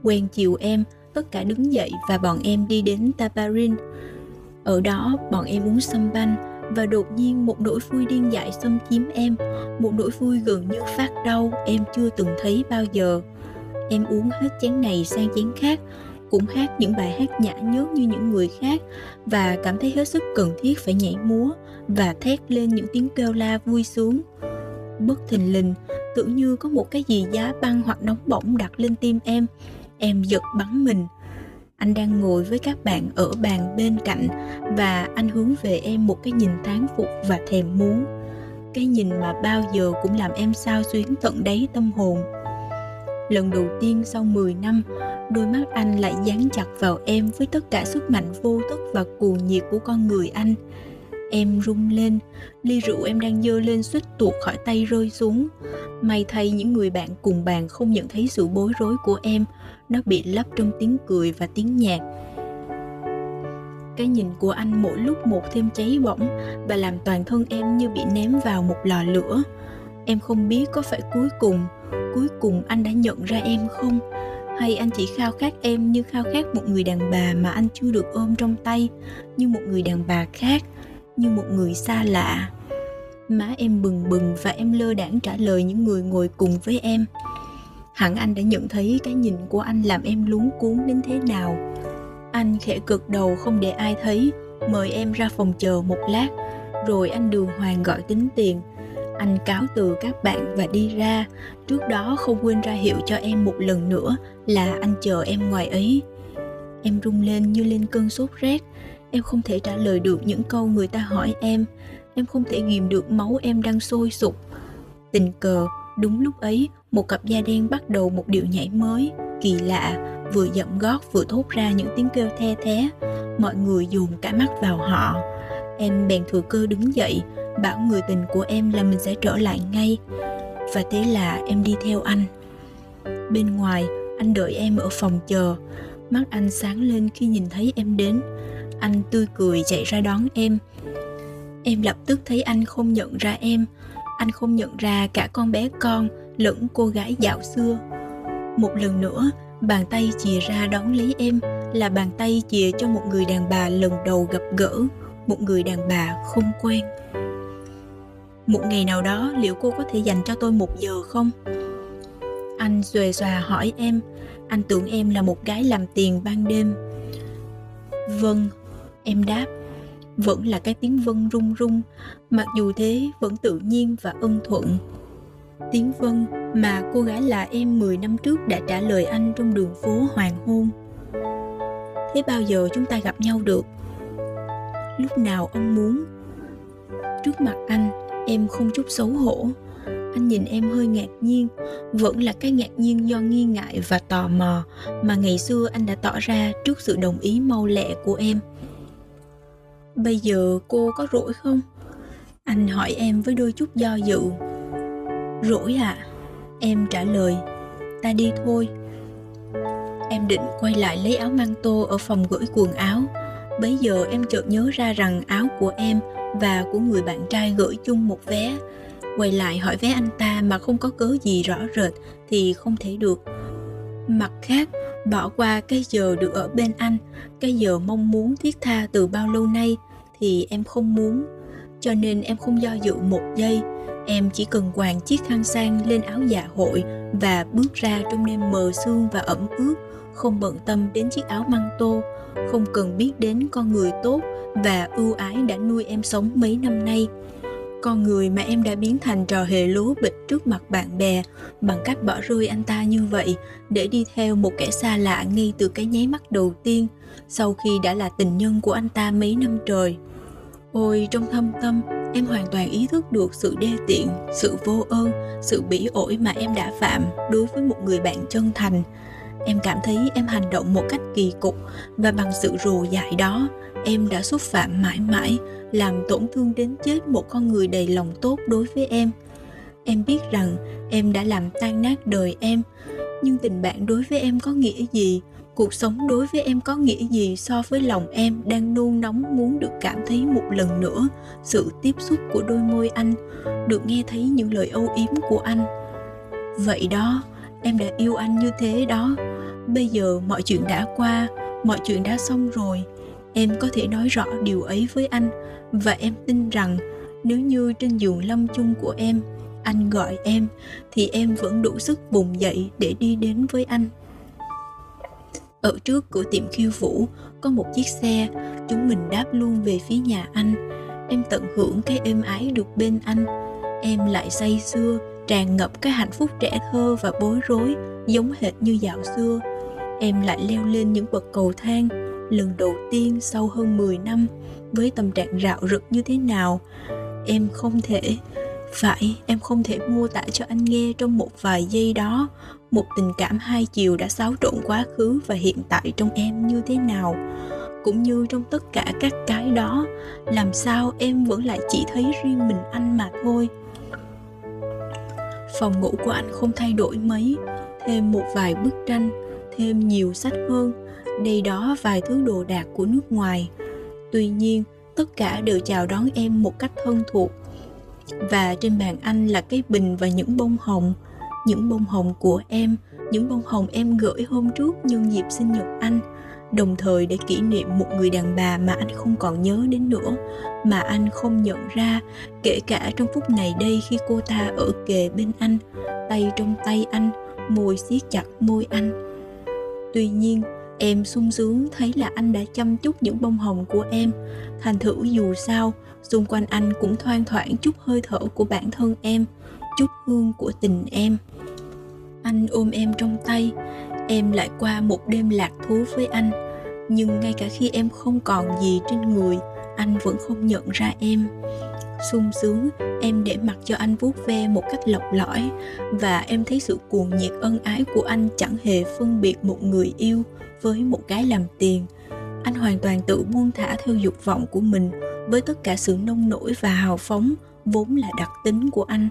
Quen chiều em, tất cả đứng dậy và bọn em đi đến taparin ở đó, bọn em uống sâm banh và đột nhiên một nỗi vui điên dại xâm chiếm em. Một nỗi vui gần như phát đau em chưa từng thấy bao giờ. Em uống hết chén này sang chén khác, cũng hát những bài hát nhã nhớt như những người khác và cảm thấy hết sức cần thiết phải nhảy múa và thét lên những tiếng kêu la vui sướng. Bất thình lình, tưởng như có một cái gì giá băng hoặc nóng bỏng đặt lên tim em. Em giật bắn mình. Anh đang ngồi với các bạn ở bàn bên cạnh và anh hướng về em một cái nhìn thán phục và thèm muốn. Cái nhìn mà bao giờ cũng làm em sao xuyến tận đáy tâm hồn. Lần đầu tiên sau 10 năm, đôi mắt anh lại dán chặt vào em với tất cả sức mạnh vô thức và cuồng nhiệt của con người anh em rung lên. Ly rượu em đang dơ lên suýt tuột khỏi tay rơi xuống. May thay những người bạn cùng bàn không nhận thấy sự bối rối của em. Nó bị lấp trong tiếng cười và tiếng nhạc. Cái nhìn của anh mỗi lúc một thêm cháy bỏng và làm toàn thân em như bị ném vào một lò lửa. Em không biết có phải cuối cùng cuối cùng anh đã nhận ra em không? Hay anh chỉ khao khát em như khao khát một người đàn bà mà anh chưa được ôm trong tay, như một người đàn bà khác? Như một người xa lạ. Má em bừng bừng và em lơ đãng trả lời những người ngồi cùng với em. Hẳn anh đã nhận thấy cái nhìn của anh làm em luống cuốn đến thế nào. Anh khẽ cực đầu không để ai thấy, mời em ra phòng chờ một lát, rồi anh đường hoàng gọi tính tiền. Anh cáo từ các bạn và đi ra. Trước đó không quên ra hiệu cho em một lần nữa là anh chờ em ngoài ấy. Em rung lên như lên cơn sốt rét em không thể trả lời được những câu người ta hỏi em. Em không thể ghìm được máu em đang sôi sục. Tình cờ, đúng lúc ấy, một cặp da đen bắt đầu một điệu nhảy mới, kỳ lạ, vừa dậm gót vừa thốt ra những tiếng kêu the thé. Mọi người dồn cả mắt vào họ. Em bèn thừa cơ đứng dậy, bảo người tình của em là mình sẽ trở lại ngay. Và thế là em đi theo anh. Bên ngoài, anh đợi em ở phòng chờ. Mắt anh sáng lên khi nhìn thấy em đến anh tươi cười chạy ra đón em. Em lập tức thấy anh không nhận ra em. Anh không nhận ra cả con bé con lẫn cô gái dạo xưa. Một lần nữa, bàn tay chìa ra đón lấy em là bàn tay chìa cho một người đàn bà lần đầu gặp gỡ, một người đàn bà không quen. Một ngày nào đó, liệu cô có thể dành cho tôi một giờ không? Anh xuề xòa hỏi em. Anh tưởng em là một gái làm tiền ban đêm. Vâng em đáp, vẫn là cái tiếng vân rung rung, mặc dù thế vẫn tự nhiên và ân thuận. Tiếng vân mà cô gái là em 10 năm trước đã trả lời anh trong đường phố hoàng hôn. Thế bao giờ chúng ta gặp nhau được? Lúc nào ông muốn? Trước mặt anh, em không chút xấu hổ. Anh nhìn em hơi ngạc nhiên, vẫn là cái ngạc nhiên do nghi ngại và tò mò mà ngày xưa anh đã tỏ ra trước sự đồng ý mau lẹ của em bây giờ cô có rỗi không? Anh hỏi em với đôi chút do dự. Rỗi ạ à? em trả lời. Ta đi thôi. Em định quay lại lấy áo măng tô ở phòng gửi quần áo. Bấy giờ em chợt nhớ ra rằng áo của em và của người bạn trai gửi chung một vé. Quay lại hỏi vé anh ta mà không có cớ gì rõ rệt thì không thể được mặt khác, bỏ qua cái giờ được ở bên anh, cái giờ mong muốn thiết tha từ bao lâu nay thì em không muốn. Cho nên em không do dự một giây, em chỉ cần quàng chiếc khăn sang lên áo dạ hội và bước ra trong đêm mờ sương và ẩm ướt, không bận tâm đến chiếc áo măng tô, không cần biết đến con người tốt và ưu ái đã nuôi em sống mấy năm nay con người mà em đã biến thành trò hề lố bịch trước mặt bạn bè, bằng cách bỏ rơi anh ta như vậy, để đi theo một kẻ xa lạ ngay từ cái nháy mắt đầu tiên, sau khi đã là tình nhân của anh ta mấy năm trời. Ôi, trong thâm tâm, em hoàn toàn ý thức được sự đê tiện, sự vô ơn, sự bỉ ổi mà em đã phạm đối với một người bạn chân thành. Em cảm thấy em hành động một cách kỳ cục và bằng sự rồ dại đó em đã xúc phạm mãi mãi, làm tổn thương đến chết một con người đầy lòng tốt đối với em. Em biết rằng em đã làm tan nát đời em, nhưng tình bạn đối với em có nghĩa gì? Cuộc sống đối với em có nghĩa gì so với lòng em đang nôn nóng muốn được cảm thấy một lần nữa sự tiếp xúc của đôi môi anh, được nghe thấy những lời âu yếm của anh? Vậy đó, em đã yêu anh như thế đó. Bây giờ mọi chuyện đã qua, mọi chuyện đã xong rồi em có thể nói rõ điều ấy với anh và em tin rằng nếu như trên giường lâm chung của em, anh gọi em thì em vẫn đủ sức bùng dậy để đi đến với anh. Ở trước cửa tiệm khiêu vũ, có một chiếc xe. Chúng mình đáp luôn về phía nhà anh. Em tận hưởng cái êm ái được bên anh. Em lại say xưa tràn ngập cái hạnh phúc trẻ thơ và bối rối, giống hệt như dạo xưa. Em lại leo lên những bậc cầu thang lần đầu tiên sau hơn 10 năm với tâm trạng rạo rực như thế nào. Em không thể, phải, em không thể mô tả cho anh nghe trong một vài giây đó. Một tình cảm hai chiều đã xáo trộn quá khứ và hiện tại trong em như thế nào? Cũng như trong tất cả các cái đó, làm sao em vẫn lại chỉ thấy riêng mình anh mà thôi? Phòng ngủ của anh không thay đổi mấy, thêm một vài bức tranh, thêm nhiều sách hơn đây đó vài thứ đồ đạc của nước ngoài. Tuy nhiên, tất cả đều chào đón em một cách thân thuộc. Và trên bàn anh là cái bình và những bông hồng. Những bông hồng của em, những bông hồng em gửi hôm trước nhân dịp sinh nhật anh. Đồng thời để kỷ niệm một người đàn bà mà anh không còn nhớ đến nữa, mà anh không nhận ra, kể cả trong phút này đây khi cô ta ở kề bên anh, tay trong tay anh, môi siết chặt môi anh. Tuy nhiên em sung sướng thấy là anh đã chăm chút những bông hồng của em. Thành thử dù sao, xung quanh anh cũng thoang thoảng chút hơi thở của bản thân em, chút hương của tình em. Anh ôm em trong tay, em lại qua một đêm lạc thú với anh. Nhưng ngay cả khi em không còn gì trên người, anh vẫn không nhận ra em. Sung sướng, em để mặc cho anh vuốt ve một cách lọc lõi. Và em thấy sự cuồng nhiệt ân ái của anh chẳng hề phân biệt một người yêu với một cái làm tiền. Anh hoàn toàn tự buông thả theo dục vọng của mình với tất cả sự nông nổi và hào phóng vốn là đặc tính của anh.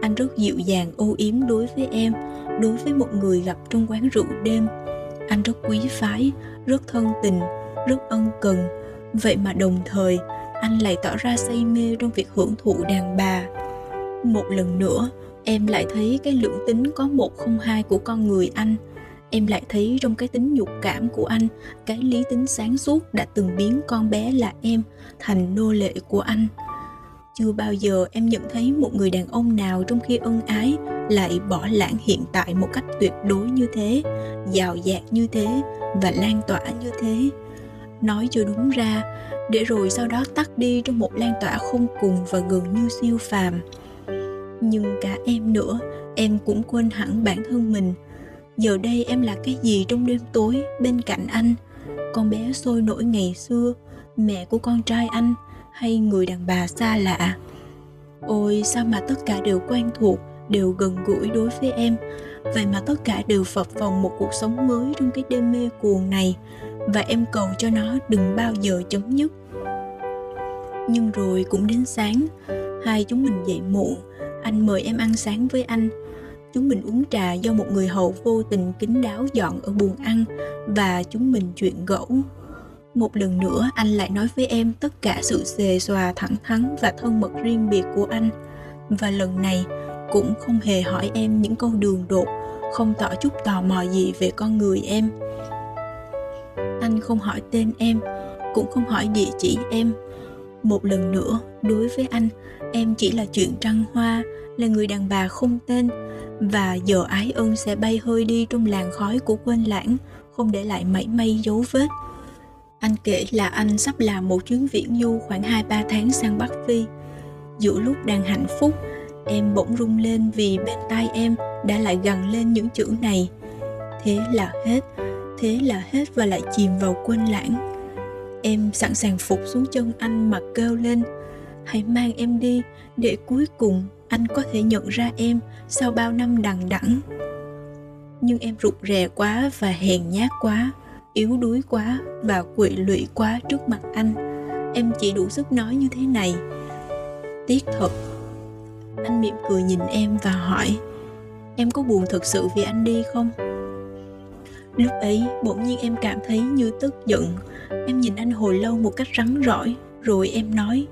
Anh rất dịu dàng, âu yếm đối với em, đối với một người gặp trong quán rượu đêm. Anh rất quý phái, rất thân tình, rất ân cần. Vậy mà đồng thời, anh lại tỏ ra say mê trong việc hưởng thụ đàn bà. Một lần nữa, em lại thấy cái lượng tính có một không hai của con người anh em lại thấy trong cái tính nhục cảm của anh, cái lý tính sáng suốt đã từng biến con bé là em thành nô lệ của anh. Chưa bao giờ em nhận thấy một người đàn ông nào trong khi ân ái lại bỏ lãng hiện tại một cách tuyệt đối như thế, giàu dạt như thế và lan tỏa như thế. Nói cho đúng ra, để rồi sau đó tắt đi trong một lan tỏa không cùng và gần như siêu phàm. Nhưng cả em nữa, em cũng quên hẳn bản thân mình giờ đây em là cái gì trong đêm tối bên cạnh anh? Con bé sôi nổi ngày xưa, mẹ của con trai anh hay người đàn bà xa lạ? Ôi, sao mà tất cả đều quen thuộc, đều gần gũi đối với em? Vậy mà tất cả đều phập phồng một cuộc sống mới trong cái đêm mê cuồng này. Và em cầu cho nó đừng bao giờ chấm dứt. Nhưng rồi cũng đến sáng, hai chúng mình dậy muộn. Anh mời em ăn sáng với anh chúng mình uống trà do một người hầu vô tình kín đáo dọn ở buồng ăn và chúng mình chuyện gẫu. Một lần nữa, anh lại nói với em tất cả sự xề xòa thẳng thắn và thân mật riêng biệt của anh. Và lần này, cũng không hề hỏi em những câu đường đột, không tỏ chút tò mò gì về con người em. Anh không hỏi tên em, cũng không hỏi địa chỉ em. Một lần nữa, đối với anh, em chỉ là chuyện trăng hoa, là người đàn bà không tên và giờ ái ân sẽ bay hơi đi trong làn khói của quên lãng không để lại mảy may dấu vết anh kể là anh sắp làm một chuyến viễn du khoảng 2-3 tháng sang Bắc Phi. Giữa lúc đang hạnh phúc, em bỗng rung lên vì bên tai em đã lại gằn lên những chữ này. Thế là hết, thế là hết và lại chìm vào quên lãng. Em sẵn sàng phục xuống chân anh mà kêu lên, hãy mang em đi để cuối cùng anh có thể nhận ra em sau bao năm đằng đẵng. Nhưng em rụt rè quá và hèn nhát quá, yếu đuối quá và quỵ lụy quá trước mặt anh. Em chỉ đủ sức nói như thế này. Tiếc thật. Anh mỉm cười nhìn em và hỏi, em có buồn thực sự vì anh đi không? Lúc ấy, bỗng nhiên em cảm thấy như tức giận. Em nhìn anh hồi lâu một cách rắn rỏi, rồi em nói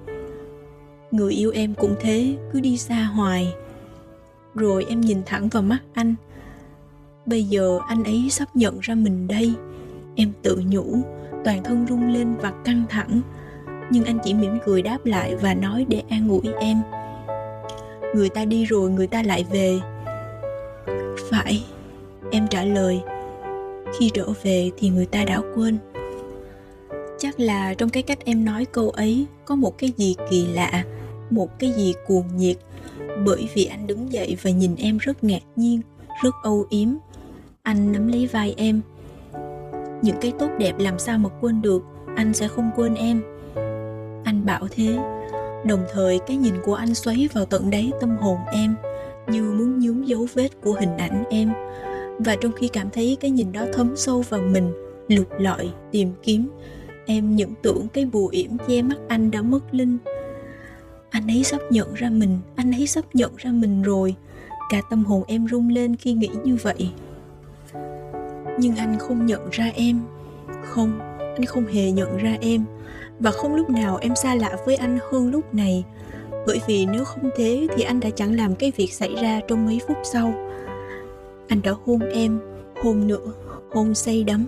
người yêu em cũng thế, cứ đi xa hoài. Rồi em nhìn thẳng vào mắt anh. Bây giờ anh ấy sắp nhận ra mình đây. Em tự nhủ, toàn thân rung lên và căng thẳng. Nhưng anh chỉ mỉm cười đáp lại và nói để an ủi em. Người ta đi rồi người ta lại về. Phải, em trả lời. Khi trở về thì người ta đã quên chắc là trong cái cách em nói câu ấy, có một cái gì kỳ lạ, một cái gì cuồng nhiệt. Bởi vì anh đứng dậy và nhìn em rất ngạc nhiên, rất âu yếm. Anh nắm lấy vai em. Những cái tốt đẹp làm sao mà quên được, anh sẽ không quên em. Anh bảo thế. Đồng thời, cái nhìn của anh xoáy vào tận đáy tâm hồn em, như muốn nhúm dấu vết của hình ảnh em. Và trong khi cảm thấy cái nhìn đó thấm sâu vào mình, lục lọi, tìm kiếm em những tưởng cái bùa yểm che mắt anh đã mất linh. Anh ấy sắp nhận ra mình, anh ấy sắp nhận ra mình rồi. Cả tâm hồn em rung lên khi nghĩ như vậy. Nhưng anh không nhận ra em. Không, anh không hề nhận ra em. Và không lúc nào em xa lạ với anh hơn lúc này. Bởi vì nếu không thế thì anh đã chẳng làm cái việc xảy ra trong mấy phút sau. Anh đã hôn em, hôn nữa, hôn say đắm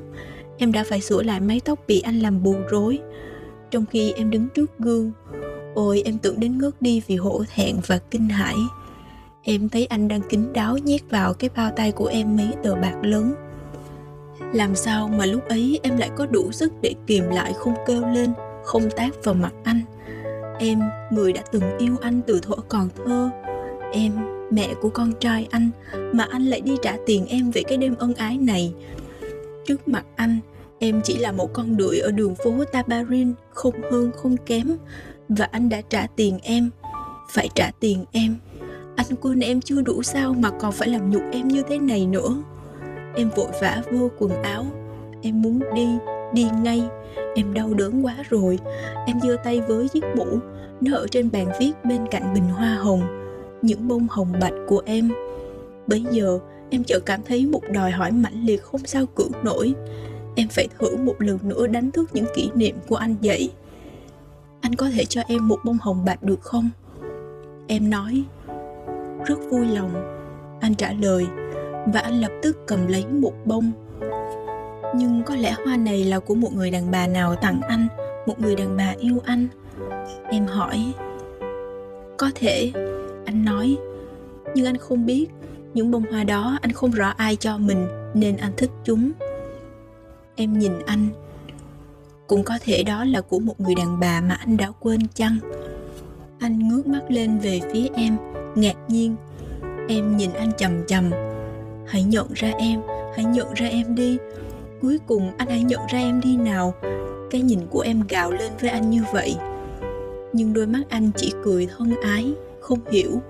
em đã phải sửa lại mái tóc bị anh làm bù rối. Trong khi em đứng trước gương, ôi, em tưởng đến ngất đi vì hổ thẹn và kinh hãi. Em thấy anh đang kín đáo nhét vào cái bao tay của em mấy tờ bạc lớn. Làm sao mà lúc ấy em lại có đủ sức để kìm lại không kêu lên, không tác vào mặt anh? Em, người đã từng yêu anh từ thuở còn thơ. Em, mẹ của con trai anh, mà anh lại đi trả tiền em về cái đêm ân ái này trước mặt anh. Em chỉ là một con đuổi ở đường phố tabarin, không hơn, không kém. Và anh đã trả tiền em. Phải trả tiền em. Anh quên em chưa đủ sao mà còn phải làm nhục em như thế này nữa. Em vội vã vô quần áo. Em muốn đi đi ngay. Em đau đớn quá rồi. Em giơ tay với chiếc mũ. Nó ở trên bàn viết bên cạnh bình hoa hồng. Những bông hồng bạch của em. Bấy giờ em chợt cảm thấy một đòi hỏi mãnh liệt không sao cưỡng nổi. Em phải thử một lần nữa đánh thức những kỷ niệm của anh dậy anh có thể cho em một bông hồng bạc được không? Em nói. Rất vui lòng. Anh trả lời và anh lập tức cầm lấy một bông. Nhưng có lẽ hoa này là của một người đàn bà nào tặng anh, một người đàn bà yêu anh? Em hỏi. Có thể, anh nói. Nhưng anh không biết những bông hoa đó, anh không rõ ai cho mình, nên anh thích chúng. Em nhìn anh. Cũng có thể đó là của một người đàn bà mà anh đã quên chăng? Anh ngước mắt lên về phía em, ngạc nhiên. Em nhìn anh chầm chầm. Hãy nhận ra em, hãy nhận ra em đi. Cuối cùng anh hãy nhận ra em đi nào. Cái nhìn của em gào lên với anh như vậy. Nhưng đôi mắt anh chỉ cười thân ái, không hiểu.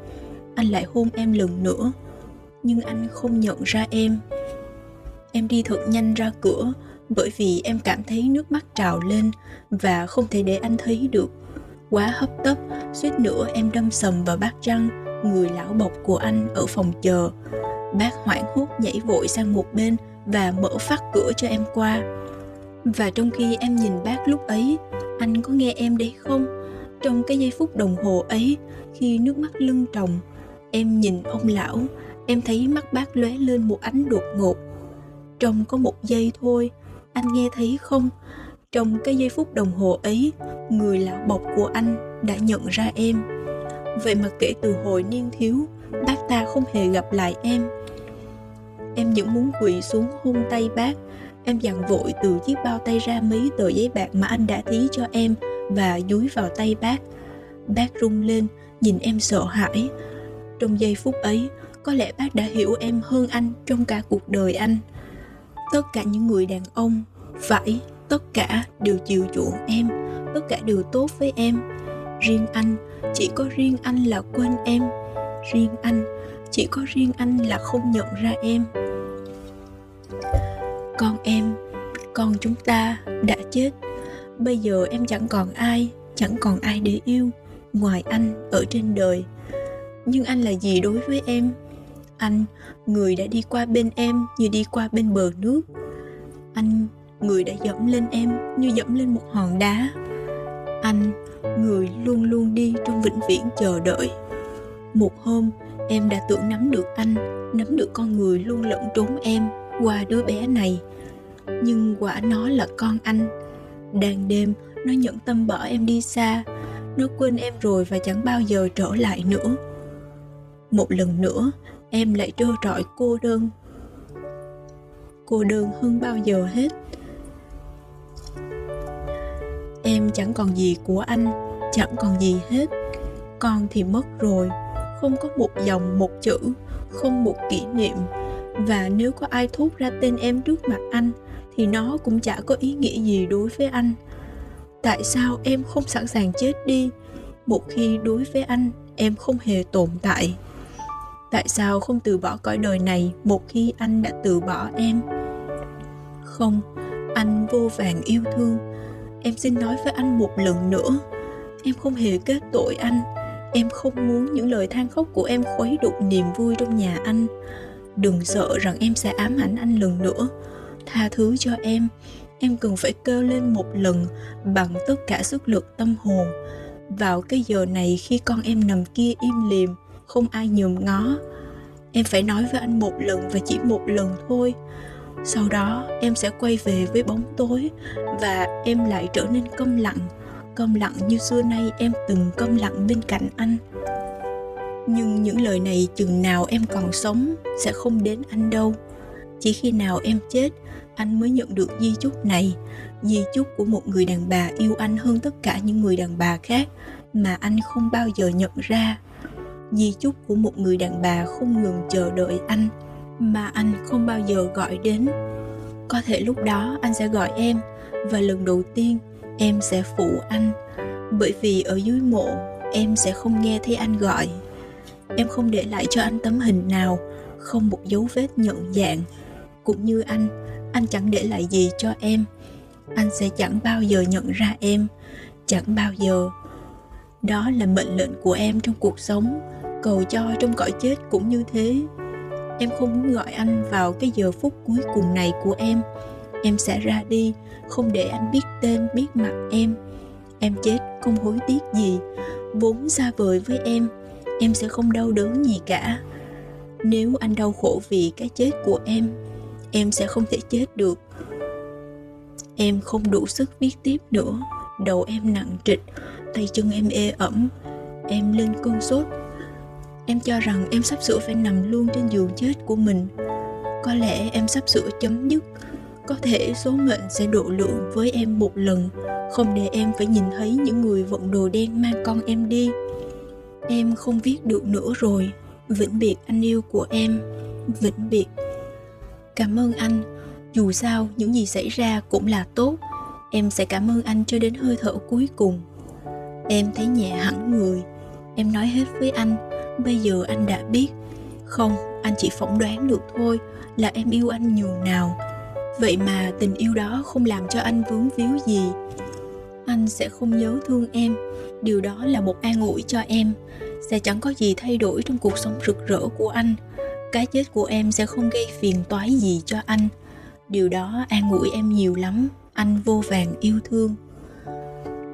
Anh lại hôn em lần nữa nhưng anh không nhận ra em. Em đi thật nhanh ra cửa, bởi vì em cảm thấy nước mắt trào lên và không thể để anh thấy được. Quá hấp tấp, suýt nữa em đâm sầm vào bát răng, người lão bọc của anh ở phòng chờ. Bác hoảng hốt nhảy vội sang một bên và mở phát cửa cho em qua. Và trong khi em nhìn bác lúc ấy, anh có nghe em đấy không? Trong cái giây phút đồng hồ ấy, khi nước mắt lưng tròng, em nhìn ông lão em thấy mắt bác lóe lên một ánh đột ngột. Trong có một giây thôi, anh nghe thấy không? Trong cái giây phút đồng hồ ấy, người lão bọc của anh đã nhận ra em. Vậy mà kể từ hồi niên thiếu, bác ta không hề gặp lại em. Em những muốn quỳ xuống hôn tay bác. Em dặn vội từ chiếc bao tay ra mấy tờ giấy bạc mà anh đã thí cho em và dúi vào tay bác. Bác rung lên, nhìn em sợ hãi. Trong giây phút ấy có lẽ bác đã hiểu em hơn anh trong cả cuộc đời anh. Tất cả những người đàn ông phải tất cả đều chiều chuộng em, tất cả đều tốt với em. Riêng anh, chỉ có riêng anh là quên em. Riêng anh, chỉ có riêng anh là không nhận ra em. Con em, con chúng ta đã chết. Bây giờ em chẳng còn ai, chẳng còn ai để yêu ngoài anh ở trên đời. Nhưng anh là gì đối với em? Anh, người đã đi qua bên em như đi qua bên bờ nước. Anh, người đã dẫm lên em như dẫm lên một hòn đá. Anh, người luôn luôn đi trong vĩnh viễn chờ đợi. Một hôm, em đã tưởng nắm được anh, nắm được con người luôn lẫn trốn em qua đứa bé này. Nhưng quả nó là con anh. Đàn đêm, nó nhận tâm bỏ em đi xa. Nó quên em rồi và chẳng bao giờ trở lại nữa. Một lần nữa em lại trơ trọi cô đơn. Cô đơn hơn bao giờ hết. Em chẳng còn gì của anh, chẳng còn gì hết. Con thì mất rồi, không có một dòng, một chữ, không một kỷ niệm. Và nếu có ai thốt ra tên em trước mặt anh, thì nó cũng chả có ý nghĩa gì đối với anh. Tại sao em không sẵn sàng chết đi? Một khi đối với anh, em không hề tồn tại tại sao không từ bỏ cõi đời này một khi anh đã từ bỏ em? Không, anh vô vàng yêu thương. Em xin nói với anh một lần nữa. Em không hề kết tội anh. Em không muốn những lời than khóc của em khuấy đục niềm vui trong nhà anh. Đừng sợ rằng em sẽ ám ảnh anh lần nữa. Tha thứ cho em. Em cần phải kêu lên một lần bằng tất cả sức lực tâm hồn. Vào cái giờ này khi con em nằm kia im lìm không ai nhòm ngó. Em phải nói với anh một lần và chỉ một lần thôi. Sau đó, em sẽ quay về với bóng tối và em lại trở nên câm lặng câm lặng như xưa nay em từng câm lặng bên cạnh anh. Nhưng những lời này chừng nào em còn sống sẽ không đến anh đâu. Chỉ khi nào em chết, anh mới nhận được di chúc này, di chúc của một người đàn bà yêu anh hơn tất cả những người đàn bà khác mà anh không bao giờ nhận ra di chúc của một người đàn bà không ngừng chờ đợi anh, mà anh không bao giờ gọi đến. Có thể lúc đó anh sẽ gọi em, và lần đầu tiên em sẽ phụ anh, bởi vì ở dưới mộ, em sẽ không nghe thấy anh gọi. Em không để lại cho anh tấm hình nào, không một dấu vết nhận dạng. Cũng như anh anh chẳng để lại gì cho em. Anh sẽ chẳng bao giờ nhận ra em, chẳng bao giờ. Đó là mệnh lệnh của em trong cuộc sống cầu cho trong cõi chết cũng như thế. Em không muốn gọi anh vào cái giờ phút cuối cùng này của em. Em sẽ ra đi, không để anh biết tên, biết mặt em. Em chết không hối tiếc gì. Vốn xa vời với em em sẽ không đau đớn gì cả. Nếu anh đau khổ vì cái chết của em em sẽ không thể chết được. Em không đủ sức viết tiếp nữa. Đầu em nặng trịch, tay chân em ê ẩm. Em lên cơn sốt em cho rằng em sắp sửa phải nằm luôn trên giường chết của mình. Có lẽ em sắp sửa chấm dứt. Có thể số mệnh sẽ độ lượng với em một lần. Không để em phải nhìn thấy những người vận đồ đen mang con em đi. Em không viết được nữa rồi. Vĩnh biệt anh yêu của em. Vĩnh biệt. Cảm ơn anh. Dù sao, những gì xảy ra cũng là tốt. Em sẽ cảm ơn anh cho đến hơi thở cuối cùng. Em thấy nhẹ hẳn người. Em nói hết với anh bây giờ anh đã biết. Không, anh chỉ phỏng đoán được thôi là em yêu anh nhường nào. Vậy mà tình yêu đó không làm cho anh vướng víu gì. Anh sẽ không nhớ thương em. Điều đó là một an ủi cho em. Sẽ chẳng có gì thay đổi trong cuộc sống rực rỡ của anh. Cái chết của em sẽ không gây phiền toái gì cho anh. Điều đó an ủi em nhiều lắm. Anh vô vàng yêu thương.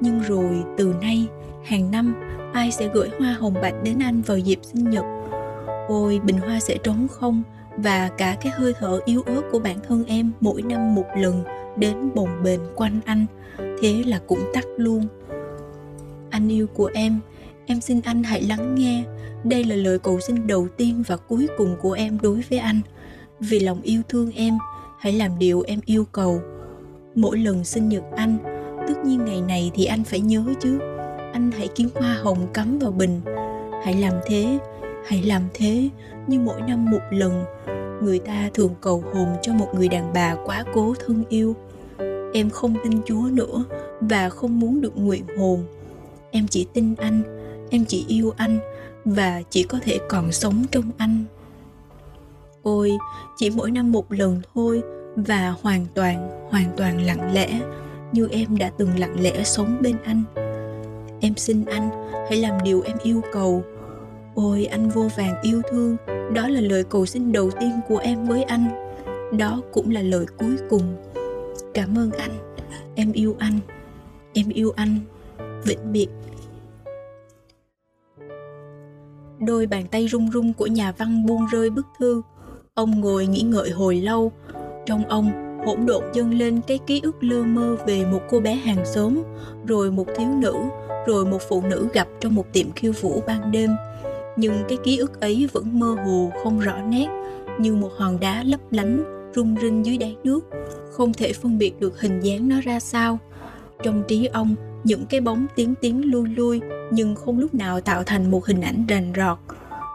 Nhưng rồi, từ nay, hàng năm ai sẽ gửi hoa hồng bạch đến anh vào dịp sinh nhật? Ôi, bình hoa sẽ trống không, và cả cái hơi thở yếu ớt của bản thân em mỗi năm một lần đến bồng bềnh quanh anh, thế là cũng tắt luôn. Anh yêu của em em xin anh hãy lắng nghe. Đây là lời cầu xin đầu tiên và cuối cùng của em đối với anh. Vì lòng yêu thương em, hãy làm điều em yêu cầu. Mỗi lần sinh nhật anh, tất nhiên ngày này thì anh phải nhớ chứ anh hãy kiếm hoa hồng cắm vào bình. Hãy làm thế, hãy làm thế, như mỗi năm một lần. Người ta thường cầu hồn cho một người đàn bà quá cố thân yêu. Em không tin chúa nữa và không muốn được nguyện hồn. Em chỉ tin anh, em chỉ yêu anh và chỉ có thể còn sống trong anh. Ôi, chỉ mỗi năm một lần thôi và hoàn toàn hoàn toàn lặng lẽ, như em đã từng lặng lẽ sống bên anh em xin anh hãy làm điều em yêu cầu. Ôi, anh vô vàng yêu thương. Đó là lời cầu xin đầu tiên của em với anh. Đó cũng là lời cuối cùng. Cảm ơn anh. Em yêu anh. Em yêu anh. Vĩnh biệt. Đôi bàn tay run run của nhà văn buông rơi bức thư. Ông ngồi nghĩ ngợi hồi lâu. Trong ông, hỗn độn dâng lên cái ký ức lơ mơ về một cô bé hàng xóm, rồi một thiếu nữ rồi một phụ nữ gặp trong một tiệm khiêu vũ ban đêm. Nhưng cái ký ức ấy vẫn mơ hồ, không rõ nét, như một hòn đá lấp lánh, rung rinh dưới đáy nước, không thể phân biệt được hình dáng nó ra sao. Trong trí ông, những cái bóng tiến tiến lui lui, nhưng không lúc nào tạo thành một hình ảnh rành rọt.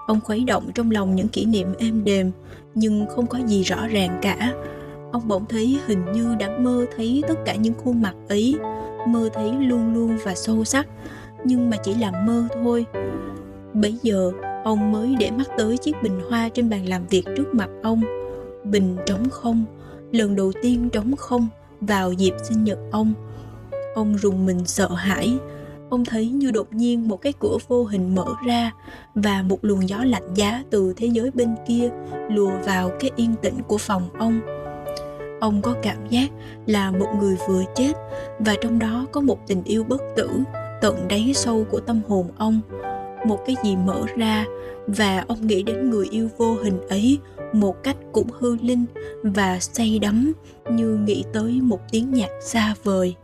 Ông khuấy động trong lòng những kỷ niệm êm đềm, nhưng không có gì rõ ràng cả. Ông bỗng thấy hình như đã mơ thấy tất cả những khuôn mặt ấy mơ thấy luôn luôn và sâu sắc, nhưng mà chỉ là mơ thôi. Bấy giờ, ông mới để mắt tới chiếc bình hoa trên bàn làm việc trước mặt ông. Bình trống không, lần đầu tiên trống không vào dịp sinh nhật ông. Ông rùng mình sợ hãi. Ông thấy như đột nhiên một cái cửa vô hình mở ra và một luồng gió lạnh giá từ thế giới bên kia lùa vào cái yên tĩnh của phòng ông ông có cảm giác là một người vừa chết và trong đó có một tình yêu bất tử tận đáy sâu của tâm hồn ông. Một cái gì mở ra và ông nghĩ đến người yêu vô hình ấy một cách cũng hư linh và say đắm như nghĩ tới một tiếng nhạc xa vời.